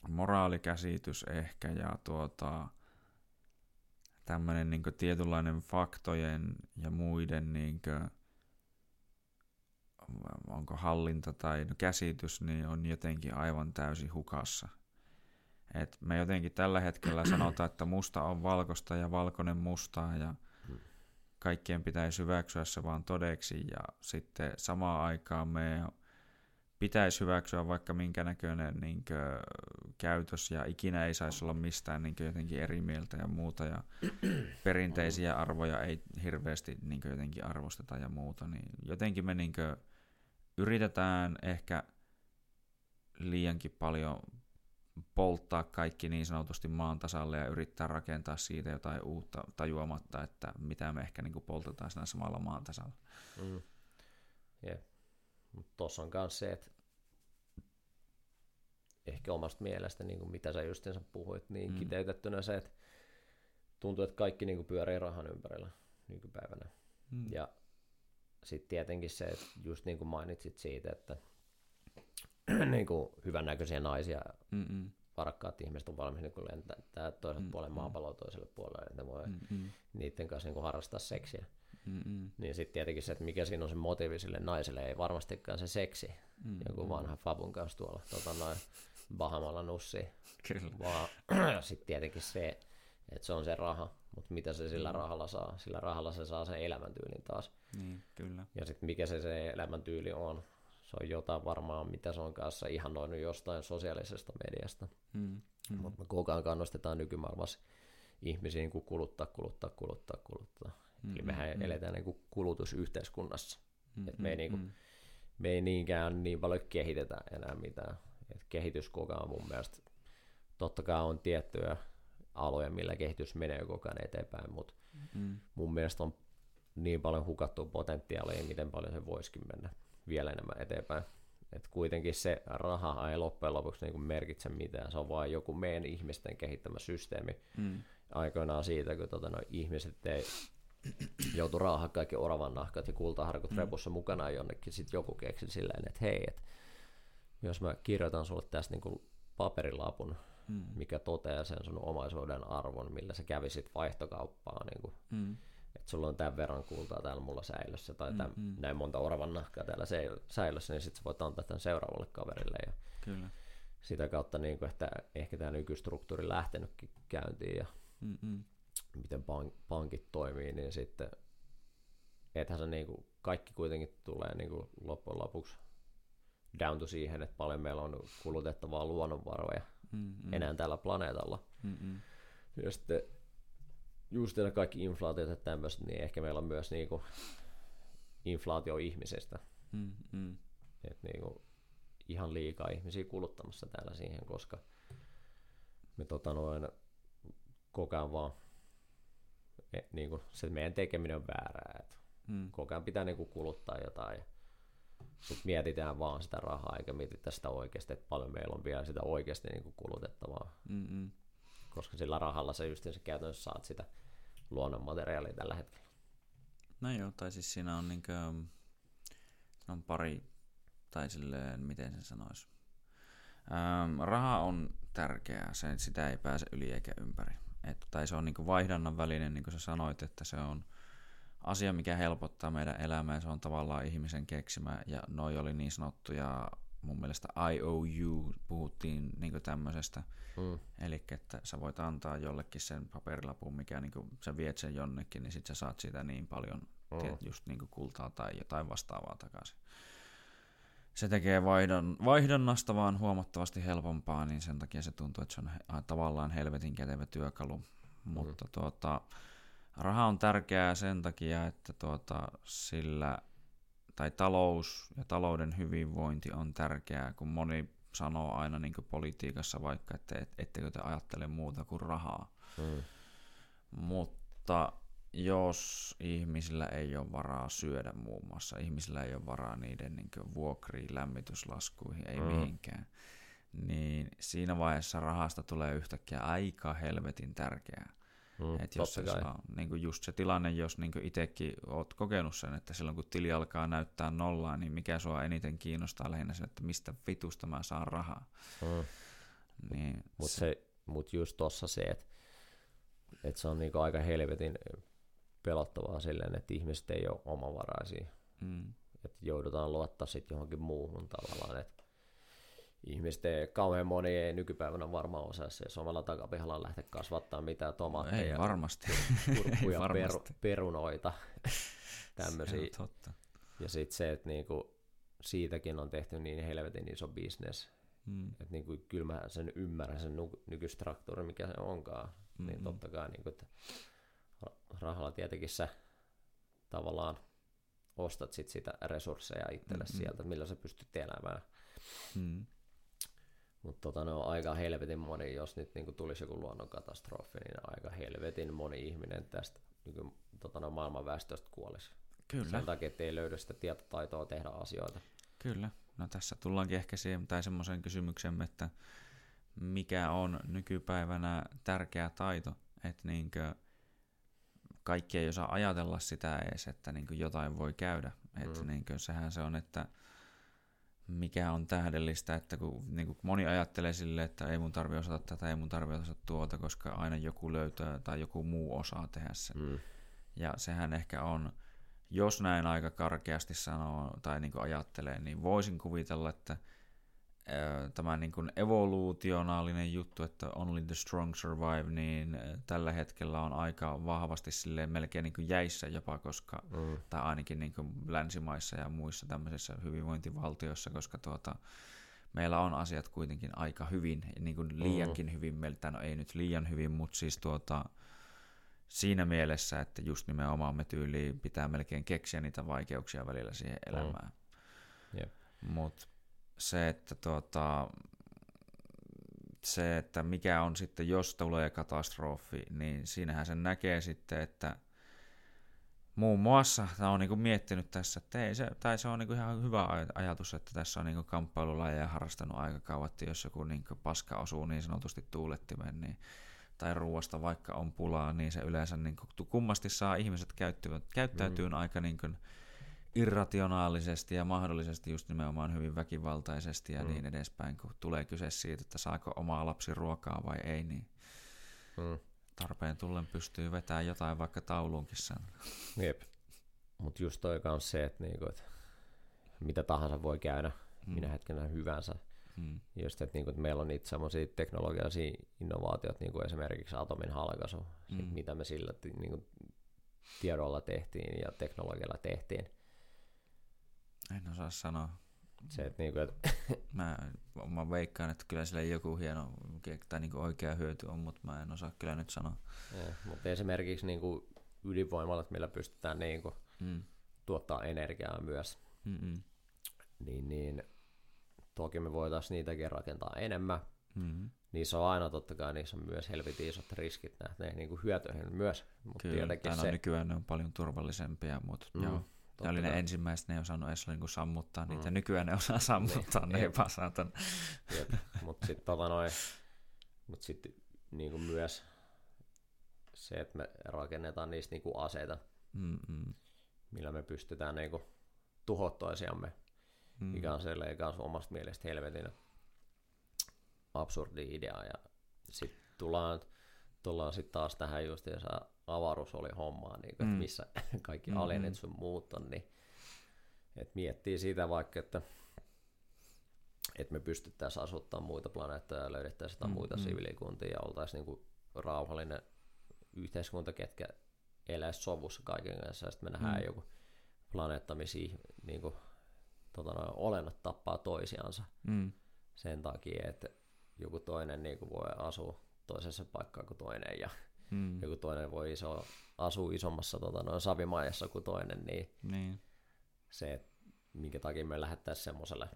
A: moraalikäsitys ehkä ja tuota, tämmöinen niin tietynlainen faktojen ja muiden niin kuin, onko hallinta tai no käsitys, niin on jotenkin aivan täysin hukassa. Et me jotenkin tällä hetkellä sanotaan, että musta on valkosta ja valkoinen mustaa ja kaikkien pitäisi hyväksyä se vaan todeksi ja sitten samaan aikaan me pitäisi hyväksyä vaikka minkä näköinen niin kuin, käytös ja ikinä ei saisi olla mistään niin kuin, jotenkin eri mieltä ja muuta ja perinteisiä arvoja ei hirveästi niin kuin, jotenkin arvosteta ja muuta, niin jotenkin me niin kuin, yritetään ehkä liiankin paljon polttaa kaikki niin sanotusti maan tasalle ja yrittää rakentaa siitä jotain uutta tajuamatta, että mitä me ehkä niin kuin poltetaan siinä samalla maan tasalla. Mm.
B: Yeah. Mutta tuossa on myös se, että ehkä omasta mielestä, niin kuin mitä sä justiinsa puhuit, niin mm. kiteytettynä se, että tuntuu, että kaikki niin kuin pyörii rahan ympärillä nykypäivänä. Mm. Ja sitten tietenkin se, että just niin kuin mainitsit siitä, että niin kuin hyvännäköisiä naisia, Mm-mm. varakkaat ihmiset on valmis niin lentämään toiselle mm puolelle maapalloa toiselle puolelle, että ne voi Mm-mm. niiden kanssa niin kuin harrastaa seksiä. Mm-mm. Niin sitten tietenkin se, että mikä siinä on se motiivi sille naiselle, ei varmastikaan se seksi, Mm-mm. joku vanha Fabun kanssa tuolla tota, noin Bahamalla nussi, Kyllä. vaan sitten tietenkin se, että se on se raha, mutta mitä se sillä mm. rahalla saa? Sillä rahalla se saa sen elämäntyylin taas.
A: Niin, kyllä.
B: Ja sitten mikä se, se elämäntyyli on? Se on jotain varmaan, mitä se on kanssa ihanoinut jostain sosiaalisesta mediasta. Mm. Mm. Mutta me koko ajan kannustetaan nykymaailmassa ihmisiin niin kuluttaa, kuluttaa, kuluttaa, kuluttaa. Mm, Eli mehän mm, eletään niin kuin kulutusyhteiskunnassa. Mm, Et me, ei niin kuin, mm. me ei niinkään niin paljon kehitetä enää mitään. Et kehitys koko ajan mun mielestä, totta kai on tiettyjä aloja, millä kehitys menee koko ajan eteenpäin, mutta mm. mun mielestä on niin paljon hukattua potentiaalia, miten paljon se voisikin mennä vielä enemmän eteenpäin. Et kuitenkin se raha ei loppujen lopuksi niin merkitse mitään, se on vain joku meidän ihmisten kehittämä systeemi. Mm. Aikoinaan siitä, kun tota, no, ihmiset ei joutu raahaa kaikki oravan nahkat ja kultaharkut mm. repussa mukana jonnekin, sitten joku keksi silleen, että hei, et, jos mä kirjoitan sulle tästä niin paperilapun, mm. mikä toteaa sen sun omaisuuden arvon, millä sä kävisit vaihtokauppaa, niin kuin, mm. että sulla on tämän verran kultaa täällä mulla säilössä, tai tämän, mm. näin monta oravan nahkaa täällä säilössä, niin sitten sä voit antaa tämän seuraavalle kaverille. Ja Kyllä. Sitä kautta, niin kuin, että ehkä tämä nykystruktuuri lähtenytkin käyntiin ja Mm-mm. Miten pank- pankit toimii, niin sitten ethän se niin kuin, kaikki kuitenkin tulee niin kuin, loppujen lopuksi down to siihen, että paljon meillä on kulutettavaa luonnonvaroja mm-hmm. enää tällä planeetalla. Mm-hmm. Ja sitten just nämä kaikki inflaatiot ja tämmöiset, niin ehkä meillä on myös niinku inflaatio ihmisestä. Mm-hmm. Et niinku ihan liikaa ihmisiä kuluttamassa täällä siihen, koska me tota noin, koko ajan vaan me, niinku, se meidän tekeminen on väärää. Et mm. Koko ajan pitää niinku kuluttaa jotain sitten mietitään vaan sitä rahaa eikä mietitä sitä oikeasti, että paljon meillä on vielä sitä oikeasti niin kuin kulutettavaa. Mm-mm. Koska sillä rahalla se just se käytännössä saat sitä luonnonmateriaalia tällä hetkellä.
A: No joo, tai siis siinä on, niin kuin, on pari, tai silleen, miten sen sanoisi. Ähm, raha on tärkeää, se, sitä ei pääse yli eikä ympäri. Et, tai se on niin vaihdannan välinen, niin kuin sä sanoit, että se on asia, mikä helpottaa meidän elämää, se on tavallaan ihmisen keksimä, ja noi oli niin sanottuja, mun mielestä IOU, puhuttiin niin tämmöisestä, mm. eli että sä voit antaa jollekin sen paperilapun, mikä niin kuin, sä viet sen jonnekin, niin sit sä saat siitä niin paljon mm. tiedät, just niin kultaa tai jotain vastaavaa takaisin. Se tekee vaihdon, vaihdonnasta vaan huomattavasti helpompaa, niin sen takia se tuntuu, että se on tavallaan helvetin kätevä työkalu. Mm. Mutta tuota, Raha on tärkeää sen takia, että tuota, sillä, tai talous ja talouden hyvinvointi on tärkeää, kun moni sanoo aina niin politiikassa vaikka, että et, ettekö te ajattele muuta kuin rahaa. Hmm. Mutta jos ihmisillä ei ole varaa syödä muun muassa, ihmisillä ei ole varaa niiden niin vuokriin, lämmityslaskuihin, ei hmm. mihinkään, niin siinä vaiheessa rahasta tulee yhtäkkiä aika helvetin tärkeää. Mm, että jos se saa, niin kuin just se tilanne, jos niin itsekin oot kokenut sen, että silloin kun tili alkaa näyttää nollaa, niin mikä sua eniten kiinnostaa lähinnä sen, että mistä vitusta mä saan rahaa. Mm.
B: Niin Mutta se... se, mut just tossa se, että että se on niinku aika helvetin pelottavaa silleen, että ihmiset ei ole omavaraisia.
A: Mm.
B: Että joudutaan luottaa sitten johonkin muuhun tavallaan. Että ihmiset ei, kauhean moni ei nykypäivänä varmaan osaa se omalla takapihalla lähteä kasvattaa mitään tomaatteja,
A: Ei varmasti.
B: kurkkuja,
A: Ei varmasti.
B: perunoita,
A: Se
B: tämmöisiä. Ja sitten se, että niinku, siitäkin on tehty niin helvetin iso bisnes.
A: Mm.
B: Että niinku, kyllä mä sen ymmärrän, sen nu- nykystraktuuri, mikä se onkaan. Mm-hmm. Niin totta kai, niinku, että rahalla tietenkin sä tavallaan ostat sit sitä resursseja itselle
A: Mm-mm.
B: sieltä, millä sä pystyt elämään.
A: Mm.
B: Mutta tota, ne on aika helvetin moni, jos nyt niinku tulisi joku luonnonkatastrofi, niin aika helvetin moni ihminen tästä nyky, tota, no, maailman väestöstä kuolisi.
A: Kyllä.
B: Sen takia, että ei löydy sitä tietotaitoa tehdä asioita.
A: Kyllä. No tässä tullaankin ehkä siihen tai semmoiseen kysymykseen, että mikä on nykypäivänä tärkeä taito, että niinkö kaikki ei osaa ajatella sitä edes, että niinkö jotain voi käydä. Että
B: Mm.
A: niinkö sehän se on, että mikä on tähdellistä, että kun niin moni ajattelee sille, että ei mun tarvi osata tätä, ei mun tarvi osata tuota, koska aina joku löytää tai joku muu osaa tehdä sen.
B: Mm.
A: Ja sehän ehkä on, jos näin aika karkeasti sanoo tai niin kuin ajattelee, niin voisin kuvitella, että tämä niin kuin evoluutionaalinen juttu, että only the strong survive, niin tällä hetkellä on aika vahvasti silleen melkein niin kuin jäissä jopa, koska,
B: Mm.
A: tai ainakin niin kuin länsimaissa ja muissa tämmöisissä hyvinvointivaltioissa, koska tuota, meillä on asiat kuitenkin aika hyvin, niin kuin liiankin hyvin meiltä, no ei nyt liian hyvin, mutta siis tuota, siinä mielessä, että just nimenomaan me tyyliin pitää melkein keksiä niitä vaikeuksia välillä siihen elämään.
B: Jep.
A: Mutta se, että tuota, se, että mikä on sitten, jos tulee katastrofi, niin siinähän sen näkee sitten, että muun muassa, tämä on niinku miettinyt tässä, että ei se, tai se on niinku ihan hyvä aj- ajatus, että tässä on niinku kamppailulajeja harrastanut aika kauan, että jos joku niinku paska osuu niin sanotusti tuulettimeen, niin tai ruoasta vaikka on pulaa, niin se yleensä niin kuin, kummasti saa ihmiset käyttyvät, käyttäytyy mm. aika niin kuin, irrationaalisesti ja mahdollisesti just nimenomaan hyvin väkivaltaisesti ja mm. niin edespäin, kun tulee kyse siitä, että saako oma lapsi ruokaa vai ei, niin
B: Mm.
A: tarpeen tullen pystyy vetämään jotain vaikka tauluunkin sen.
B: Jep. Mutta just toi kans se, että niinku, et mitä tahansa voi käydä mm. minä hetkenä hyvänsä.
A: Mm.
B: Just, että niinku, et meillä on niitä semmoisia teknologisia innovaatioita, niin kuin esimerkiksi atomin halkaisu, mm. Mitä me sillä niinku, tiedolla tehtiin ja teknologialla tehtiin.
A: En osaa sanoa.
B: Se, että niinku, et,
A: Mä, mä veikkaan, että kyllä sillä joku hieno tai niin oikea hyöty on, mutta mä en osaa kyllä nyt sanoa.
B: eh, mutta esimerkiksi niinku, ydinvoimalat, millä pystytään niinku,
A: Mm.
B: tuottaa energiaa myös,
A: Mm-mm.
B: niin, niin toki me voitaisiin niitäkin rakentaa enemmän.
A: Mm-hmm.
B: Niissä on aina totta kai, niissä on myös helvetin isot riskit nähteen niin kuin hyötyihin myös. Mutta
A: Kyllä,
B: tietenkin
A: no
B: se,
A: nykyään ne on paljon turvallisempia, mutta
B: mm,
A: joo.
B: Totta
A: Ne oli ne ensimmäiset, ne ei osannut edes niinku sammuttaa niitä.
B: Mm.
A: Nykyään ne osaa sammuttaa
B: Niin,
A: ne
B: jep.
A: epäsaatan.
B: Mutta sitten tota noin, mut sit, niin kuin myös se, että me rakennetaan niistä niin kuin aseita,
A: Mm-mm.
B: millä me pystytään niin kuin tuhot toisiamme,
A: Mm.
B: mikä on silleen kanssa omasta mielestä helvetin absurdi idea. Ja sitten tullaan, tullaan sitten taas tähän just, jos avaruus oli hommaa, niin kuin,
A: Mm.
B: että missä kaikki
A: Mm-mm.
B: alienit sun muut on, niin et miettii siitä vaikka, että että me pystyttäisiin asuttamaan muita planeettoja ja löydettäisiin jotain
A: Mm,
B: muita siviilikuntia ja oltaisiin niinku rauhallinen yhteiskunta, ketkä eläisi sovussa kaiken kanssa ja sitten me nähdään
A: Mm.
B: joku planeetta, missä ih- niinku, tota noin, olennot tappaa toisiansa
A: Mm.
B: sen takia, että joku toinen niinku voi asua toisessa paikkaa kuin toinen ja
A: Mm.
B: joku toinen voi iso, asua isommassa tota, noin savimaajassa kuin toinen, niin
A: Niin.
B: se, että minkä takia me lähdettäisiin semmoiselle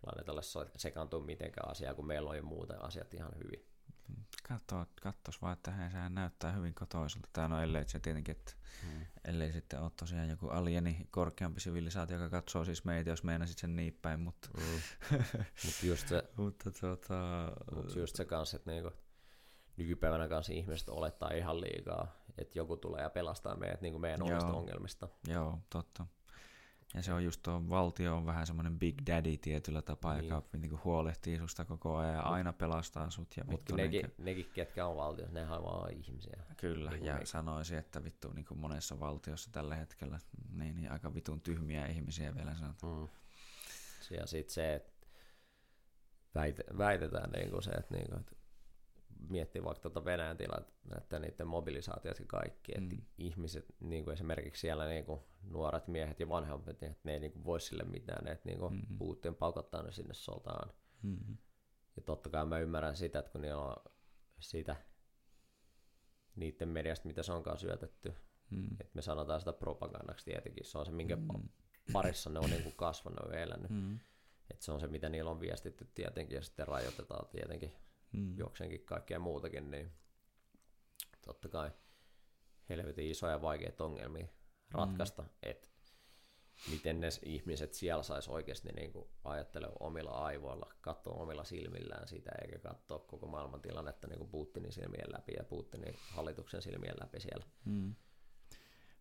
B: planeetalle sekaantua mitenkään asiaa, kun meillä on jo muuten asiat ihan hyvin.
A: Katso, katsos vaan, että hei, sehän näyttää hyvin kotoiselta. Tää no ellei se tietenkin, että
B: Hmm.
A: ellei sitten ole tosiaan joku alieni korkeampi sivilisaatio, joka katsoo siis meitä, jos meinasit sen niin päin, mutta,
B: Mm. Mutta just se,
A: mutta tota,
B: mut just se kanssa, että niinku, nykypäivänä kanssa ihmiset olettaa ihan liikaa, että joku tulee ja pelastaa meidät niinku meidän
A: Joo.
B: omista ongelmista.
A: joo, totta. Ja se on just tuo valtio on vähän semmoinen big daddy tietyllä tapaa, niin. joka niinku huolehtii susta koko ajan ja aina pelastaa sut. Ja
B: Mutta nekin, niinku... nekin, ketkä on valtiossa, ne vaan ihmisiä.
A: Kyllä, niin ja ne... sanoisin, että vittu niin kuin monessa valtiossa tällä hetkellä niin, niin aika vitun tyhmiä ihmisiä vielä sanotaan. Mm.
B: Ja sitten se, että väitetään niin kuin se, että, niin kuin, että miettii vaikka tuota Venäjän tilannetta, niiden mobilisaatiot ja kaikki, että mm. ihmiset, niin kuin esimerkiksi siellä niin kuin nuoret miehet ja vanhemmat, että ne ei niin kuin voi sille mitään, että niin kuin mm-hmm. Putin pakottaa ne sinne sotaan. Mm-hmm. Ja totta kai mä ymmärrän sitä, että kun niillä on sitä niiden mediasta, mitä se onkaan syötetty, mm. että me sanotaan sitä propagandaksi tietenkin, se on se, minkä mm. parissa ne on niin kuin kasvanut ja elänyt. Mm. Että se on se, mitä niillä on viestitty tietenkin, ja sitten rajoitetaan tietenkin mm. juoksenkin kaikkea muutakin, niin totta kai helvetin isoja ja vaikeita ongelmia ratkaista, mm. että miten ne ihmiset siellä sais oikeasti niin kuin omilla aivoilla, katsoa omilla silmillään sitä, eikä katsoa koko maailman tilannetta niin kuin Putinin silmien läpi ja Putinin hallituksen silmien läpi siellä. Mm.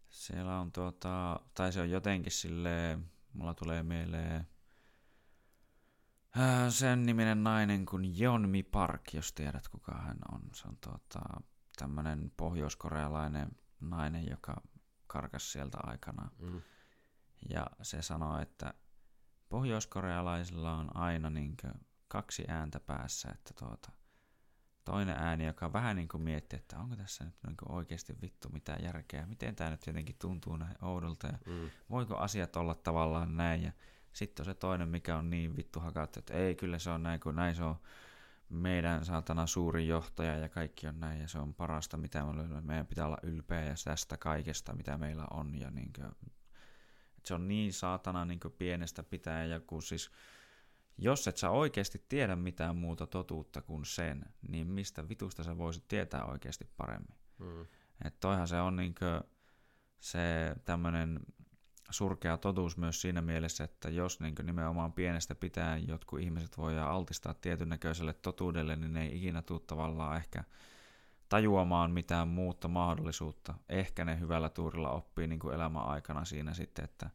A: Siellä on tuota, tai se on jotenkin sille, mulla tulee mieleen Äh, sen niminen nainen kuin Yeonmi Park, jos tiedät kuka hän on. Se on tuota, tämmöinen pohjoiskorealainen nainen, joka karkas sieltä aikana. Mm. Ja se sanoo, että pohjoiskorealaisilla on aina niin kaksi ääntä päässä, että tuota, toinen ääni, joka vähän niin kuin miettii, että onko tässä nyt niin kuin oikeasti vittu mitään järkeä, miten tämä nyt jotenkin tuntuu näin oudolta ja mm. voiko asiat olla tavallaan näin ja sitten on se toinen, mikä on niin vittu hakattu, että ei, kyllä se on näin, kun näin se on meidän saatana suuri johtaja ja kaikki on näin ja se on parasta, mitä me olemme. Meidän pitää olla ylpeä ja tästä kaikesta, mitä meillä on. Ja niin kuin, se on niin saatana niin pienestä pitää ja kun siis jos et sä oikeasti tiedä mitään muuta totuutta kuin sen, niin mistä vitusta sä voisit tietää oikeasti paremmin. Mm. Että toihan se on niin se tämmöinen surkea totuus myös siinä mielessä, että jos niin nimenomaan pienestä pitää jotkut ihmiset voidaan altistaa tietyn näköiselle totuudelle, niin ne ei ikinä tule tavallaan ehkä tajuamaan mitään muuta mahdollisuutta. Ehkä ne hyvällä tuurilla oppii niin kuin elämän aikana siinä sitten, että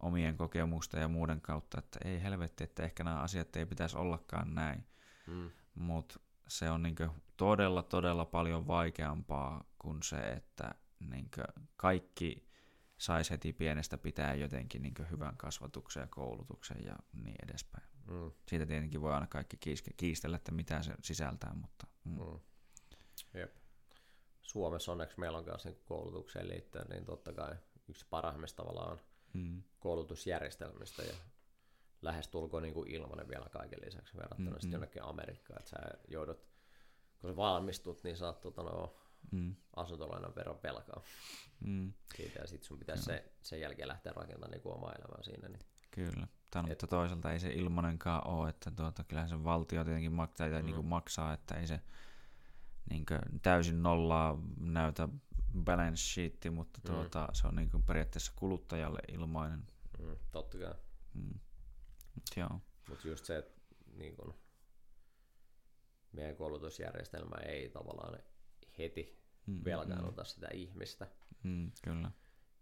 A: omien kokemusta ja muuden kautta, että ei helvetti, että ehkä nämä asiat ei pitäisi ollakaan näin. Mm. Mutta se on niin todella, todella paljon vaikeampaa kuin se, että niin kaikki saisi heti pienestä pitää jotenkin niin hyvän kasvatuksen ja koulutuksen ja niin edespäin. Mm. Siitä tietenkin voi aina kaikki kiistellä, että mitä se sisältää, mutta... Mm. Mm.
B: Jep. Suomessa onneksi meillä on myös niin koulutukseen liittyen, niin totta kai yksi parhaimmista tavallaan mm. koulutusjärjestelmistä ja lähestulkoon niin kuin ilmanen vielä kaiken lisäksi verrattuna mm-hmm. sitten jonnekin Amerikkaan, että sä joudut, kun sä valmistut, niin saat tota, no, mm. asuntolainan veron pelkaa mm. siitä, ja sitten sun pitäisi se, sen jälkeen lähteä rakentamaan niin omaa elämää siinä. Niin.
A: Kyllä, Tämä, Et... mutta toisaalta ei se ilmonenkaan ole, että tuota, kyllähän se valtio tietenkin maksaa, mm. niin kuin maksaa että ei se niin kuin, täysin nollaa näytä balance sheet, mutta mm. tuota, se on niin kuin, periaatteessa kuluttajalle ilmainen.
B: Mm, totta kai. Mm.
A: Joo.
B: Mutta just se, että niin kun, meidän koulutusjärjestelmä ei tavallaan heti mm, velkaannuta mm. sitä ihmistä.
A: Mm, kyllä.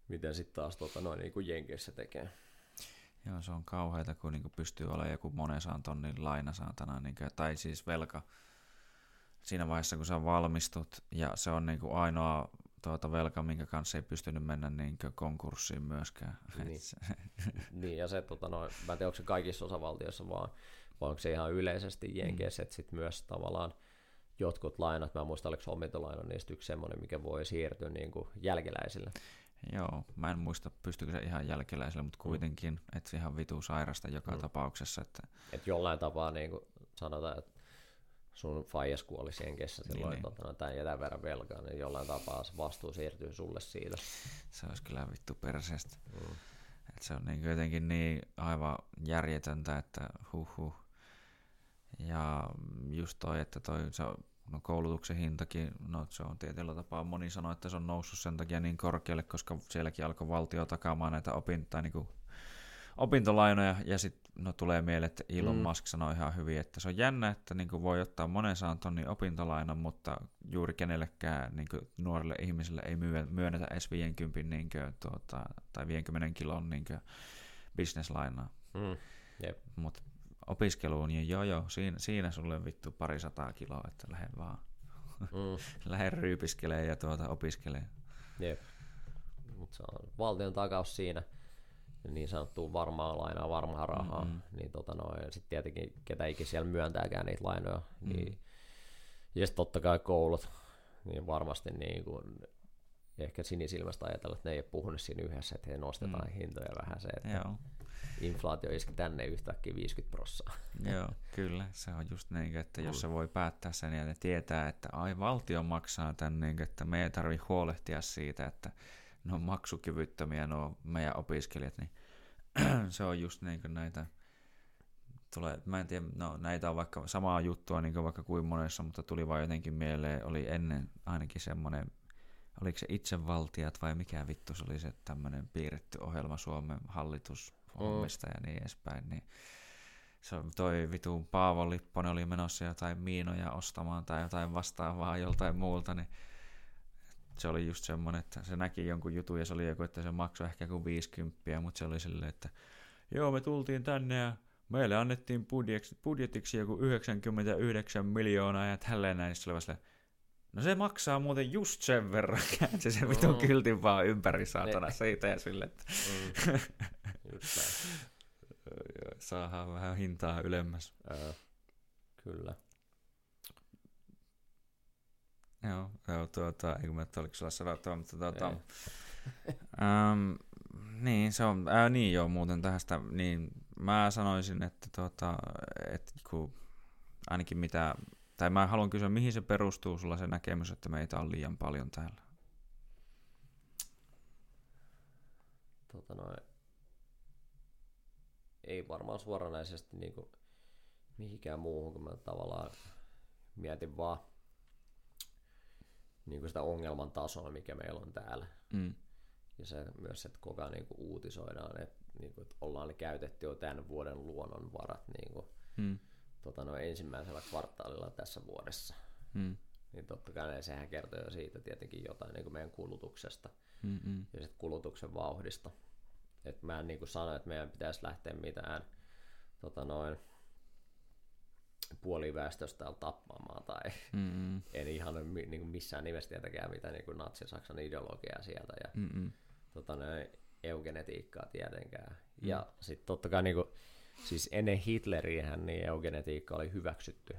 B: Miten sitten taas tota, noin niin kuin Jenkeissä tekee.
A: Joo, se on kauheata, kun niin kuin pystyy olemaan joku monen saan tonnin laina saatana, niin kuin, tai siis velka siinä vaiheessa, kun sä valmistut, ja se on niin kuin ainoa tuota velka, minkä kanssa ei pystynyt mennä niin konkurssiin myöskään.
B: Niin, niin ja se, tota, no, mä en tiedä, onko se kaikissa osavaltioissa vaan, vai onko se ihan yleisesti Jenkeissä, mm. että sitten myös tavallaan jotkut lainat, mä muistan, oliko omintolaina niistä yksi semmoinen, mikä voi siirtyä niin kuin jälkeläisille.
A: Joo, mä en muista, pystyykö se ihan jälkeläisille, mutta mm. kuitenkin, mm. että ihan vitu sairasta joka mm. tapauksessa. Että...
B: Et jollain tapaa niin kuin sanotaan, että sun faijas kuoli siihen kesä silloin, niin, että niin. tämän jätän verran velkaa, niin jollain tapaa se vastuu siirtyy sulle siitä.
A: Se olisi kyllä vittu perseestä. Mm. Et se on niin jotenkin niin aivan järjetöntä, että huh huh. Ja just toi, että toi, se no koulutuksen hintakin, no se on tietyllä tapaa, moni sanoo, että se on noussut sen takia niin korkealle, koska sielläkin alkoi valtio takaamaan näitä opintoja, niin kuin opintolainoja, ja sitten no, tulee mieleen, että Elon mm. Musk sanoi ihan hyvin, että se on jännä, että niin kuin voi ottaa monen saan tonnin opintolainan, mutta juuri kenellekään niin kuin nuorille ihmisille ei myönnetä edes 50 niin kuin, tuota, tai 50 kilon niin kuin, bisneslainaa.
B: Mm. Jep.
A: Mutta opiskeluun, niin joo joo, siinä, siinä sulle vittu pari sataa kiloa, että lähden vaan,
B: Mm.
A: lähden ryypiskelee ja tuota opiskelee.
B: Jep. Mut se on valtion takaus siinä, niin sanottua varmaa lainaa, varmaa rahaa, mm-hmm. niin tota noin, sit tietenkin ketä ikinä siellä myöntääkään niitä lainoja, mm. niin ja sit totta kai koulut, niin varmasti niin kuin, ehkä sinisilmästä ajatella, että ne ei ole puhunut siinä yhdessä, että he nostetaan mm. hintoja vähän se, että
A: Joo,
B: inflaatio iski tänne yhtäkkiä 50 prossaa.
A: joo, kyllä, se on just niin, että jos se voi päättää sen ja ne tietää, että ai valtio maksaa tän, niin, että me ei tarvi huolehtia siitä, että ne on maksukyvyttömiä nuo meidän opiskelijat, niin se on just niin kuin näitä, tulee, mä en tiedä, no näitä on vaikka samaa juttua niin kuin vaikka kuin monessa, mutta tuli vaan jotenkin mieleen, oli ennen ainakin semmoinen, oliko se itsevaltiat vai mikä vittu se oli se tämmöinen piirretty ohjelma Suomen hallitushommista ja niin edespäin, niin se toi vitu Paavo Lipponen oli menossa jotain miinoja ostamaan tai jotain vastaavaa joltain muulta, niin se oli just semmoinen, että se näki jonkun jutun ja se oli joku, että se maksoi ehkä kuin 50, mutta se oli silleen, että joo me tultiin tänne ja meille annettiin budjetiksi, budjetiksi joku 99 miljoonaa ja tälleen näin, se oli vaan silleen, No se maksaa muuten just sen verran, käänsi sen vitun
B: Mm.
A: kyltin vaan ympäri saatana
B: Ne.
A: siitä ja silleen, että
B: Mm.
A: Saadaan vähän hintaa ylemmäs.
B: Ää, kyllä.
A: Joo, joo tuota, ei kun mä et oliko sulla sanottava, mutta tuota, äm, niin se on, ää, niin joo muuten tästä, niin mä sanoisin, että tuota, et kun ainakin mitä, tai mä haluan kysyä, mihin se perustuu sulla se näkemys, että meitä on liian paljon täällä?
B: tota noin, ei varmaan suoranaisesti niinku mihinkään muuhun, kun mä tavallaan mietin vaan niinku sitä ongelman tasoa, mikä meillä on täällä.
A: Mm.
B: Ja se myös, että koko ajan niinku uutisoidaan, että, niinku, että ollaan käytetty jo tämän vuoden luonnonvarat niinku,
A: Mm.
B: Tota noin, ensimmäisellä kvartaalilla tässä vuodessa.
A: Mm.
B: Niin totta kai sehän kertoo jo siitä tietenkin jotain niin meidän kulutuksesta.
A: Mm. Mm.
B: ja sit kulutuksen vauhdista. Et mä en niin sano, että meidän pitäisi lähteä mitään tota noin, puoliväestöstä tappamaan tai
A: Mm.
B: en ihan niin missään nimessä tietenkään mitään niin natsi-Saksan ideologiaa sieltä ja tota noin, eugenetiikkaa tietenkään. Mm. Ja sitten totta kai niin kuin, siis ennen Hitleriähän niin eugenetiikka oli hyväksytty,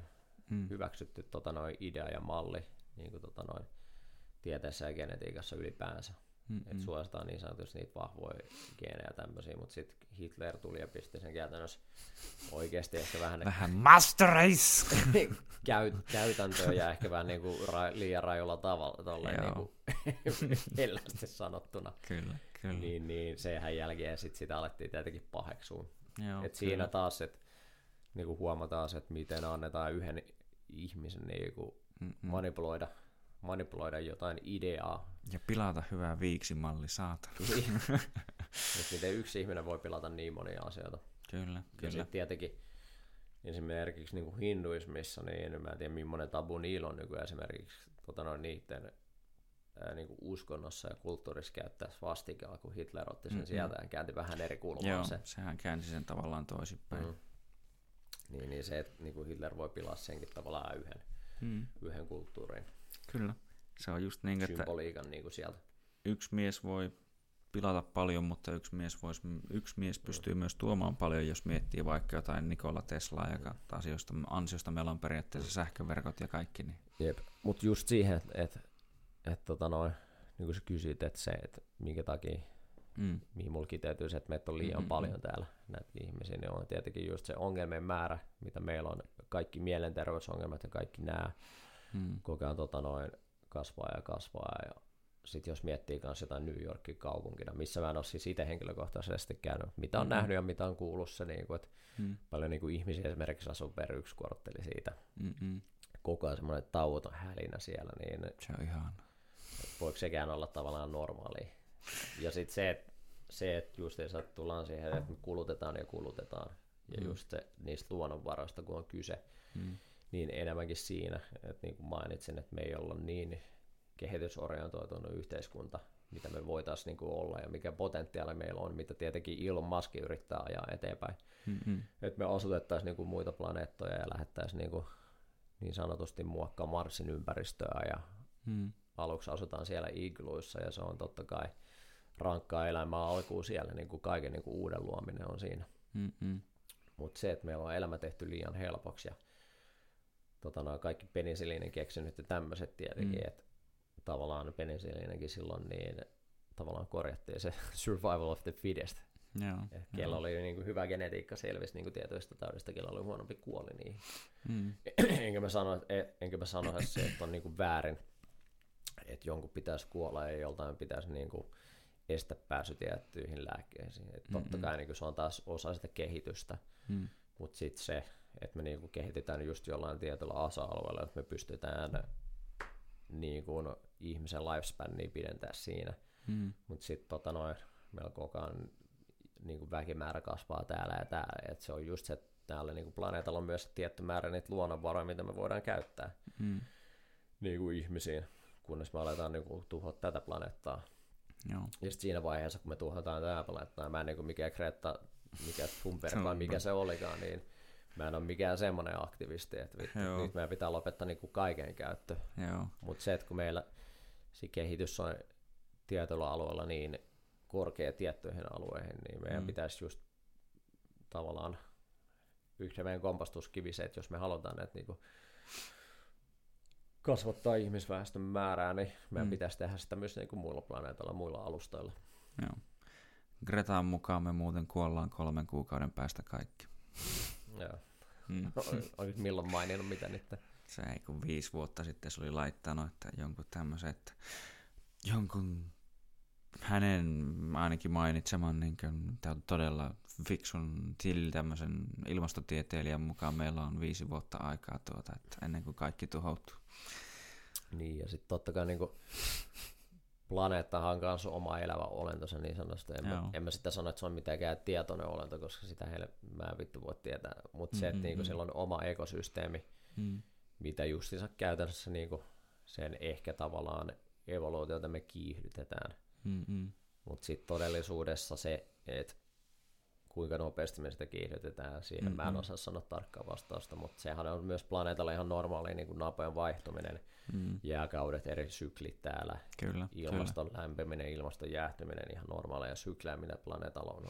A: Mm.
B: hyväksytty tota noin, idea ja malli niin kuin, tota noin, tieteessä ja genetiikassa ylipäänsä.
A: Mm.
B: että suositaan niin sanotusti niitä vahvoja geenejä tämmöisiä, mutta sitten Hitler tuli ja pisti sen käytännössä oikeasti ehkä vähän
A: Vähän master
B: käy, käytäntöön ja ehkä vähän niin kuin ra, liian rajulla tavalla, tolleen niin
A: Joo.
B: kuin hellästi sanottuna.
A: kyllä, kyllä.
B: Niin, niin senhän jälkeen sit sitä alettiin tietenkin paheksua.
A: Joo,
B: Et siinä taas, että niin kuin huomataan se, että miten annetaan yhden ihmisen niin kuin
A: Mm. Mm.
B: manipuloida, manipuloida jotain ideaa
A: Ja pilata hyvää viiksimalli, saatana.
B: että miten yksi ihminen voi pilata niin monia asioita.
A: Kyllä,
B: Ja
A: kyllä.
B: sitten tietenkin esimerkiksi niin kuin hinduismissa, niin mä en tiedä millainen tabu niillä on nykyään esimerkiksi tota noin, niiden niin kuin uskonnossa ja kulttuurissa käyttää vastikaa, kun Hitler otti sen
A: Mm-mm.
B: sieltä ja käänti vähän eri kulmaa
A: Joo,
B: se.
A: sehän käänsi sen tavallaan toisinpäin.
B: Mm. Niin, niin se, että niin kuin Hitler voi pilaa senkin tavallaan yhden,
A: Mm.
B: yhden kulttuurin
A: Kyllä. Se on just niin, että
B: symboliikan niin kuin sieltä.
A: yksi mies voi pilata paljon, mutta yksi mies, vois, yksi mies pystyy myös tuomaan paljon, jos miettii vaikka jotain Nikola Teslaa, joka asioista, ansiosta meillä on periaatteessa sähköverkot ja kaikki. Niin.
B: Jep. Mutta just siihen, että et, et, tota noin, niin kuin sä kysyit, että se, että minkä takia
A: Mm.
B: mihin mulla kiteytyy se, että meitä on liian
A: Mm, mm,
B: paljon täällä näitä ihmisiä, niin on tietenkin just se ongelmien määrä, mitä meillä on, kaikki mielenterveysongelmat ja kaikki nämä
A: Mm.
B: koko ajan tota noin, kasvaa ja kasvaa. Ja sitten jos miettii myös jotain New Yorkin kaupunkina, missä mä en ole siis itse henkilökohtaisesti käynyt, mitä on
A: Mm.
B: nähnyt ja mitä on kuullut se, niin kuin, että
A: Mm.
B: paljon niin kuin ihmisiä esimerkiksi asuu per yksi kortteli siitä.
A: Mm. Mm.
B: Koko ajan semmoinen tauoton hälinä siellä, niin
A: Se on ihan.
B: Voiko sekään olla tavallaan normaali. Ja sitten se, että se, et just ei saa tullaan siihen, että me kulutetaan ja kulutetaan. Ja
A: Mm.
B: just se, niistä luonnonvaroista, kun on kyse,
A: Mm.
B: niin enemmänkin siinä, että niin kuin mainitsin, että me ei olla niin kehitysorientoitunut yhteiskunta, mitä me voitaisiin niin kuin olla ja mikä potentiaali meillä on, mitä tietenkin Elon Musk yrittää ajaa eteenpäin.
A: Mm-hmm.
B: Että me asutettaisiin niin kuin muita planeettoja ja lähettäisiin niin, kuin niin sanotusti muokkaa Marsin ympäristöä ja
A: Mm.
B: Aluksi asutaan siellä igluissa ja se on totta kai rankkaa elämää alkuun siellä, niin kuin kaiken niin kuin uuden luominen on siinä.
A: Mm-mm.
B: Mutta se, että meillä on elämä tehty liian helpoksi ja tota, noin kaikki penisiliinin keksinyt ja tämmöiset tietenkin, mm. että tavallaan penisiliinenkin silloin niin tavallaan korjattiin se survival of the fittest.
A: Joo.
B: Et kello oli niin kuin hyvä genetiikka selvisi niin kuin tietyistä taudista, kello oli huonompi kuoli niihin.
A: Mm.
B: enkä mä sano, että, enkä mä sano, että se että on niin kuin väärin, että jonkun pitäisi kuolla ja joltain pitäisi niin kuin estä pääsy tiettyihin lääkkeisiin. Et totta kai niin kuin se on taas osa sitä kehitystä,
A: Mm.
B: mutta sitten se, että me niin kuin kehitetään just jollain tietyllä asa-alueella, että me pystytään niin kuin ihmisen lifespania pidentää siinä.
A: Mm.
B: Mutta sitten tota noin, meillä koko ajan niin kuin väkimäärä kasvaa täällä ja täällä. Et se on just se, että täällä niin kuin planeetalla on myös tietty määrä niitä luonnonvaroja, mitä me voidaan käyttää
A: Mm.
B: niin kuin ihmisiin, kunnes me aletaan niin kuin tuhoa tätä planeettaa.
A: Joo.
B: Ja sitten siinä vaiheessa, kun me tuhotaan tätä planeettaa, mä en niin kuin mikään Greta, mikä Thunberg vai mikä se olikaan, niin mä en ole mikään semmoinen aktivisti, että vittu,
A: Joo.
B: nyt meidän pitää lopettaa niin kuin kaiken käyttö. Mutta se, että kun meillä se kehitys on tietyllä alueella niin korkea tiettyihin alueihin, niin meidän
A: Mm.
B: pitäisi just tavallaan yksi meidän kompastuskivi se, että jos me halutaan että niinku kasvattaa ihmisväestön määrää, niin meidän
A: Mm.
B: pitäisi tehdä sitä myös niinku muilla planeetoilla, muilla alustoilla.
A: Joo. Gretaan mukaan me muuten kuollaan kolmen kuukauden päästä kaikki.
B: Joo.
A: Mm.
B: Olit milloin maininnut mitä nyt?
A: Se ei kun viisi vuotta sitten se oli laittanut, että jonkun tämmöisen, että jonkun hänen ainakin mainitseman niin kuin, todella fiksun till tämmöisen ilmastotieteilijän mukaan meillä on viisi vuotta aikaa tuota, että ennen kuin kaikki tuhoutuu.
B: Niin, ja sitten totta kai niinku planeettahan on kanssa oma elävä olentonsa niin sanotusti. En,
A: Joo.
B: mä, en mä sitä sano, että se on mitenkään tietoinen olento, koska sitä heille mä en vittu voi tietää. Mutta se, että niinku sillä on oma ekosysteemi,
A: Mm.
B: mitä justiinsa käytännössä niinku sen ehkä tavallaan evoluutiota me kiihdytetään.
A: Mm-mm.
B: Mutta sitten todellisuudessa se, että kuinka nopeasti me sitä kiihdytetään, siihen mm-hmm. mä en osaa sanoa tarkkaa vastausta, mutta sehän on myös planeetalla ihan normaali niin kuin napojen vaihtuminen,
A: Mm.
B: jääkaudet, eri syklit täällä,
A: Kyllä, kyllä.
B: ilmaston lämpiminen, ilmaston jäähtyminen, ihan normaaleja syklejä, mitä planeetalla on.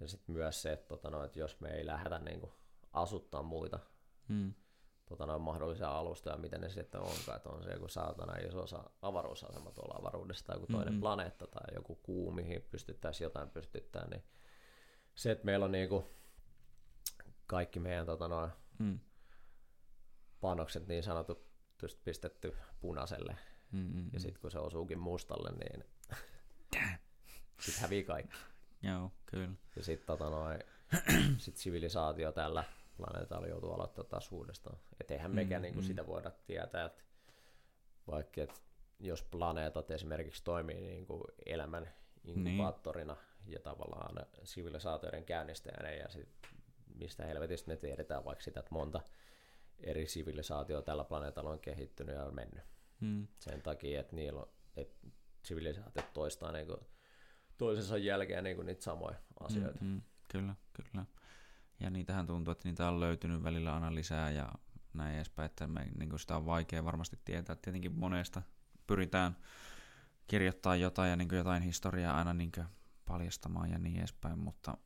B: Ja sitten myös se, että, tota, no, että jos me ei lähdetä niin kuin, asuttaa muita
A: Mm.
B: tota, no, mahdollisia alustoja, miten ne sitten onkaan, että on se joku saatana iso osa avaruusasema tuolla avaruudessa tai joku toinen
A: Mm-mm.
B: planeetta tai joku kuu, mihin pystyttäisiin jotain pystyttää, niin se, että meillä on niinku kaikki meidän tota, no,
A: Mm.
B: panokset niin sanotusti pistetty punaiselle,
A: Mm-mm.
B: ja sitten kun se osuukin mustalle, niin sitten hävii kaikki.
A: Joo, kyllä.
B: Ja sitten tota, noin, sit sivilisaatio tällä planeetalla joutuu aloittaa taas uudestaan. Et eihän mekään
A: Mm,
B: niinku
A: mm.
B: sitä voida tietää, että vaikka et jos planeetat esimerkiksi toimii niinku elämän inkubaattorina niin. Ja tavallaan sivilisaatioiden käynnistäjänä ja sit mistä helvetistä me tiedetään vaikka sitä, että monta eri sivilisaatioa tällä planeetalla on kehittynyt ja mennyt.
A: Mm.
B: Sen takia, että niillä on, että sivilisaatiot toistaa niinku toisensa jälkeen niinku niitä samoja asioita.
A: Mm, mm, kyllä, kyllä. Ja niitähän tuntuu, että niitä on löytynyt välillä aina lisää ja näin edespäin, että me, niin sitä on vaikea varmasti tietää. Tietenkin monesta pyritään kirjoittaa jotain ja niin jotain historiaa aina niin paljastamaan ja niin edespäin, mutta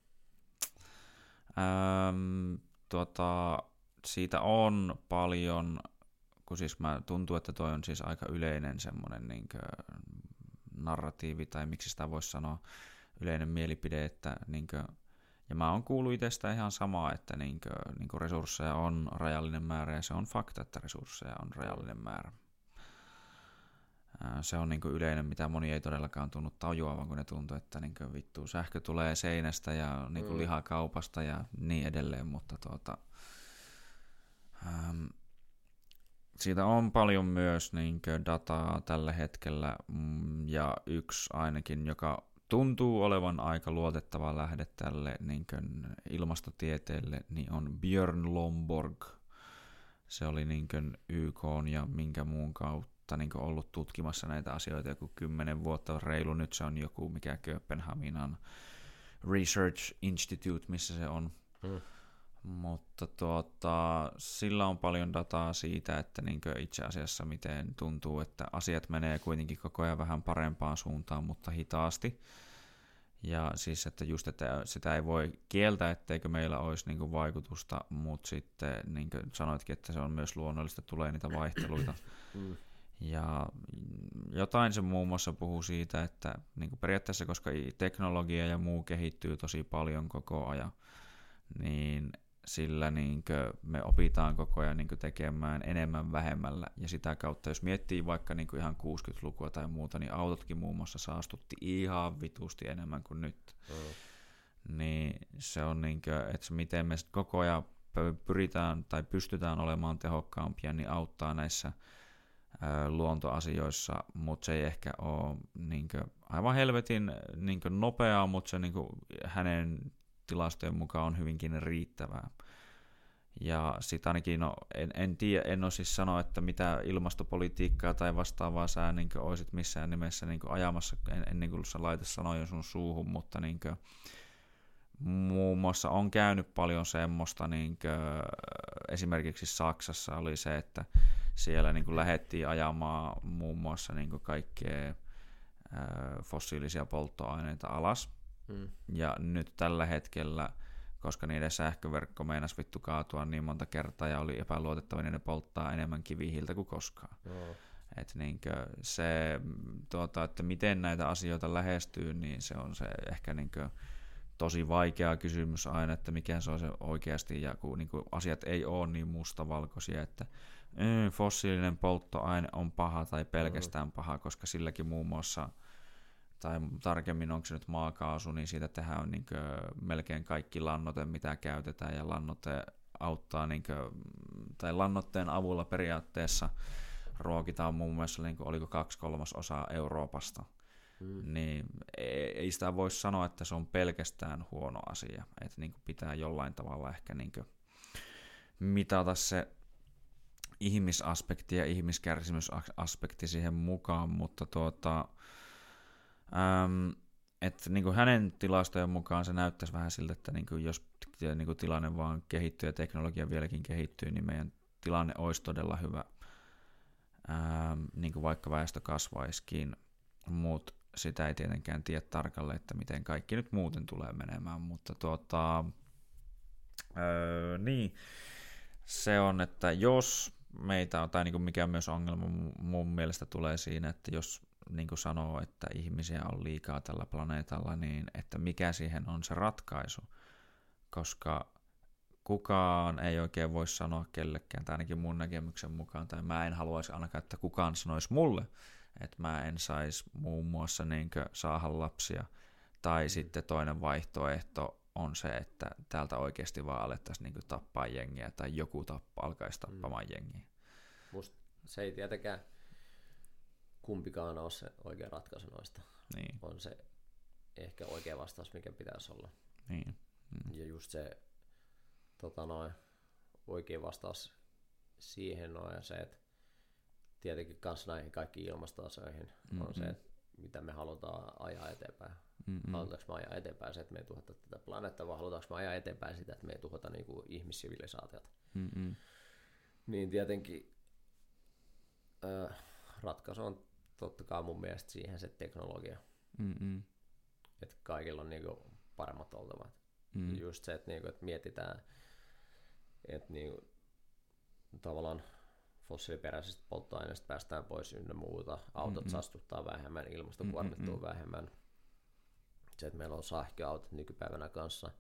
A: äm, tuota, siitä on paljon, kun siis mä tuntuu, että toi on siis aika yleinen semmoinen niin narratiivi, tai miksi sitä voisi sanoa, yleinen mielipide, että niin kuin, ja mä oon kuullut itsestä ihan samaa, että niin kuin, niin kuin resursseja on rajallinen määrä, ja se on fakta, että resursseja on rajallinen määrä. Se on niin yleinen, mitä moni ei todellakaan tunnu tajuavan, kun ne tuntuu, että niin vittu sähkö tulee seinästä ja niin kuin
B: Mm.
A: lihakaupasta ja niin edelleen, mutta tuota, ähm, siitä on paljon myös niin dataa tällä hetkellä, mm, ja yksi ainakin, joka tuntuu olevan aika luotettava lähde tälle niin ilmastotieteelle, niin on Björn Lomborg. Se oli niin YK ja minkä muun kautta vuotta niin ollut tutkimassa näitä asioita, joku kymmenen vuotta on reilu, nyt se on joku mikä Kööpenhaminan Research Institute, missä se on. Hmm. Mutta tuota, sillä on paljon dataa siitä, että niin itse asiassa miten tuntuu, että asiat menee kuitenkin koko ajan vähän parempaan suuntaan, mutta hitaasti. Ja siis, että just, että sitä ei voi kieltää, etteikö meillä olisi niin kuin vaikutusta, mutta sitten niin kuin sanoitkin, että se on myös luonnollista, tulee niitä vaihteluita. Mm. Ja jotain se muun muassa puhuu siitä, että niin kuin periaatteessa, koska teknologia ja muu kehittyy tosi paljon koko ajan, niin sillä niin me opitaan koko ajan niin tekemään enemmän vähemmällä. Ja sitä kautta, jos miettii vaikka niin ihan 60-lukua tai muuta, niin autotkin muun muassa saastutti ihan vitusti enemmän kuin nyt. Mm. Niin se on, niin kuin, että miten me koko ajan pyritään tai pystytään olemaan tehokkaampia, niin auttaa näissä luontoasioissa, mutta se ei ehkä ole niin kuin, aivan helvetin niin nopeaa, mutta se niin kuin, hänen tilastojen mukaan on hyvinkin riittävää. Ja sitä ainakin, no, en, en tiedä, en osaa siis sanoa, että mitä ilmastopolitiikkaa tai vastaavaa sä niin kuin, olisit missään nimessä niin kuin, ajamassa, en, en kuin sä laita sanoja sun suuhun, mutta niin kuin, muun muassa on käynyt paljon semmoista, niin kuin, esimerkiksi Saksassa oli se, että siellä niin kuin, lähdettiin ajamaan muun muassa niin kuin, kaikkea fossiilisia polttoaineita alas, Mm. Ja nyt tällä hetkellä, koska niiden sähköverkko meinasi vittu kaatua niin monta kertaa ja oli epäluotettava, niin ne polttaa enemmän kivihiiltä kuin koskaan. Oh. Et niinkö se, tuota, että miten näitä asioita lähestyy, niin se on se ehkä niinkö tosi vaikea kysymys aina, että mikä se on se oikeasti, ja kun niin kuin asiat ei ole niin mustavalkoisia, että fossiilinen polttoaine on paha tai pelkästään paha, koska silläkin muun muassa tai tarkemmin onko se nyt maakaasu, niin siitä tehdään niin melkein kaikki lannote, mitä käytetään, ja lannote auttaa, niin kuin, tai lannotteen avulla periaatteessa ruokitaan muun muassa, niin kuin, oliko kaksi kolmasosaa Euroopasta. Hmm. Niin ei, sitä voi sanoa, että se on pelkästään huono asia, että niin pitää jollain tavalla ehkä niin mitata se ihmisaspekti ja ihmiskärsimysaspekti siihen mukaan, mutta tuota, Ähm, että niin kuin hänen tilastojen mukaan se näyttäisi vähän siltä, että niin kuin jos niin kuin tilanne vaan kehittyy ja teknologia vieläkin kehittyy, niin meidän tilanne olisi todella hyvä, ähm, niin kuin vaikka väestö kasvaisikin, mutta sitä ei tietenkään tiedä tarkalleen, että miten kaikki nyt muuten tulee menemään, mutta tuota, öö, niin, se on, että jos meitä on, tai niin kuin mikä myös ongelma mun mielestä tulee siinä, että jos niin kuin sanoo, että ihmisiä on liikaa tällä planeetalla, niin että mikä siihen on se ratkaisu, koska kukaan ei oikein voi sanoa kellekään, tai ainakin mun näkemyksen mukaan, tai mä en haluaisi ainakaan, että kukaan sanoisi mulle, että mä en saisi muun muassa niin saada lapsia, tai mm. sitten toinen vaihtoehto on se, että täältä oikeasti vaan alettaisiin niin tappaa jengiä, tai joku tappa, alkaisi tappamaan mm. jengiä.
B: Musta se ei tietenkään kumpikaan ole se oikea ratkaisu noista. Niin. On se ehkä oikea vastaus, mikä pitäisi olla.
A: Niin.
B: Mm. Ja just se tota noin, oikea vastaus siihen on ja se, että tietenkin kanssa näihin kaikkiin ilmastoasioihin mm-hmm. on se, että mitä me halutaan ajaa eteenpäin. Mm-hmm. Halutaanko me ajaa eteenpäin se, että me ei tuhota tätä planeettaa, vai halutaanko me ajaa eteenpäin sitä, että me ei tuhota niin kuin ihmissivilisaatiota. Mm-hmm. Niin tietenkin äh, ratkaisu on totta kai mun mielestä siihen se teknologia. Mm-mm. Että kaikilla on niinku paremmat oltavat. Mm. Just se, että, niinku, että mietitään, että niinku, tavallaan fossiiliperäisestä polttoaineesta päästään pois ynnä muuta. Autot Mm-mm. saastuttaa vähemmän, ilmasto kuormittuu vähemmän. Se, että meillä on sähköautot nykypäivänä kanssa.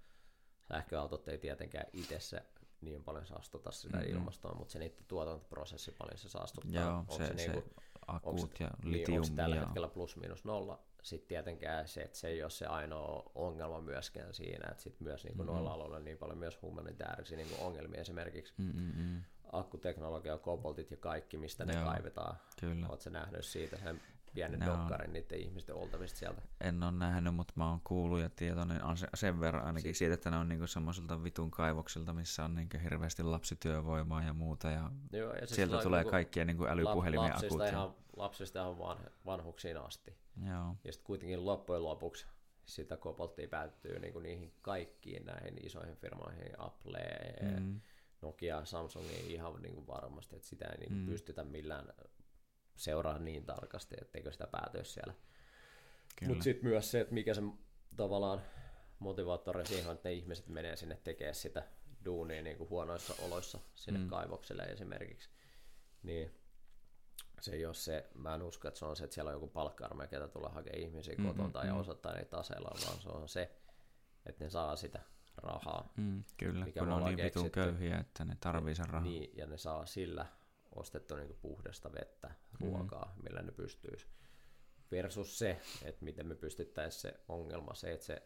B: Sähköautot ei tietenkään itse niin paljon saastuta sitä mm-hmm. ilmastoa, mutta se niiden tuotantoprosessi paljon se saastuttaa.
A: Joo, se, se, niinku, akut ja
B: litium. Niin, tällä ja... hetkellä plus minus nolla? Sitten tietenkään se, että se ei ole se ainoa ongelma myöskään siinä, että sitten myös niin kuin mm-hmm. noilla aloilla on niin paljon myös humanitaarisia niin kuin ongelmia esimerkiksi. Mm-hmm. Akkuteknologia, koboltit ja kaikki, mistä ne Joo, kaivetaan. Kyllä. Oletko nähnyt siitä sen pienen
A: Ne on-
B: dokkarin niiden ihmisten oltavista sieltä.
A: En ole nähnyt, mutta mä oon kuullut ja tietoinen sen verran ainakin siitä, että ne on niinku semmoisilta vitun kaivoksilta, missä on niinku hirveästi lapsityövoimaa ja muuta. Ja
B: Joo, ja siis
A: sieltä tulee
B: niinku
A: kaikkia niinku älypuhelimia
B: lapsista
A: akut. Ja,
B: ihan, lapsista ihan van, vanhuksiin asti.
A: joo,
B: Ja sitten kuitenkin loppujen lopuksi sitä kopolttia päättyy niinku niihin kaikkiin näihin isoihin firmoihin, Apple, mm. Nokia, Samsungiin ihan niinku varmasti, että sitä ei niinku
A: Mm.
B: pystytä millään seuraa niin tarkasti, etteikö sitä päätyisi siellä. Mutta sitten myös se, että mikä se tavallaan motivaattori siihen on, että ne ihmiset menee sinne tekemään sitä duunia niin kuin huonoissa oloissa sinne
A: Mm.
B: kaivokselle esimerkiksi. Niin se ei ole se, mä en usko, että se on se, että siellä on joku palkka ketä tulee hakemaan ihmisiä
A: Mm,
B: mm,
A: mm,
B: tai ja
A: mm.
B: osoittaa niitä aseilla, vaan se on se, että ne saa sitä rahaa.
A: Mm, kyllä,
B: mikä
A: kun on niin vitun köyhiä, että ne tarvii sen rahaa.
B: Niin, ja ne saa sillä ostettua niin puhdasta vettä, ruokaa, mm. millä ne pystyisi. Versus se, että miten me pystyttäisiin se ongelma, se, että se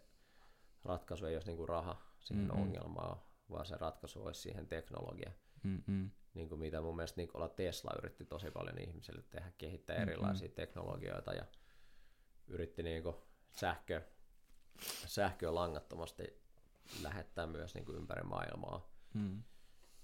B: ratkaisu ei olisi niin raha siihen
A: Mm-mm.
B: mm ongelmaan, vaan se ratkaisu olisi siihen teknologiaan.
A: Mm, mm,
B: Niin kuin mitä mun mielestä Nikola Tesla yritti tosi paljon ihmisille tehdä, kehittää
A: Mm-mm.
B: erilaisia teknologioita ja yritti niin kuin sähkö, sähköä langattomasti lähettää myös niin kuin ympäri maailmaa
A: mm,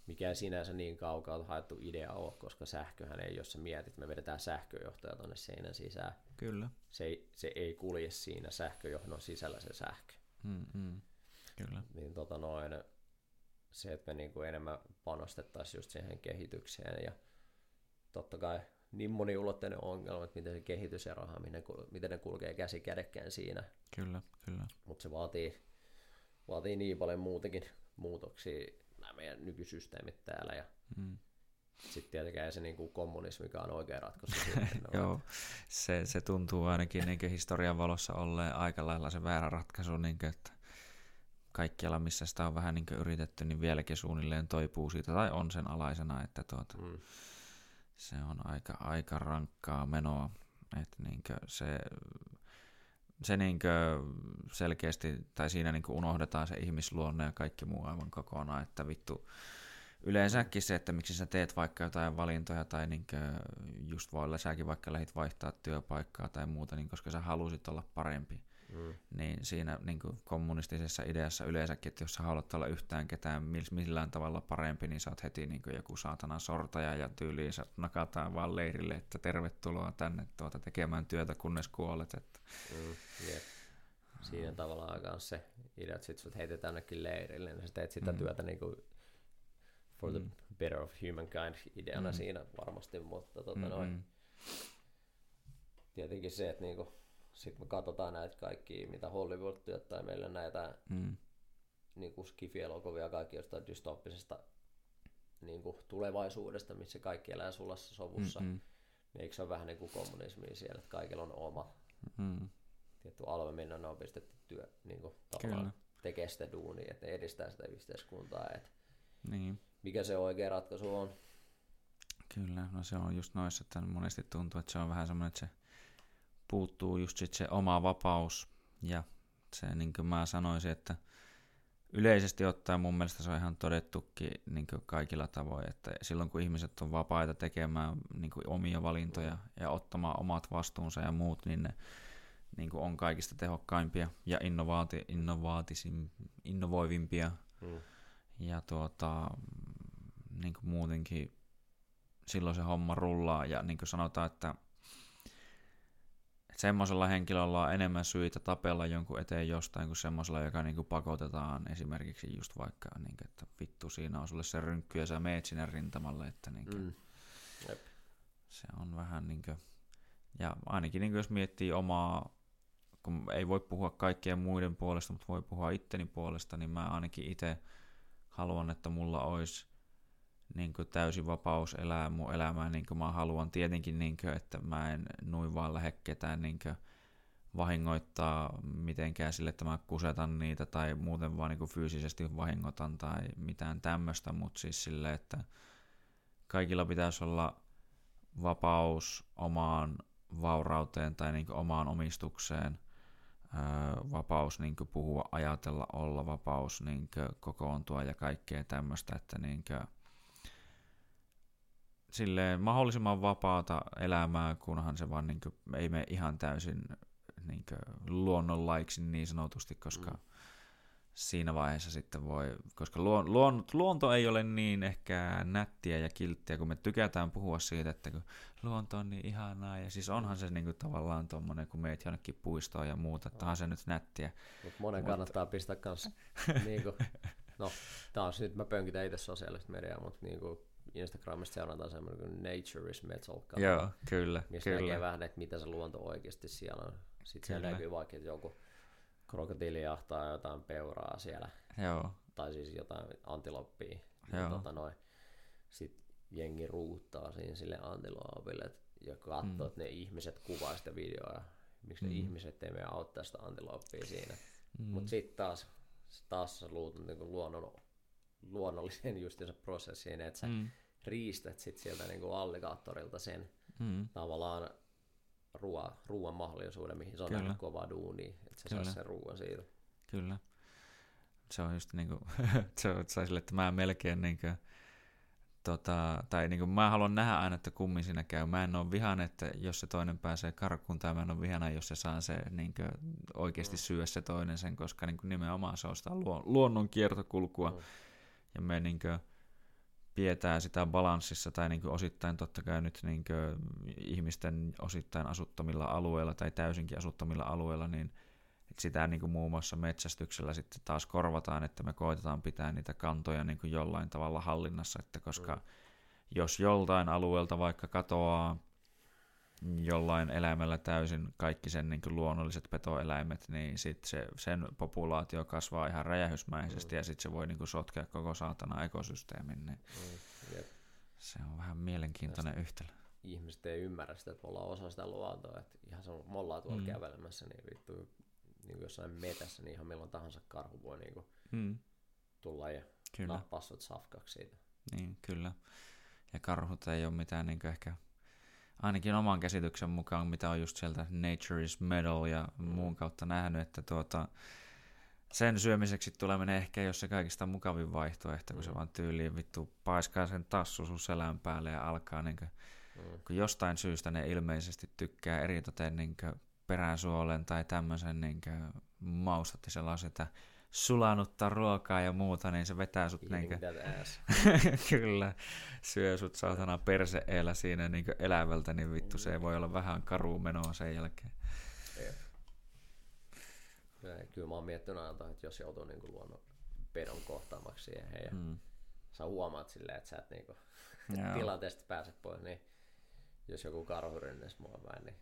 B: mikä sinänsä niin kaukaa haettu idea ole, koska sähköhän ei, jos sä mietit, me vedetään sähköjohtoja tuonne seinän sisään.
A: kyllä.
B: Se ei, se ei kulje siinä sähköjohdon sisällä se sähkö.
A: Mm, mm, kyllä.
B: Niin tota noin, se, että me niinku enemmän panostettaisiin just siihen kehitykseen ja totta kai niin moniulotteinen ongelma, että miten se kehitys ja raha, miten, miten ne kulkee käsi kädekkäin siinä,
A: Kyllä, kyllä.
B: mutta se vaatii, vaatii niin paljon muutenkin muutoksia meidän nykysysteemit täällä ja
A: Mm.
B: sitten tietenkään se niin kuin kommunismikaan oikea ratkaisu.
A: Joo, se, se tuntuu ainakin niin historian valossa olleen aika lailla se väärä ratkaisu, niin kuin, että kaikkialla, missä sitä on vähän niin yritetty, niin vieläkin suunnilleen toipuu siitä, tai on sen alaisena, että tuota,
B: Mm,
A: se on aika, aika rankkaa menoa. Että niin se, se niin selkeästi, tai siinä niin unohdetaan se ihmisluonne ja kaikki muu aivan kokonaan, että vittu, yleensäkin se, että miksi sä teet vaikka jotain valintoja tai niin just voi säkin vaikka lähit vaihtaa työpaikkaa tai muuta, niin koska sä halusit olla parempi,
B: mm,
A: niin siinä niin kommunistisessa ideassa yleensäkin, että jos sä haluat olla yhtään ketään mill- millään tavalla parempi, niin sä oot heti niin joku saatana sortaja ja tyyliin sä nakataan vaan leirille, että tervetuloa tänne tuota tekemään työtä kunnes kuolet. Että,
B: mm, jep. Siinä tavallaan aika on se idea, että sit sut heitetään jonnekin leirille, niin sä teet sitä
A: Mm.
B: mm. työtä niin kuin for the
A: Mm.
B: better of humankind ideana
A: Mm.
B: mm. siinä varmasti, mutta tota
A: mm,
B: noin,
A: mm,
B: tietenkin se, että niinku, sit me katsotaan näitä kaikki, mitä Hollywood tuottaa meille näitä
A: mm,
B: niinku skifi-elokuvia kaikki jostain dystoppisesta niinku, tulevaisuudesta, missä kaikki elää sulassa sovussa.
A: mm,
B: Mm.
A: mm,
B: Niin eikö se ole vähän niin kuin kommunismia siellä, että kaikilla on oma
A: mm,
B: tietty alue, minne ne on pistetty työ, niin kuin, tavallaan tekee sitä duunia, että ne edistää sitä yhteiskuntaa. Että
A: niin.
B: mikä se oikea ratkaisu on?
A: Kyllä, no se on just noissa, että monesti tuntuu, että se on vähän semmoinen, että se puuttuu just sit se oma vapaus ja se niin kuin mä sanoisin, että yleisesti ottaen mun mielestä se on ihan todettukin niin kuin kaikilla tavoin, että silloin kun ihmiset on vapaita tekemään niin kuin omia valintoja ja ottamaan omat vastuunsa ja muut, niin ne niin kuin on kaikista tehokkaimpia ja innovaati, innovaatisim, innovoivimpia
B: Mm.
A: ja tuota, niin kuin muutenkin silloin se homma rullaa ja niin kuin sanotaan, että semmoisella henkilöllä on enemmän syitä tapella jonkun eteen jostain kuin semmoisella, joka niin kuin pakotetaan esimerkiksi just vaikka, niin kuin, että vittu siinä on sulle se rynkky ja sä meet sinne rintamalle, että niin kuin,
B: Mm. Jep.
A: se on vähän niin kuin, ja ainakin niin kuin jos miettii omaa, kun ei voi puhua kaikkien muiden puolesta, mutta voi puhua itteni puolesta, niin mä ainakin itse haluan, että mulla olisi niin kuin täysi vapaus elää mun elämää niin kuin mä haluan. Tietenkin, niin kuin, että mä en noin vaan lähde ketään niin kuin vahingoittaa mitenkään sille, että mä kusetan niitä tai muuten vaan niin kuin fyysisesti vahingotan tai mitään tämmöistä, mutta siis sille, että kaikilla pitäisi olla vapaus omaan vaurauteen tai niin omaan omistukseen, öö, vapaus niin puhua, ajatella, olla, vapaus niin kokoontua ja kaikkea tämmöistä, että niin silleen mahdollisimman vapaata elämää, kunhan se vaan niin kuin, ei mene ihan täysin niin luonnonlaiksi niin sanotusti, koska mm. siinä vaiheessa sitten voi, koska luon, luon, luonto ei ole niin ehkä nättiä ja kilttiä, kun me tykätään puhua siitä, että kun luonto on niin ihanaa, ja siis onhan se niin kuin, tavallaan tuommoinen, kun meet jonnekin puistoon ja muuta, että onhan se nyt nättiä.
B: Mut monen Mutta... kannattaa pistää kanssa, niin kuin, no taas nyt mä pönkitän itse sosiaalista mediaa, mutta niin kuin Instagramista seurataan semmoinen kuin Nature is Metal
A: Joo, kyllä.
B: Mistä kyllä. näkee vähän, että mitä se luonto oikeasti siellä on. Sitten siellä näkyy vaikka, että joku krokotiili jahtaa jotain peuraa siellä.
A: Joo.
B: Tai siis jotain antiloppia. Joo. Tota noin. Sitten jengi ruuttaa siinä sille antiloopille ja katsoo, mm. että ne ihmiset kuvaa sitä videoa. Miksi mm. ne ihmiset ei mene auttaa sitä antiloppia siinä. Mm. Mutta sitten taas, taas luut niin luonnon luonnollisen justiinsa prosessiin, että sä mm. riistät sit sieltä niin kuin alligaattorilta sen mm. tavallaan ruoan, ruoan mahdollisuuden, mihin se on nähnyt kova duuni, että sä saa sen ruoan siitä.
A: Kyllä. Se on just niinku, se on sille, että mä melkein niinku, tota, tai niinku, mä haluan nähdä aina, että kummin siinä käy. Mä en ole vihan, että jos se toinen pääsee karkuun, tai mä en ole vihana, jos se saa se niinku, oikeasti mm. syö se toinen sen, koska niinku, nimenomaan se on sitä luonnon kiertokulkua. Mm ja me niin kuin, pidetään sitä balanssissa tai niin kuin osittain totta kai nyt niin kuin ihmisten osittain asuttamilla alueilla tai täysinkin asuttamilla alueilla, niin sitä niin kuin muun muassa metsästyksellä sitten taas korvataan, että me koitetaan pitää niitä kantoja niin kuin jollain tavalla hallinnassa, että koska mm. jos joltain alueelta vaikka katoaa jollain eläimellä täysin kaikki sen niin kuin luonnolliset petoeläimet, niin sit se, sen populaatio kasvaa ihan räjähysmäisesti mm. ja sitten se voi niin kuin sotkea koko saatana ekosysteemin. Niin mm. Yep. Se on vähän mielenkiintoinen Tästä yhtälö.
B: Ihmiset ei ymmärrä sitä, että me ollaan osa sitä luontoa, että ihan se, me ollaan tuolla mm. kävelemässä, niin vittu niin kuin jossain metässä, niin ihan milloin tahansa karhu voi niin kuin mm. tulla ja kyllä. nappaa safkaksi siitä.
A: Niin, kyllä. Ja karhut ei ole mitään niin ehkä ainakin oman käsityksen mukaan, mitä on just sieltä Nature is Medal ja muun kautta nähnyt, että tuota, sen syömiseksi tuleminen ehkä ei ole se kaikista mukavin vaihtoehto, kun se mm. vaan tyyliin vittu paiskaa sen tassu sun selän päälle ja alkaa niin kuin, mm. kun jostain syystä ne ilmeisesti tykkää eritoten niin peräsuolen tai tämmöisen niin maustatti sellaisen, että sulanutta ruokaa ja muuta, niin se vetää sut niinkö... Kyllä, syö sut saatana perseellä siinä niinkö elävältä, niin vittu se ei voi olla vähän karu menoa sen jälkeen.
B: Ja, kyllä mä oon miettinyt aina, että jos joutuu niinku luonnon pedon kohtaamaksi siihen ja mm. sä huomaat silleen, että sä et niinku tilanteesta pääse pois, niin jos joku karhu rynnäs mua vähän, niin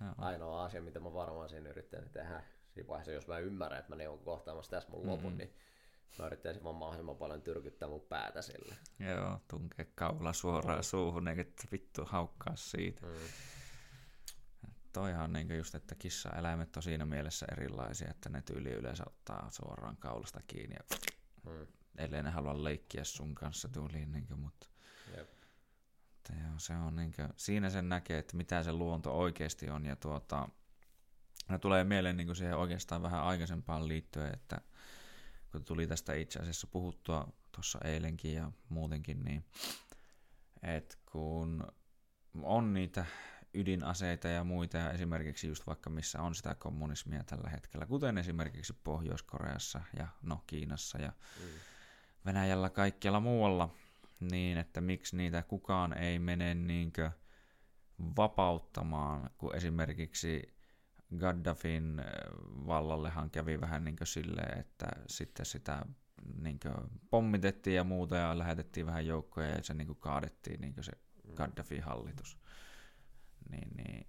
B: Joo. ainoa asia, mitä mä varmaan siinä yrittänyt tehdä, siinä vaiheessa, jos mä ymmärrän, että mä neuvon kohtaamassa tässä mun lopun, mm-hmm. niin mä yrittäisin vaan mahdollisimman paljon tyrkyttää mun päätä sille.
A: Joo, tunkee kaula suoraan mm. suuhun, eikä vittu haukkaa siitä. Mm. Toihan niin just, että kissa-eläimet on siinä mielessä erilaisia, että ne tyyli yleensä ottaa suoraan kaulasta kiinni ja mm. ellei ne halua leikkiä sun kanssa tyyliin, niin kuin, mutta Jep. joo, se on niin kuin, siinä sen näkee, että mitä se luonto oikeasti on ja tuota, No tulee mieleen niin kuin siihen oikeastaan vähän aikaisempaan liittyen, että kun tuli tästä itse asiassa puhuttua tuossa eilenkin ja muutenkin, niin että kun on niitä ydinaseita ja muita, ja esimerkiksi just vaikka missä on sitä kommunismia tällä hetkellä, kuten esimerkiksi Pohjois-Koreassa ja no Kiinassa ja mm. Venäjällä kaikkialla muualla, niin että miksi niitä kukaan ei mene niinkö vapauttamaan, kun esimerkiksi Gaddafin äh, vallallehan kävi vähän niin silleen, että sitten sitä niin pommitettiin ja muuta ja lähetettiin vähän joukkoja ja se niin kaadettiin niin se mm. Gaddafin hallitus. Niin, niin,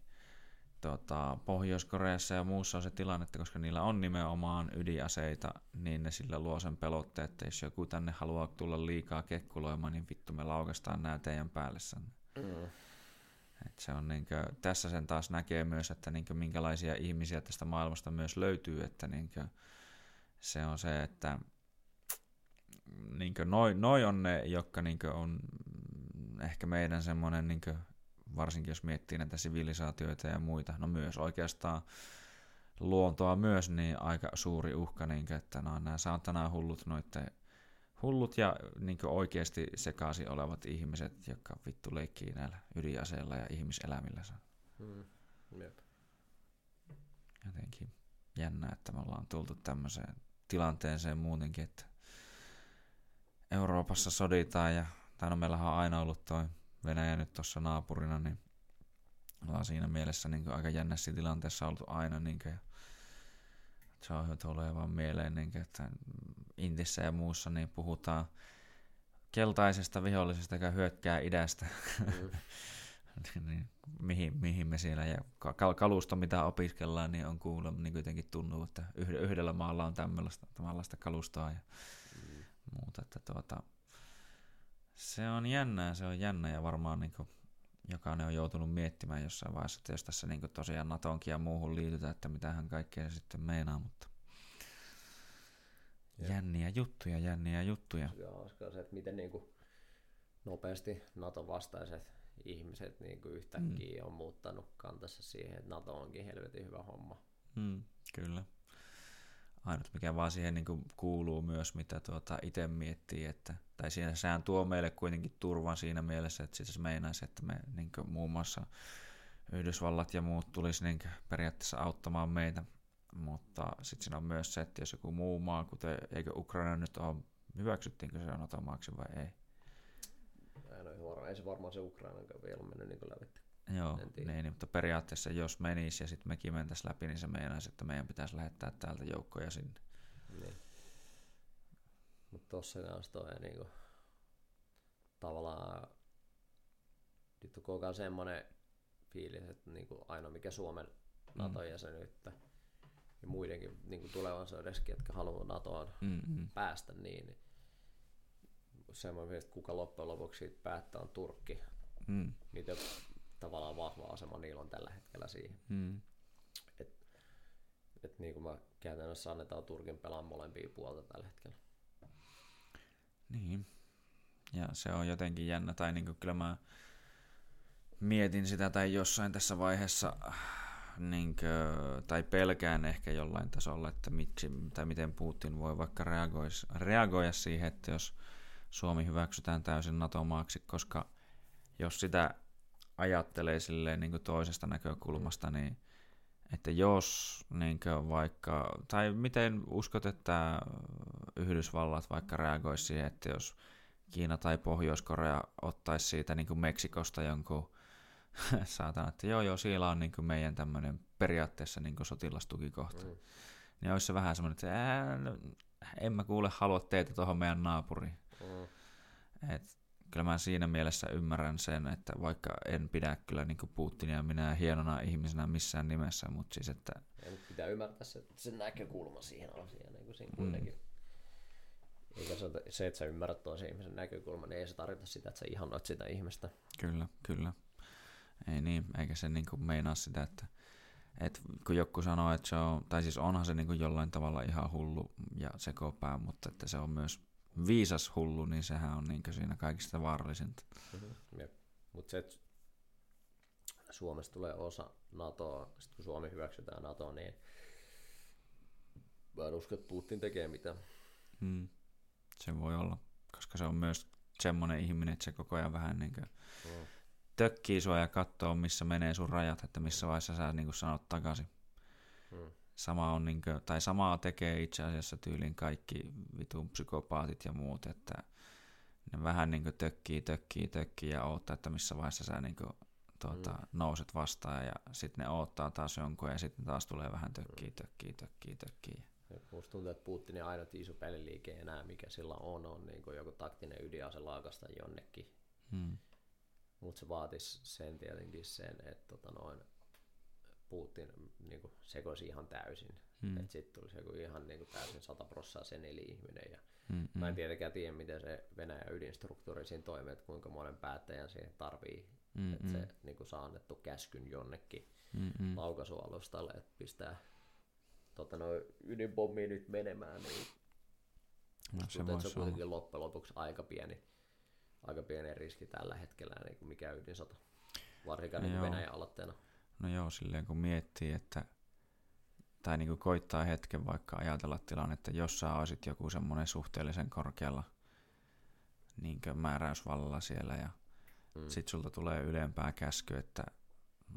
A: tota, Pohjois-Koreassa ja muussa on se tilanne, että koska niillä on nimenomaan ydinaseita, niin ne sillä luo sen pelotteen, että jos joku tänne haluaa tulla liikaa kekkuloimaan, niin vittu me laukastaan nämä teidän päälle. Mm. Et se on niinkö, tässä sen taas näkee myös, että niinkö minkälaisia ihmisiä tästä maailmasta myös löytyy, että niinkö, se on se, että niinkö, noi, noi on ne, jotka niinkö on ehkä meidän semmoinen, niinkö, varsinkin jos miettii näitä sivilisaatioita ja muita, no myös oikeastaan luontoa myös, niin aika suuri uhka, niinkö, että no, nämä saatana hullut noiden hullut ja niin oikeasti sekaisin olevat ihmiset, jotka vittu leikkii näillä ydinaseilla ja ihmiselämillä.
B: Mm. Jep.
A: Jotenkin jännä, että me ollaan tultu tämmöiseen tilanteeseen muutenkin, että Euroopassa soditaan ja, tai no meillähän on aina ollut toi Venäjä nyt tuossa naapurina, niin ollaan siinä mielessä niin aika jännässä tilanteessa ollut aina. Niin kuin, se on tulee vaan mieleen, niin kuin, että Intissä ja muussa niin puhutaan keltaisesta vihollisesta, joka hyökkää idästä. Mm. niin, mihin, mihin me siellä ja kalusto, mitä opiskellaan, niin on kuullut, niin kuitenkin tuntuu, että yhdellä maalla on tämmöistä, tämmöistä kalustoa ja mm. muuta. Että tuota, se on jännää, se on jännä ja varmaan niin kuin, jokainen on joutunut miettimään jossain vaiheessa, että jos tässä niin tosiaan Natonkin ja muuhun liitytään, että mitä hän kaikkea se sitten meinaa, mutta ja. jänniä juttuja, jänniä juttuja.
B: Joo, se, että miten niin kuin, nopeasti NATO-vastaiset ihmiset niin kuin yhtäkkiä mm. on muuttanut kantansa siihen, että NATO onkin helvetin hyvä homma.
A: Mm, kyllä. Ainut mikä vaan siihen niin kuin kuuluu myös, mitä tuota itse miettii, että, tai siinä sehän tuo meille kuitenkin turvan siinä mielessä, että siis meinaisi, että me niin kuin muun muassa Yhdysvallat ja muut tulisi niin periaatteessa auttamaan meitä, mutta sitten siinä on myös se, että jos joku muu maa, kuten eikö Ukraina nyt ole, hyväksyttiinkö se on maaksi vai ei?
B: En ole varma. Ei se varmaan se Ukraina vielä mennyt niin läpi.
A: Joo, niin, niin, mutta periaatteessa jos menisi ja sitten mekin mentäisiin läpi, niin se meinaisi, että meidän pitäisi lähettää täältä joukkoja sinne. Niin.
B: Mutta tossa kanssa toi niinku, tavallaan nyt on koko ajan semmoinen fiilis, että niinku ainoa mikä Suomen NATO-jäsenyyttä mm. ja muidenkin niinku tulevaisuudessakin, jotka haluaa NATOon mm-hmm. päästä, niin, niin semmoinen, että kuka loppujen lopuksi siitä päättää, on Turkki. Mm. Niitä tavallaan vahva asema niillä on tällä hetkellä siihen. Mm. Et, et niin kuin mä käytännössä annetaan Turkin pelaa molempia puolta tällä hetkellä.
A: Niin. Ja se on jotenkin jännä, tai niin kuin kyllä mä mietin sitä tai jossain tässä vaiheessa, niin kuin, tai pelkään ehkä jollain tasolla, että miksi, tai miten Putin voi vaikka reagoida siihen, että jos Suomi hyväksytään täysin NATO-maaksi, koska jos sitä ajattelee silleen niin kuin toisesta näkökulmasta, niin että jos niin vaikka, tai miten uskot, että Yhdysvallat vaikka reagoisi siihen, että jos Kiina tai Pohjois-Korea ottaisi siitä niin kuin Meksikosta jonkun saatan, että joo joo, siellä on niin kuin meidän tämmöinen periaatteessa niin kuin sotilastukikohta. Mm. Niin olisi se vähän semmoinen, että no, en mä kuule halua teitä tuohon meidän naapuriin. Mm. Et kyllä mä siinä mielessä ymmärrän sen, että vaikka en pidä kyllä niin Putinia minä hienona ihmisenä missään nimessä, mutta siis että...
B: Ja pitää ymmärtää se, se näkökulma siihen asiaan niin kuin siinä kuitenkin. Mm. Eikä se, se, että sä ymmärrät toisen ihmisen näkökulman, niin ei se tarkoita sitä, että sä ihannoit sitä ihmistä.
A: Kyllä, kyllä. Ei niin, eikä se niin kuin meinaa sitä, että et kun joku sanoo, että se on, tai siis onhan se niin kuin jollain tavalla ihan hullu ja sekopää, mutta että se on myös viisas hullu, niin sehän on niin siinä kaikista vaarallisinta.
B: Mm-hmm. Mutta se, että Suomesta tulee osa NATOa, sitten kun Suomi hyväksytään NATOa, niin mä en usko, että Putin tekee mitään.
A: Mm. Se voi olla, koska se on myös semmoinen ihminen, että se koko ajan vähän niin kuin mm. tökkii sua ja katsoo, missä menee sun rajat, että missä vaiheessa sä niin sanot takaisin. Mm. Sama on, niin kuin, tai samaa tekee itse asiassa tyylin kaikki vitun psykopaatit ja muut, että ne vähän niin kuin tökkii, tökkii, tökkii ja odottaa, että missä vaiheessa sä niin kuin, tuota, mm. nouset vastaan ja sitten ne odottaa taas jonkun ja sitten taas tulee vähän tökkii, tökkii, tökkii, tökkii.
B: Musta tuntuu, että Putinin ainut iso peliliike enää, mikä sillä on, on niin kuin joku taktinen ydinase laakasta jonnekin. Mm. Mutta se vaatisi sen tietenkin sen, että tota noin, Putin niin kuin, sekoisi ihan täysin. Mm. Että sitten tulisi joku ihan niin kuin, täysin 100 prossaa sen eli ihminen. Ja mm, Mä en tietenkään tiedä, miten se Venäjän ydinstruktuuri siinä toimii, että kuinka monen päättäjän siihen tarvii. Mm, että se niin kuin, saa annettu käskyn jonnekin mm, laukaisualustalle, että pistää tota, no, ydinpommi nyt menemään. Niin no, se, se on kuitenkin loppujen lopuksi aika pieni, aika pieni riski tällä hetkellä, niin kuin mikä ydinsota. Varsinkaan niin Venäjän aloitteena.
A: No joo, silleen kun miettii, että tai niin kuin koittaa hetken vaikka ajatella tilannetta, jos sä olisit joku semmoinen suhteellisen korkealla niinkö määräysvallalla siellä ja mm. sit sulta tulee ylempää käsky, että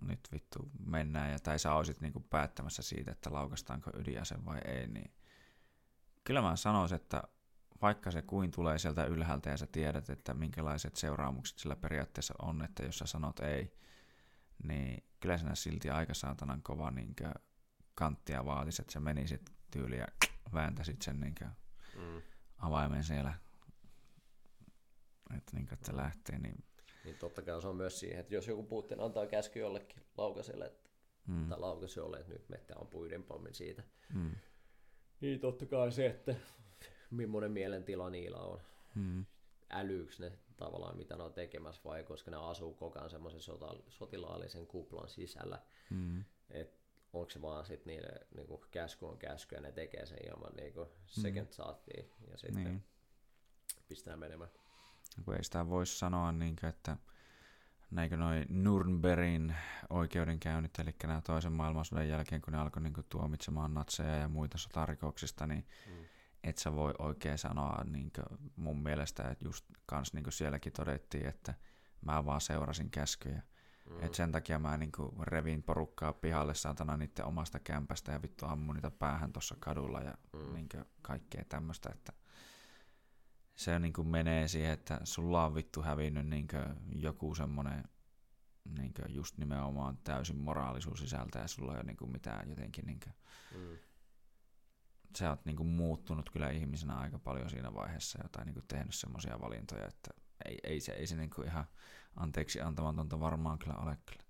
A: nyt vittu mennään ja tai sä olisit niinku päättämässä siitä, että laukastaanko ydinase vai ei, niin kyllä mä sanoisin, että vaikka se kuin tulee sieltä ylhäältä ja sä tiedät, että minkälaiset seuraamukset sillä periaatteessa on, että jos sä sanot ei, niin kyllä sinä silti aika saatanan kova niin kanttia vaatisi, että sä menisit tyyliä ja vääntäisit sen niin mm. avaimen siellä, että, niin kuin, että lähtee. Niin...
B: niin totta kai se on myös siihen, että jos joku Putin antaa käsky jollekin laukaselle, että, mm. tai laukaselle, että nyt mettä on puiden pommin siitä, mm. niin totta kai se, että millainen mielentila niillä on. Mm. Älyyks ne tavallaan, mitä ne on tekemässä, vai koska ne asuu koko ajan semmoisen sota, sotilaallisen kuplan sisällä. Mm. Et onko se vaan sitten niille niinku, käsky on käsky ja ne tekee sen ilman niinku, second mm. thoughtia ja sitten niin. pistää menemään.
A: Kun ei sitä voisi sanoa, niin kuin, että näinkö noin Nürnbergin oikeudenkäynnit, eli nämä toisen maailmansodan jälkeen, kun ne alkoi niin kuin, tuomitsemaan natseja ja muita sotarikoksista, niin mm et sä voi oikein sanoa niin mun mielestä, että just kans niin sielläkin todettiin, että mä vaan seurasin käskyjä. Mm. Et sen takia mä niin revin porukkaa pihalle saatana niiden omasta kämpästä ja vittu ammun niitä päähän tuossa kadulla ja mm. niin kaikkea tämmöistä, että se niin menee siihen, että sulla on vittu hävinnyt niin joku semmoinen niin just nimenomaan täysin moraalisuus sisältä ja sulla ei ole niin mitään jotenkin niin mm sä oot niinku muuttunut kyllä ihmisenä aika paljon siinä vaiheessa jotain niinku tehnyt semmoisia valintoja, että ei, ei se, ei se niinku ihan anteeksi antamatonta varmaan kyllä ole kyllä.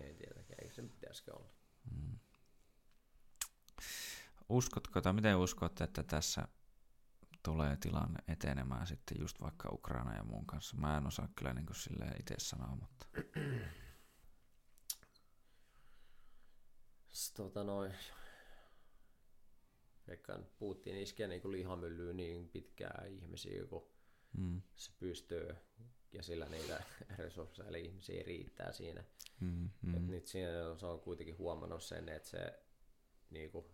B: Ei tietenkään, ei se pitäisikö olla. Mm.
A: Uskotko, tai miten uskot, että tässä tulee tilanne etenemään sitten just vaikka Ukraina ja muun kanssa? Mä en osaa kyllä niin kuin itse sanoa, mutta...
B: tota noin, Veikkaan Putin iskee niin lihamyllyyn niin pitkää ihmisiä, kun mm. se pystyy, ja sillä niitä resursseja eli ihmisiä riittää siinä. Mm, mm. Et nyt siinä se on kuitenkin huomannut sen, että se niin kuin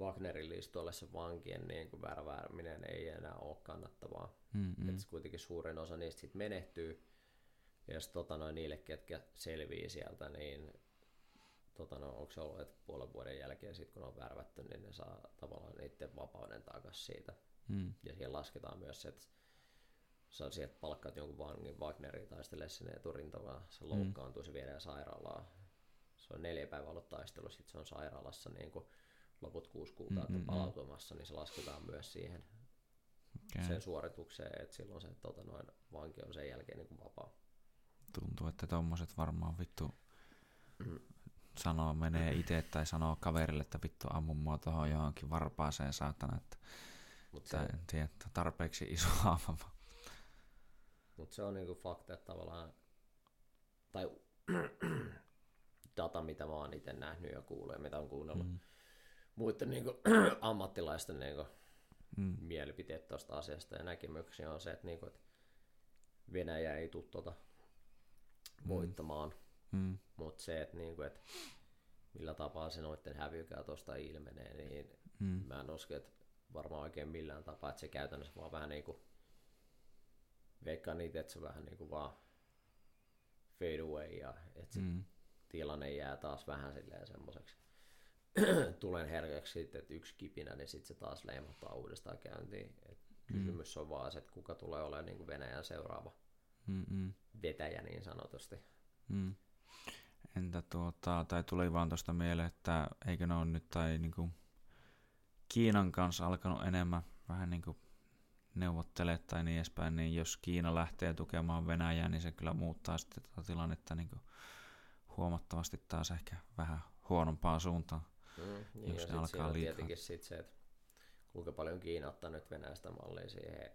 B: Wagnerin listoille se vankien niin kuin värvääminen ei enää ole kannattavaa. Mm, mm. Et kuitenkin suurin osa niistä sit menehtyy. Ja jos tota, noin niille, ketkä selvii sieltä, niin tota, no, onko se ollut, että puolen vuoden jälkeen, sit kun on värvätty, niin ne saa tavallaan niiden vapauden takaisin siitä. Mm. Ja siihen lasketaan myös se, että saa sieltä palkkaat jonkun vangin Wagnerin taistelee sinne eturintamaan, se mm. loukkaantuu, se viedään sairaalaan. Se on neljä päivää ollut taistelu, sitten se on sairaalassa niin kuin loput kuusi kuukautta mm-hmm. palautumassa, niin se lasketaan myös siihen okay. sen suoritukseen, että silloin se tota, noin, vanki on sen jälkeen niin kuin vapaa.
A: Tuntuu, että tommoset varmaan vittu mm sanoo, menee itse tai sanoo kaverille, että vittu ammu mua tuohon johonkin varpaaseen saatana, että Mut se, en tiedä, että tarpeeksi iso haava.
B: Mutta se on niinku fakta, että tavallaan, tai data, mitä mä oon itse nähnyt ja kuullut ja mitä on kuunnellut mm. muiden niinku, ammattilaisten niinku, mm. mielipiteet tuosta asiasta ja näkemyksiä on se, että, niinku, että Venäjä ei tule tuota voittamaan – Mm. Mutta se, että niinku, et millä tapaa se noiden hävyykää tuosta ilmenee, niin mm. mä en usko, että varmaan oikein millään tapaa, että se käytännössä vaan vähän niinku veikkaan niitä, että se vähän niinku vaan fade away ja että se mm. tilanne jää taas vähän silleen semmoiseksi tulen herkäksi sitten, että yksi kipinä, niin sitten se taas leimahtaa uudestaan käyntiin. Et mm. Kysymys on vaan se, että kuka tulee olemaan niin kuin Venäjän seuraava Mm-mm. vetäjä niin sanotusti. Mm.
A: Entä tuota, tai tuli vaan tuosta mieleen, että eikö ne ole nyt tai niin kuin Kiinan kanssa alkanut enemmän vähän niin kuin neuvottelee tai niin edespäin, niin jos Kiina lähtee tukemaan Venäjää, niin se kyllä muuttaa sitten tätä tilannetta niin kuin huomattavasti taas ehkä vähän huonompaan suuntaan, mm, niin jos ne alkaa liikaa.
B: tietenkin sit se, että kuinka paljon Kiina ottaa nyt Venäjästä mallia siihen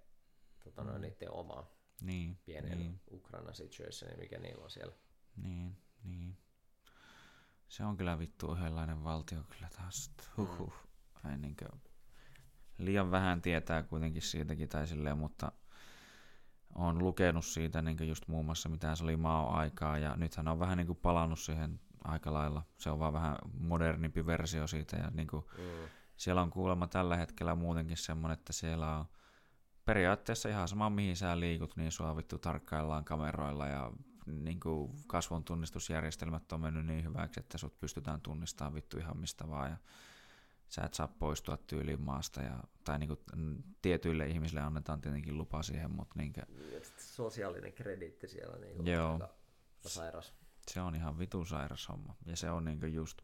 B: tota, mm. niiden omaan niin, pienen niin. Ukraina situation, mikä niillä on siellä.
A: Niin, niin. Se on kyllä vittu yhdenlainen valtio kyllä taas. Huhhuh. Mm. Ei niinkö, liian vähän tietää kuitenkin siitäkin tai silleen, mutta on lukenut siitä niin just muun muassa mitä se oli maa-aikaa ja nythän on vähän niin kuin palannut siihen aika lailla. Se on vaan vähän modernimpi versio siitä ja niin kuin, mm. siellä on kuulemma tällä hetkellä muutenkin semmoinen, että siellä on periaatteessa ihan sama mihin sä liikut, niin sua vittu tarkkaillaan kameroilla ja niin kuin kasvon tunnistusjärjestelmät on mennyt niin hyväksi, että sut pystytään tunnistamaan vittu ihan mistä vaan ja sä et saa poistua tyyliin maasta ja, tai niin kuin, tietyille ihmisille annetaan tietenkin lupa siihen, mutta niin kuin,
B: Sosiaalinen krediitti siellä niin kuin
A: Joo.
B: aika sairas.
A: se on ihan vitu sairas homma. Ja se on niin kuin just,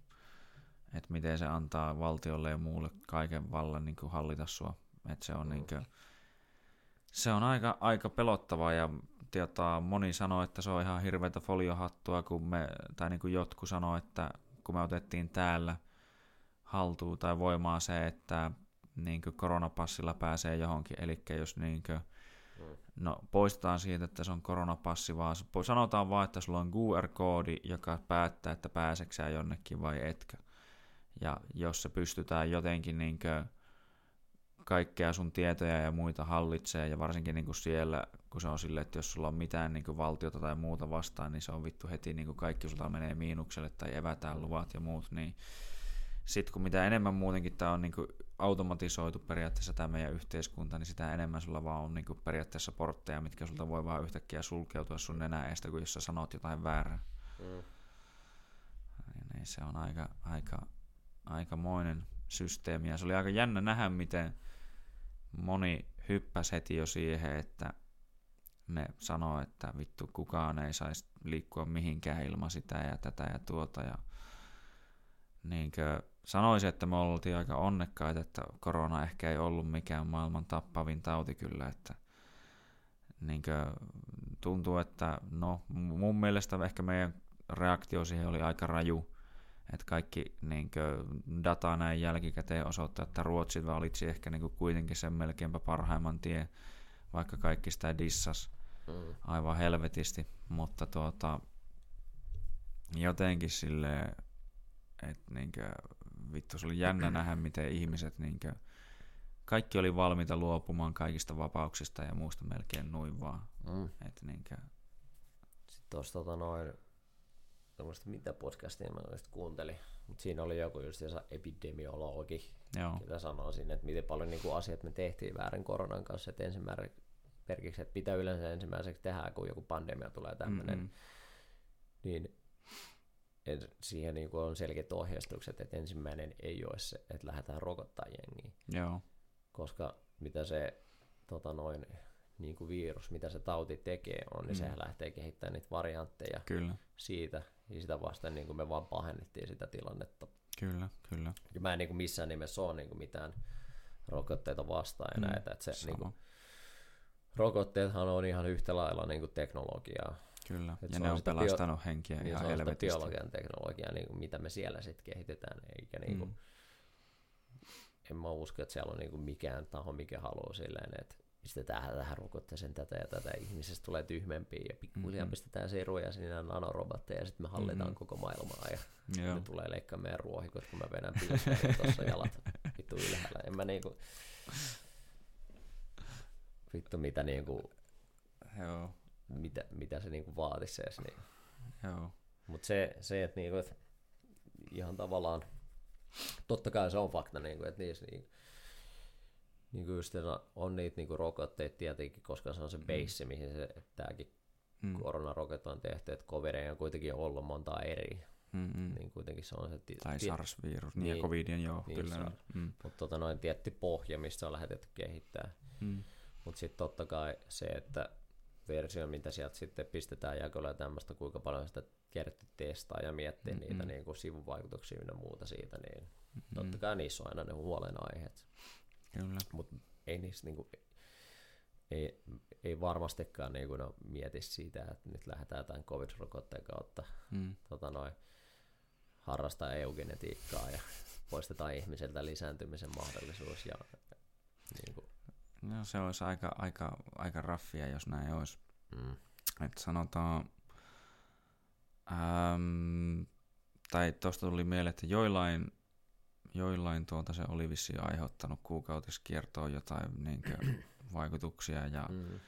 A: että miten se antaa valtiolle ja muulle kaiken vallan niin kuin hallita sua. Että se on, niin kuin, se on aika, aika pelottavaa ja tota, moni sanoo, että se on ihan hirveätä foliohattua, kun me, tai niin kuin jotkut sanoo, että kun me otettiin täällä haltuun tai voimaa se, että niin kuin koronapassilla pääsee johonkin, eli jos niin kuin, no poistetaan siitä, että se on koronapassi, vaan sanotaan vaan, että sulla on QR-koodi, joka päättää, että pääseksää jonnekin vai etkö. Ja jos se pystytään jotenkin niin kuin kaikkea sun tietoja ja muita hallitsee, ja varsinkin niin kuin siellä, kun se on silleen, että jos sulla on mitään niin kuin valtiota tai muuta vastaan, niin se on vittu heti niin kuin kaikki sulta menee miinukselle tai evätään luvat ja muut, niin sitten kun mitä enemmän muutenkin tämä on niin kuin automatisoitu periaatteessa tämä meidän yhteiskunta, niin sitä enemmän sulla vaan on niin kuin periaatteessa portteja, mitkä sulta voi vaan yhtäkkiä sulkeutua sun nenää eestä, kun jos sä sanot jotain väärää.
B: Mm.
A: Niin se on aika, aika, aikamoinen systeemi. Ja se oli aika jännä nähdä, miten moni hyppäsi heti jo siihen, että ne sanoo, että vittu kukaan ei saisi liikkua mihinkään ilman sitä ja tätä ja tuota. Ja niinkö, sanoisin, että me oltiin aika onnekkaita, että korona ehkä ei ollut mikään maailman tappavin tauti kyllä, että niinkö, tuntuu, että no mun mielestä ehkä meidän reaktio siihen oli aika raju, että kaikki niinkö, data näin jälkikäteen osoittaa, että Ruotsi valitsi ehkä niinkö, kuitenkin sen melkeinpä parhaimman tie, vaikka kaikki sitä dissas
B: Mm.
A: aivan helvetisti, mutta tuota, jotenkin silleen, että niinkö, vittu se oli jännä nähdä, miten ihmiset niinkö, kaikki oli valmiita luopumaan kaikista vapauksista ja muusta melkein noin vaan.
B: Mm.
A: Et niinkö,
B: Sitten tuossa tota noin, tämmöistä mitä podcastia mä just kuuntelin, mutta siinä oli joku just epidemiologi,
A: joo,
B: ketä sanoo että miten paljon niinku asiat me tehtiin väärin koronan kanssa, että ensimmäinen perkiksi, että mitä yleensä ensimmäiseksi tehdään, kun joku pandemia tulee tämmöinen,
A: Mm-mm.
B: niin en, siihen niinku on selkeät ohjeistukset, että ensimmäinen ei ole se, että lähdetään rokottaa jengiä,
A: joo,
B: koska mitä se tota noin, niin kuin virus, mitä se tauti tekee on, niin
A: Mm.
B: sehän lähtee kehittämään niitä variantteja
A: kyllä,
B: siitä, ja sitä vasten niin kuin me vaan pahennettiin sitä tilannetta.
A: kyllä, kyllä.
B: Ja mä en niin kuin missään nimessä ole niin kuin mitään rokotteita vastaan ja
A: Mm,
B: näitä, että se
A: sama.
B: niin kuin, rokotteethan on ihan yhtä lailla niin kuin teknologiaa.
A: Kyllä,
B: Et
A: ja ne
B: on sitä bio-
A: pelastanut henkiä
B: Niin
A: ihan
B: se on sitä
A: helvetisti.
B: biologian teknologiaa, niin kuin mitä me siellä sitten kehitetään, eikä niin kuin,
A: Mm.
B: en mä usko, että siellä on niin kuin mikään taho, mikä haluaa silleen, että pistetään tähän rokotteeseen tätä ja tätä, ihmisestä tulee tyhmempiä ja pikkuhiljaa
A: Mhm.
B: pistetään siruja sinne nanorobotteja ja sitten me hallitaan
A: Mhm.
B: koko maailmaa ja
A: Joo,
B: ne tulee leikkaamaan meidän ruohikot, kun mä vedän tuossa jalat vittu ylhäällä. En mä niinku... Vittu mitä niinku,
A: joo,
B: mitä, mitä se niinku vaatisi edes. Niin.
A: joo,
B: Mut se, se että niinku, et ihan tavallaan, totta kai se on fakta, niinku, että niissä niinku, niinku just että on niitä niinku rokotteita tietenkin, koska se on se base, mihin se tämäkin
A: mm.
B: koronarokote on tehty, että covideja on kuitenkin ollut monta eri,
A: Mm, mm.
B: niin kuitenkin se on se ti-
A: Tai SARS-virus, niin, ja
B: Niin,
A: covidien joo,
B: niin,
A: kyllä. Mm.
B: mutta tota noin tietty pohja, mistä on lähetetty kehittää.
A: Mm.
B: Mutta sitten totta kai se, että versio, mitä sieltä sitten pistetään jakolle ja tämmöistä, kuinka paljon sitä kerätty testaa ja miettiä mm-hmm. niitä niin kuin sivuvaikutuksia ja muuta siitä, niin mm-hmm. totta kai niissä on aina ne huolenaiheet.
A: Kyllä.
B: Mutta ei niissä niinku, ei, ei varmastikaan niinku no, mieti siitä, että nyt lähdetään tämän covid-rokotteen kautta
A: Mm.
B: tota noin, harrastaa eugenetiikkaa ja poistetaan ihmiseltä lisääntymisen mahdollisuus ja niin kuin,
A: No se olisi aika, aika, aika raffia, jos näin olisi.
B: mm,
A: Että sanotaan, äm, tai tuosta tuli mieleen, että joillain, joillain tuota se oli vissiin aiheuttanut kuukautiskiertoon jotain niinkö, vaikutuksia ja
B: mm,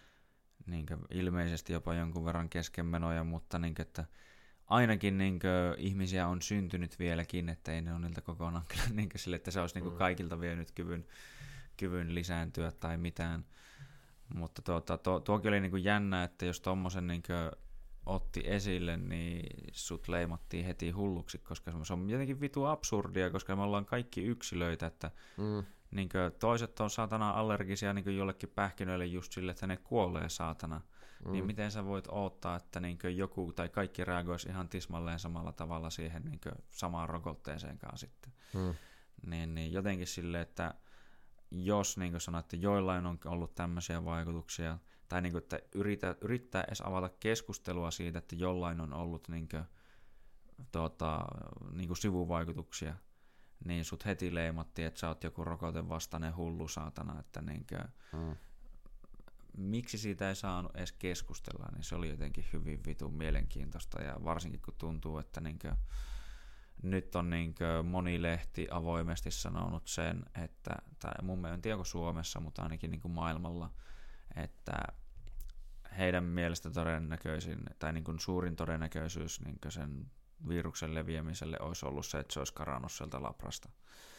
A: niinkö, ilmeisesti jopa jonkun verran keskenmenoja, mutta niinkö, että ainakin niinkö, ihmisiä on syntynyt vieläkin, että ei ne ole niiltä kokonaan kyllä niinkö, sille, että se olisi niinkö,
B: Mm.
A: kaikilta vienyt kyvyn, kyvyn lisääntyä tai mitään. Mutta tuota, tuo, tuokin oli niin kuin jännä, että jos tuommoisen niin otti esille, niin sut leimattiin heti hulluksi, koska se on jotenkin vitu absurdia, koska me ollaan kaikki yksilöitä, että mm. niin toiset on saatana allergisia niin jollekin pähkinöille just sille, että ne kuolee saatana. Mm. Niin miten sä voit odottaa, että niin joku tai kaikki reagoisi ihan tismalleen samalla tavalla siihen niin samaan rokotteeseenkaan sitten. Mm. Niin, niin jotenkin silleen, että jos niin kuin sanoit, että joillain on ollut tämmöisiä vaikutuksia, tai niin kuin, että yritä, yrittää edes avata keskustelua siitä, että jollain on ollut niin kuin, tuota, niin kuin sivuvaikutuksia, niin sut heti leimattiin, että sä oot joku rokotevastainen hullu saatana, että niin kuin, mm. miksi siitä ei saanut edes keskustella, niin se oli jotenkin hyvin vitun mielenkiintoista, ja varsinkin kun tuntuu, että niin kuin, nyt on niin moni lehti avoimesti sanonut sen, että, tai mun mielestä en tiedä Suomessa, mutta ainakin niin maailmalla, että heidän mielestä todennäköisin, tai niin kuin suurin todennäköisyys niin sen viruksen leviämiselle olisi ollut se, että se olisi karannut sieltä labrasta.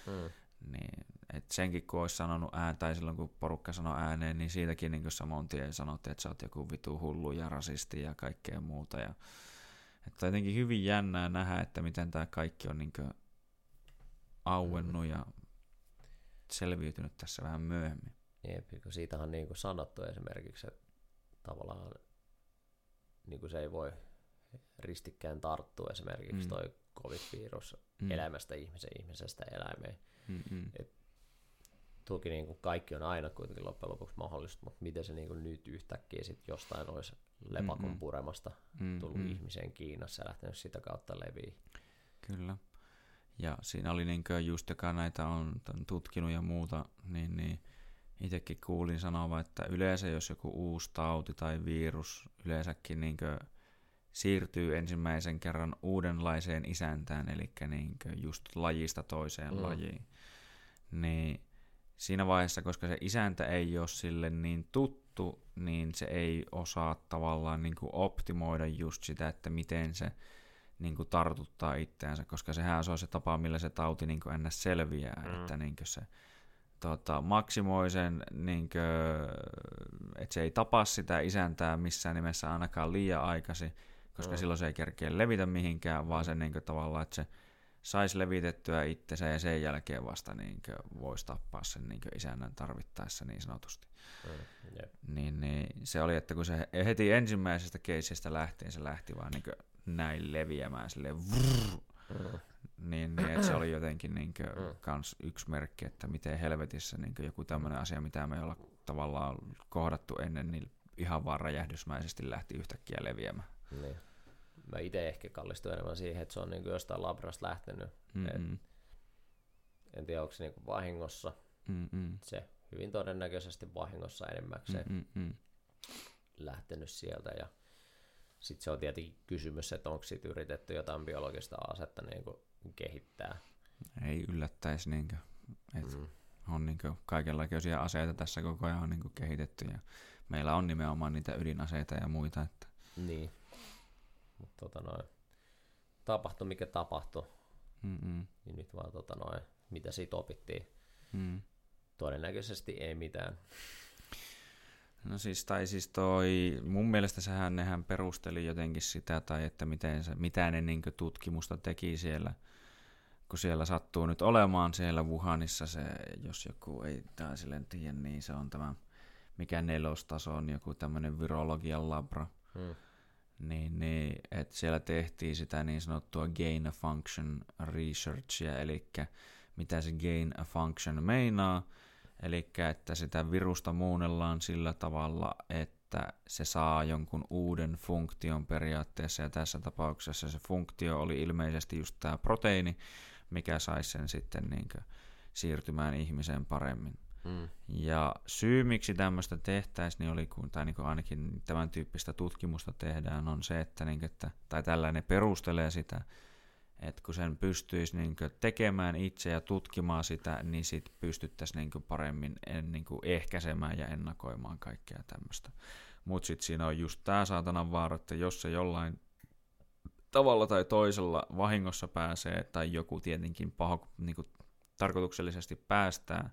A: Mm. Niin, et senkin kun olisi sanonut ään, tai silloin kun porukka sanoi ääneen, niin siitäkin niin samoin tien sanottiin, että sä oot joku vitu hullu ja rasisti ja kaikkea muuta. Ja, että jotenkin hyvin jännää nähdä, että miten tämä kaikki on niin auennut ja selviytynyt tässä vähän myöhemmin.
B: Jep, kun siitä on niin kuin sanottu esimerkiksi, että tavallaan niin kuin se ei voi ristikkään tarttua esimerkiksi mm. toi covid-virus mm. elämästä ihmisen ihmisestä eläimeen. Mm-hmm. Et toki niin kuin kaikki on aina kuitenkin loppujen lopuksi mahdollista, mutta miten se niin kuin nyt yhtäkkiä sit jostain olisi lepakon mm-hmm. puremasta tullut mm-hmm. ihmiseen Kiinassa ja lähtenyt sitä kautta leviä.
A: Kyllä. Ja siinä oli niin just, joka näitä on tutkinut ja muuta, niin, niin itsekin kuulin sanova, että yleensä jos joku uusi tauti tai virus yleensäkin niin siirtyy ensimmäisen kerran uudenlaiseen isäntään, eli niin just lajista toiseen mm. lajiin, niin siinä vaiheessa, koska se isäntä ei ole sille niin tuttu, niin se ei osaa tavallaan niin optimoida just sitä, että miten se niin kuin tartuttaa itseänsä, koska sehän on se tapa, millä se tauti niin kuin ennä selviää, mm. että niin kuin se tota, maksimoi sen, niin kuin, että se ei tapa sitä isäntää missään nimessä ainakaan liian aikaisin, koska mm. silloin se ei kerkeä levitä mihinkään, vaan se niin kuin, tavallaan, että se saisi levitettyä itsensä ja sen jälkeen vasta niin voisi tappaa sen niin isännän tarvittaessa niin sanotusti. Mm, yep. niin, niin, se oli, että kun se heti ensimmäisestä keisistä lähtien se lähti vaan niin näin leviämään silleen vrrr, mm. niin, niin että se oli jotenkin niin kuin, mm. kans yksi merkki, että miten helvetissä niin joku tämmöinen asia, mitä me ei olla tavallaan kohdattu ennen, niin ihan vaan räjähdysmäisesti lähti yhtäkkiä leviämään. Niin
B: mä itse ehkä kallistun enemmän siihen, että se on niin kuin jostain labrasta lähtenyt. Et, en tiedä, onko se niin kuin vahingossa. Mm-mm. Se hyvin todennäköisesti vahingossa enemmäkseen Mm-mm. lähtenyt sieltä. Ja sitten se on tietenkin kysymys, että onko siitä yritetty jotain biologista asetta niin kuin kehittää.
A: Ei yllättäisi, niin kuin, että mm. on niin kuin kaikenlaisia aseita tässä koko ajan on niin kuin kehitetty ja meillä on nimenomaan niitä ydinaseita ja muita. Että...
B: Niin. Mutta tota noin, tapahtui mikä tapahtui, Mm-mm. niin nyt vaan tota noin, mitä siitä opittiin. Mm. Todennäköisesti ei mitään.
A: No siis, tai siis toi, mun mielestä sehän nehän perusteli jotenkin sitä, tai että miten se, mitä ne niin tutkimusta teki siellä, kun siellä sattuu nyt olemaan siellä Wuhanissa se, jos joku ei tai silleen tiedä, niin se on tämä, mikä nelostaso on joku tämmöinen virologian labra. Hmm niin, niin että siellä tehtiin sitä niin sanottua gain a function researchia, eli mitä se gain a function meinaa, eli että sitä virusta muunnellaan sillä tavalla, että se saa jonkun uuden funktion periaatteessa, ja tässä tapauksessa se funktio oli ilmeisesti just tämä proteiini, mikä saisi sen sitten niin siirtymään ihmiseen paremmin. Mm. Ja syy, miksi tämmöistä tehtäisiin, niin oli, kun, tai niin kuin ainakin tämän tyyppistä tutkimusta tehdään, on se, että, niin kuin, että tai tällainen perustelee sitä, että kun sen pystyisi niin tekemään itse ja tutkimaan sitä, niin sit pystyttäisiin niin paremmin niin ehkäisemään ja ennakoimaan kaikkea tämmöistä. Mutta sitten siinä on just tämä saatanan vaara, että jos se jollain tavalla tai toisella vahingossa pääsee, tai joku tietenkin paho, niin kuin, tarkoituksellisesti päästään,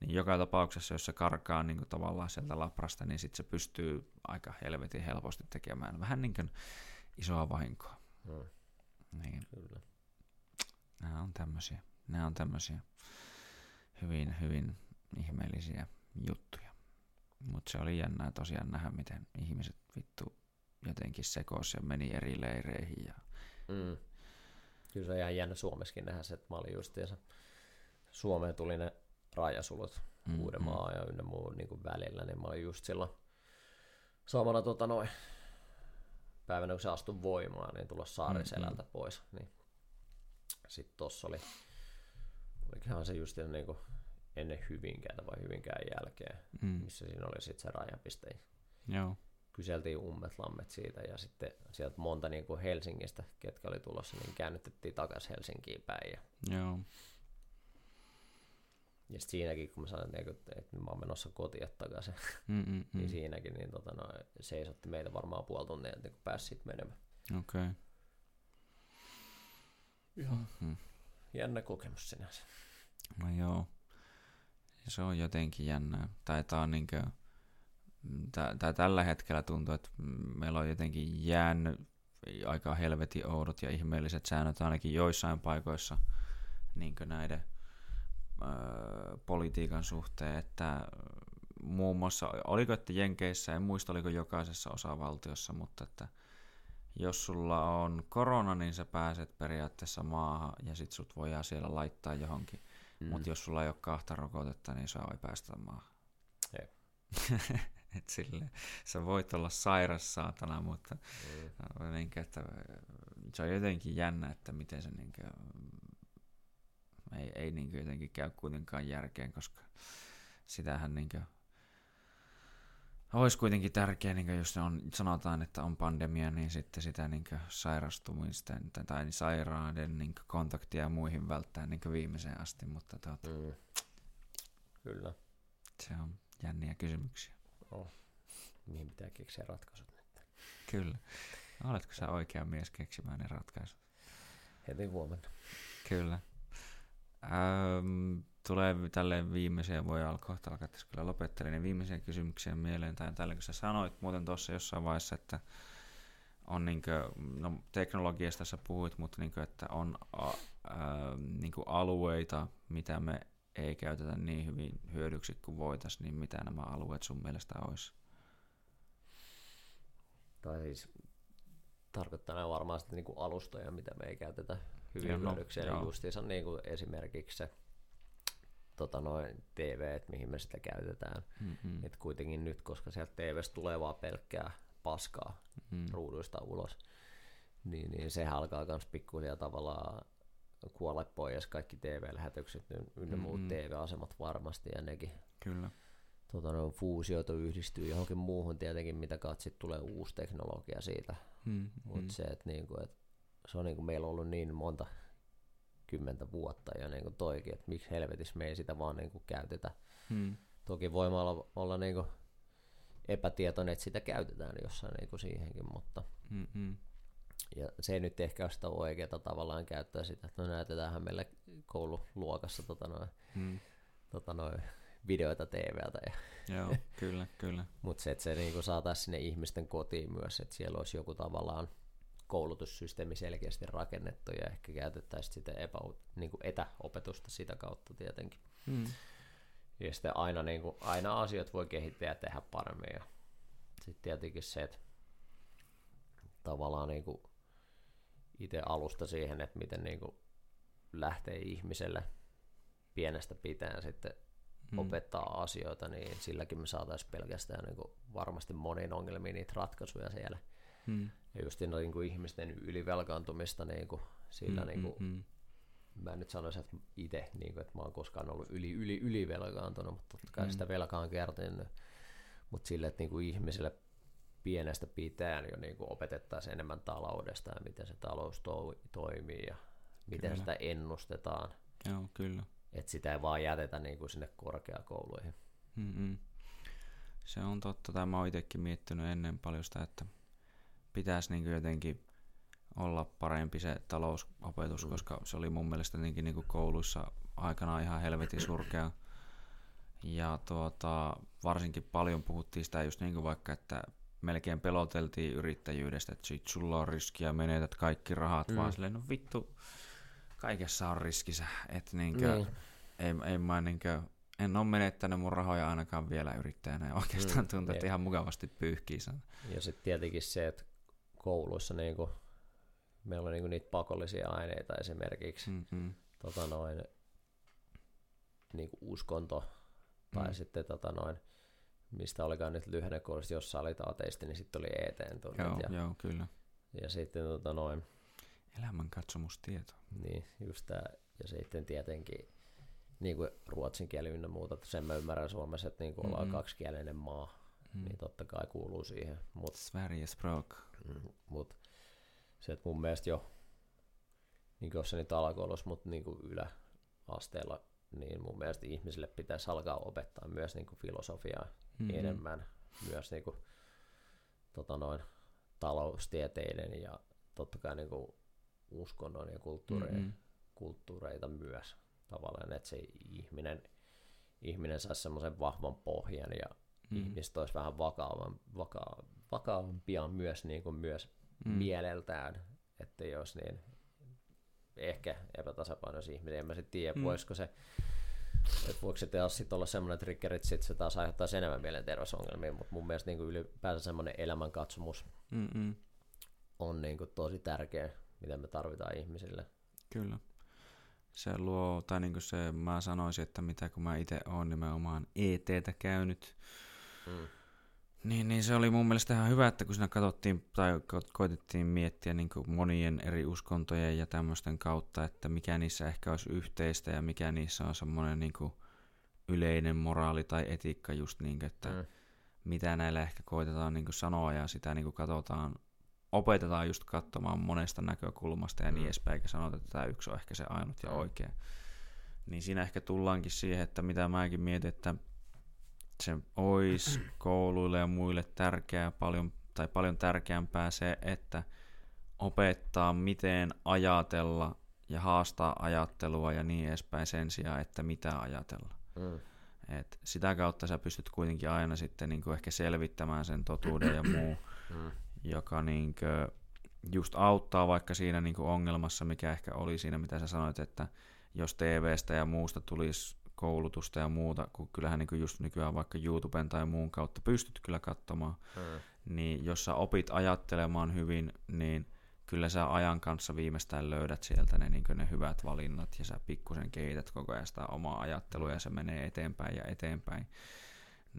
A: Niin joka tapauksessa, jos se karkaa niin kuin tavallaan sieltä laprasta, niin sitten se pystyy aika helvetin helposti tekemään vähän niin kuin isoa vahinkoa.
B: Mm.
A: Niin.
B: Kyllä.
A: Nämä on tämmöisiä, nämä on tämmöisiä hyvin, hyvin ihmeellisiä juttuja. Mutta se oli jännää tosiaan nähdä, miten ihmiset vittu jotenkin sekos ja meni eri leireihin. Ja...
B: Mm. Kyllä se on ihan jännä Suomessakin nähdä se, että mä olin justiinsa, Suomeen tuli ne rajasulut mm, Uudenmaa mm. ja ynnä muun niin välillä, niin mä olin just silloin samana tota noin, päivänä kun se astui voimaan, niin tulla saariselältä mm, pois. Niin sitten tossa oli, olikohan se just niin kuin ennen Hyvinkäätä vai Hyvinkään jälkeen, mm. missä siinä oli sitten se rajapiste.
A: Joo.
B: Kyseltiin ummet lammet siitä ja sitten sieltä monta niin kuin Helsingistä, ketkä oli tulossa, niin käännytettiin takaisin Helsinkiin päin. Ja,
A: Joo.
B: Ja sit siinäkin, kun mä sanoin, että, että mä oon menossa kotiin takaisin,
A: Mm, mm,
B: niin siinäkin niin tota, no, seisotti meitä varmaan puoli tuntia, että kun pääsi sitten menemään.
A: Okei. Okay.
B: Ihan
A: Mm.
B: jännä kokemus sinänsä.
A: No joo. Ja se on jotenkin jännää. Tai tää on niinkö, tää, tää tällä hetkellä tuntuu, että meillä on jotenkin jäänyt aika helvetin oudot ja ihmeelliset säännöt ainakin joissain paikoissa niin näiden politiikan suhteen, että muun muassa, oliko että Jenkeissä, en muista oliko jokaisessa osavaltiossa, mutta että jos sulla on korona, niin sä pääset periaatteessa maahan ja sit sut voidaan siellä laittaa johonkin. Mm. Mutta jos sulla ei ole kahta rokotetta, niin sä ei päästä maahan.
B: Jep.
A: Et sille, sä voit olla sairas saatana, mutta
B: Mm.
A: niin että se on jotenkin jännä, että miten se niin kuin, ei, ei niin kuin jotenkin käy kuitenkaan järkeen, koska sitähän niin kuin, olisi kuitenkin tärkeää, niin jos on, sanotaan, että on pandemia, niin sitten sitä niin kuin sairastumisten tai sairaiden niin kontaktia muihin välttää niin viimeiseen asti, mutta tuota,
B: Mm. Kyllä.
A: se on jänniä kysymyksiä.
B: Oh. Mihin pitää keksiä ratkaisut nyt.
A: Kyllä. Oletko sä oikea mies keksimään ne ratkaisut?
B: Heti huomenna.
A: Kyllä. Ähm, tulee tälleen viimeiseen, voi alkaa kohta alkaa tässä kyllä lopettelemaan, niin viimeiseen kysymykseen mieleen, tai tällä kun sä sanoit muuten tuossa jossain vaiheessa, että on niinkö, no teknologiasta sä puhuit, mutta niinkö, että on a, ää, niinkö alueita, mitä me ei käytetä niin hyvin hyödyksi kuin voitaisiin, niin mitä nämä alueet sun mielestä olisi?
B: Tai siis tarkoittaa nämä varmaan sitten niinku alustoja, mitä me ei käytetä hyvin
A: Joo, no,
B: hyödyksi. Eli justiinsa niinku esimerkiksi se tota noin, TV, että mihin me sitä käytetään.
A: Mm-hmm.
B: Et kuitenkin nyt, koska sieltä TVstä tulee vaan pelkkää paskaa
A: Mm.
B: ruuduista ulos, niin, niin se alkaa myös pikkuhiljaa tavallaan kuolla pois kaikki TV-lähetykset niin ynnä muut
A: Mm-mm.
B: TV-asemat varmasti ja nekin
A: Kyllä.
B: tota, no, fuusioitu yhdistyy johonkin muuhun tietenkin, mitä katsit tulee uusi teknologia siitä.
A: Mm.
B: Mutta se, että niinku, et, se on niinku meillä ollut niin monta kymmentä vuotta ja niinku toikin, että miksi helvetissä me ei sitä vaan niinku käytetä.
A: Mm.
B: Toki voi olla, olla niinku epätietoinen, että sitä käytetään jossain niinku siihenkin, mutta
A: Mm-mm.
B: ja se ei nyt ehkä ole sitä oikeaa tavallaan käyttää sitä, että no näytetäänhän meille koululuokassa tota noin,
A: Mm.
B: tota noin, videoita TVltä. Ja,
A: Joo, kyllä, kyllä.
B: mutta se, että se niinku saataisiin sinne ihmisten kotiin myös, että siellä olisi joku tavallaan koulutussysteemi selkeästi rakennettu ja ehkä käytettäisiin sitä epä, niinku etäopetusta sitä kautta tietenkin.
A: Mm.
B: Ja sitten aina, niin kuin, aina asiat voi kehittää ja tehdä paremmin. Ja sitten tietenkin se, että tavallaan niin kuin itse alusta siihen, että miten niin kuin lähtee ihmiselle pienestä pitäen sitten
A: Mm.
B: opettaa asioita, niin silläkin me saataisiin pelkästään niin kuin varmasti moniin ongelmiin niitä ratkaisuja siellä.
A: Mm.
B: Ja just niin kuin ihmisten ylivelkaantumista niin kuin sillä
A: Mm,
B: niin kuin,
A: mm, mm.
B: mä en nyt sanoisi, että itse, niin kuin, että mä oon koskaan ollut yli, yli, ylivelkaantunut, mutta totta kai
A: Mm.
B: sitä velkaa on kertynyt. Mutta sille, että niin kuin ihmisille pienestä pitäen jo niin kuin opetettaisiin enemmän taloudesta ja miten se talous to- toimii ja miten
A: Kyllä.
B: sitä ennustetaan.
A: Joo, kyllä.
B: Että sitä ei vaan jätetä niin kuin sinne korkeakouluihin.
A: Mm-mm. Se on totta, tai mä oon itsekin miettinyt ennen paljon sitä, että pitäisi niin jotenkin olla parempi se talousopetus,
B: Mm.
A: koska se oli mun mielestä jotenkin niin kouluissa aikanaan ihan helvetin surkea. Ja tuota, varsinkin paljon puhuttiin sitä just niin kuin vaikka, että melkein peloteltiin yrittäjyydestä, että sit sulla on riskiä, menetät kaikki rahat, mm. vaan silleen, no vittu, kaikessa on riskinsä, että niinkö, niin. ei, ei mä niinkö, en ole menettänyt mun rahoja ainakaan vielä yrittäjänä, ja oikeastaan mm, tuntuu, että ihan mukavasti pyyhkii sen.
B: Ja sitten tietenkin se, että kouluissa niinku, meillä on niinku niitä pakollisia aineita esimerkiksi, mm-hmm. tota noin, niinku uskonto, tai mm. sitten tota noin, mistä olikaan nyt lyhennekoulussa, jos sä olit ateisti, niin sitten oli eteen tunnit.
A: Joo,
B: ja,
A: joo, kyllä.
B: Ja sitten tota noin...
A: Elämänkatsomustieto.
B: Niin, just tää. Ja sitten tietenkin niin kuin ruotsin kieli ynnä muuta, sen mä ymmärrän Suomessa, että niin kuin mm-hmm. ollaan kaksikielinen maa, mm. niin totta kai kuuluu siihen.
A: Mut, Sverige språk.
B: Mm, mut se, että mun mielestä jo, niin kuin jossain alakoulussa, mutta niin kuin yläasteella, niin mun mielestä ihmisille pitäisi alkaa opettaa myös niin kuin filosofiaa mm-hmm. enemmän, myös niin kuin, tota noin, taloustieteiden ja totta kai niin kuin uskonnon ja kulttuureita, mm-hmm. kulttuureita myös tavallaan, että se ihminen, ihminen saisi semmoisen vahvan pohjan ja mm. ihmiset olisi vähän vakaavan, vaka, vakaavampia myös, niin kuin myös mm. mieleltään, että jos niin ehkä epätasapainoisia ihmisiä, en mä sitten tiedä, mm. voisiko se että voiko se taas sit olla semmoinen triggeri, että sit se taas aiheuttaa enemmän mielenterveysongelmia, mutta mun mielestä niin kuin ylipäänsä semmoinen elämänkatsomus Mm-mm. on niin kuin tosi tärkeä, mitä me tarvitaan ihmisille.
A: Kyllä se luo, tai niin kuin se, mä sanoisin, että mitä kun mä itse oon nimenomaan ETtä käynyt, mm. niin, niin se oli mun mielestä ihan hyvä, että kun siinä katsottiin tai ko- koitettiin miettiä niin kuin monien eri uskontojen ja tämmöisten kautta, että mikä niissä ehkä olisi yhteistä ja mikä niissä on semmoinen niin kuin yleinen moraali tai etiikka just niin, että mm. mitä näillä ehkä koitetaan niin kuin sanoa ja sitä niin kuin katsotaan opetetaan just katsomaan monesta näkökulmasta ja niin mm. edespäin, eikä sanota, että tämä yksi on ehkä se ainut ja mm. oikea. Niin siinä ehkä tullaankin siihen, että mitä mäkin mietin, että se olisi kouluille ja muille tärkeää paljon, tai paljon tärkeämpää se, että opettaa miten ajatella ja haastaa ajattelua ja niin edespäin sen sijaan, että mitä ajatella. Mm. Et sitä kautta sä pystyt kuitenkin aina sitten niin kuin ehkä selvittämään sen totuuden ja muu. Mm joka niinkö just auttaa vaikka siinä niinkö ongelmassa, mikä ehkä oli siinä, mitä sä sanoit, että jos TVstä ja muusta tulisi koulutusta ja muuta, kun kyllähän niin just nykyään vaikka YouTuben tai muun kautta pystyt kyllä katsomaan, hmm. niin jos sä opit ajattelemaan hyvin, niin kyllä sä ajan kanssa viimeistään löydät sieltä ne, niin ne hyvät valinnat ja sä pikkusen kehität koko ajan sitä omaa ajattelua ja se menee eteenpäin ja eteenpäin.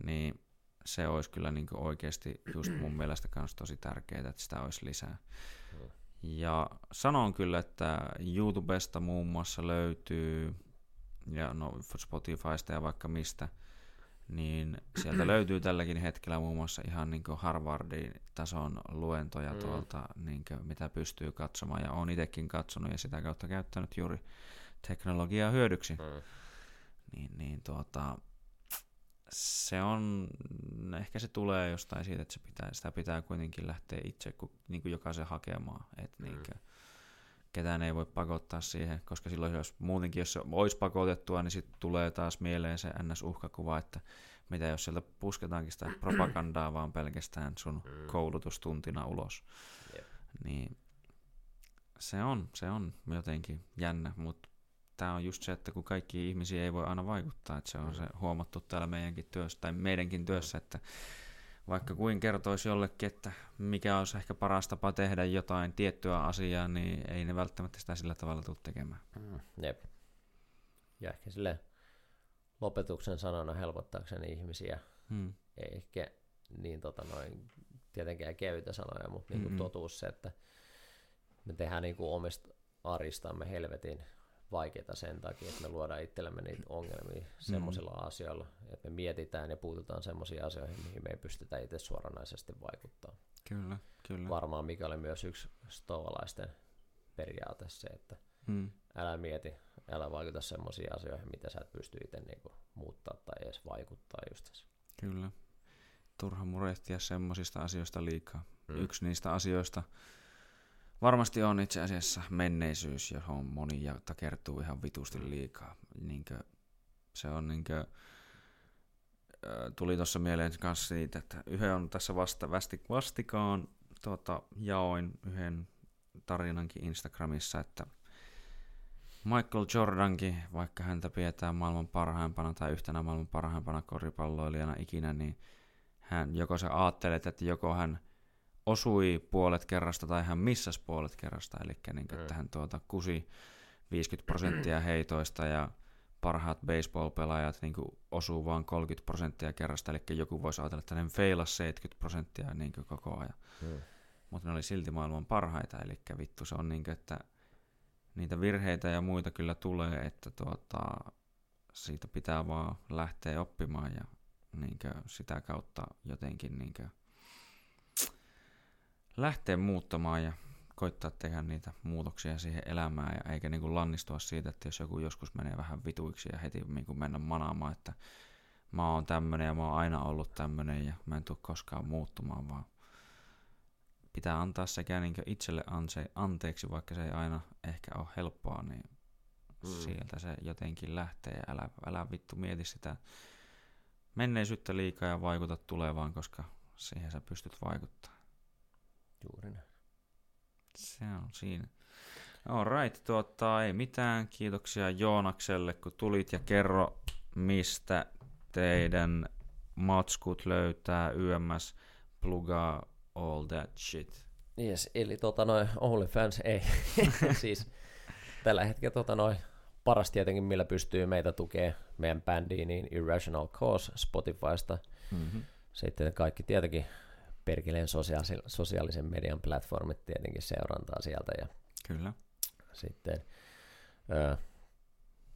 A: Niin se olisi kyllä niin oikeasti just mun mielestä myös tosi tärkeää, että sitä olisi lisää. Ja sanon kyllä, että YouTubesta muun muassa löytyy, ja no Spotifysta ja vaikka mistä, niin sieltä löytyy tälläkin hetkellä muun muassa ihan niin Harvardin tason luentoja mm. tuolta, niin kuin, mitä pystyy katsomaan. Ja olen itsekin katsonut ja sitä kautta käyttänyt juuri teknologiaa hyödyksi. Mm. Niin, niin tuota, se on, ehkä se tulee jostain siitä, että se pitää, sitä pitää kuitenkin lähteä itse kun, niin kuin jokaisen hakemaan. Että mm. niin kuin, ketään ei voi pakottaa siihen, koska silloin jos muutenkin, jos se olisi pakotettua, niin sitten tulee taas mieleen se ns-uhkakuva, että mitä jos sieltä pusketaankin sitä propagandaa vaan pelkästään sun mm. koulutustuntina ulos. Yep. Niin se on, se on jotenkin jännä, mutta tämä on just se, että kun kaikki ihmisiä ei voi aina vaikuttaa, että se on mm. se huomattu täällä meidänkin työssä, tai meidänkin työssä, että vaikka kuin kertoisi jollekin, että mikä olisi ehkä paras tapa tehdä jotain tiettyä asiaa, niin ei ne välttämättä sitä sillä tavalla tule tekemään.
B: Mm, jep. Ja ehkä sille lopetuksen sanana helpottaakseni ihmisiä, hmm. ei ehkä niin tota noin, tietenkään kevyitä sanoja, mutta niin kuin mm-hmm. totuus se, että me tehdään niin kuin omista aristamme helvetin vaikeita sen takia, että me luodaan itsellemme niitä ongelmia mm. semmoisilla mm. asioilla, että me mietitään ja puututaan semmoisiin asioihin, mihin me ei pystytä itse suoranaisesti vaikuttaa.
A: Kyllä, kyllä.
B: Varmaan mikä oli myös yksi stovalaisten periaate se, että mm. älä mieti, älä vaikuta semmoisiin asioihin, mitä sä et pysty itse niinku muuttaa tai edes vaikuttaa just
A: Kyllä. Turha murehtia semmoisista asioista liikaa. Mm. Yksi niistä asioista, varmasti on itse asiassa menneisyys, johon moni ja takertuu ihan vitusti liikaa. Niinkö, se on niinkö, tuli tuossa mieleen kanssa siitä, että yhden on tässä vasta, vasti, vastikaan tuota, jaoin yhden tarinankin Instagramissa, että Michael Jordankin, vaikka häntä pidetään maailman parhaimpana tai yhtenä maailman parhaimpana koripalloilijana ikinä, niin hän joko se ajattelee, että joko hän osui puolet kerrasta tai hän missasi puolet kerrasta, eli niin, että hän tuota, kusi 50 prosenttia heitoista ja parhaat baseball-pelaajat niin osuu vain 30 prosenttia kerrasta, eli joku voisi ajatella, että ne feilas 70 prosenttia niin koko ajan. Hmm. Mutta ne oli silti maailman parhaita, eli vittu se on niin kuin, että niitä virheitä ja muita kyllä tulee, että tuota, siitä pitää vaan lähteä oppimaan ja niin sitä kautta jotenkin niin lähteä muuttamaan ja koittaa tehdä niitä muutoksia siihen elämään ja eikä niin kuin lannistua siitä, että jos joku joskus menee vähän vituiksi ja heti niin kuin mennä manaamaan, että mä oon tämmönen ja mä oon aina ollut tämmönen ja mä en tule koskaan muuttumaan, vaan pitää antaa sekä niin itselle anse, anteeksi, vaikka se ei aina ehkä ole helppoa, niin mm. sieltä se jotenkin lähtee älä, älä vittu mieti sitä menneisyyttä liikaa ja vaikuta tulevaan, koska siihen sä pystyt vaikuttamaan.
B: Juuri näin.
A: Se on siinä. Alright, tuota, ei mitään. Kiitoksia Joonakselle, kun tulit ja kerro, mistä teidän matskut löytää YMS plugaa all that shit.
B: Yes, eli tota noin OnlyFans ei. siis tällä hetkellä tota noin paras tietenkin, millä pystyy meitä tukea meidän bändiin, niin Irrational Cause Spotifysta. Mm-hmm. Sitten kaikki tietenkin perkeleen sosiaalisen, sosiaalisen median platformit tietenkin seurantaa sieltä. Ja
A: Kyllä.
B: Sitten ö,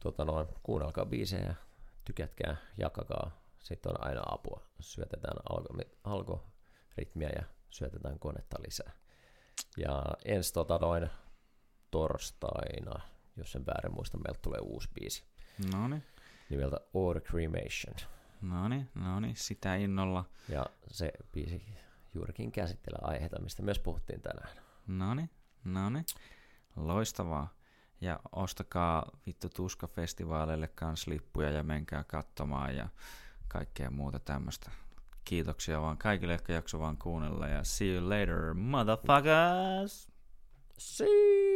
B: tota noin, kuunnelkaa biisejä tykätkää, jakakaa. Sitten on aina apua. Syötetään algoritmia ja syötetään konetta lisää. Ja ensi tota noin torstaina, jos sen väärin muista, meiltä tulee uusi biisi.
A: No niin.
B: Nimeltä Or Cremation.
A: No niin, no niin, sitä innolla.
B: Ja se biisi juurikin käsittelee aiheita, mistä myös puhuttiin tänään.
A: No niin, no niin. Loistavaa. Ja ostakaa vittu Tuska-festivaaleille kans lippuja ja menkää katsomaan ja kaikkea muuta tämmöistä. Kiitoksia vaan kaikille, jotka jakso vaan kuunnella ja see you later, motherfuckers!
B: See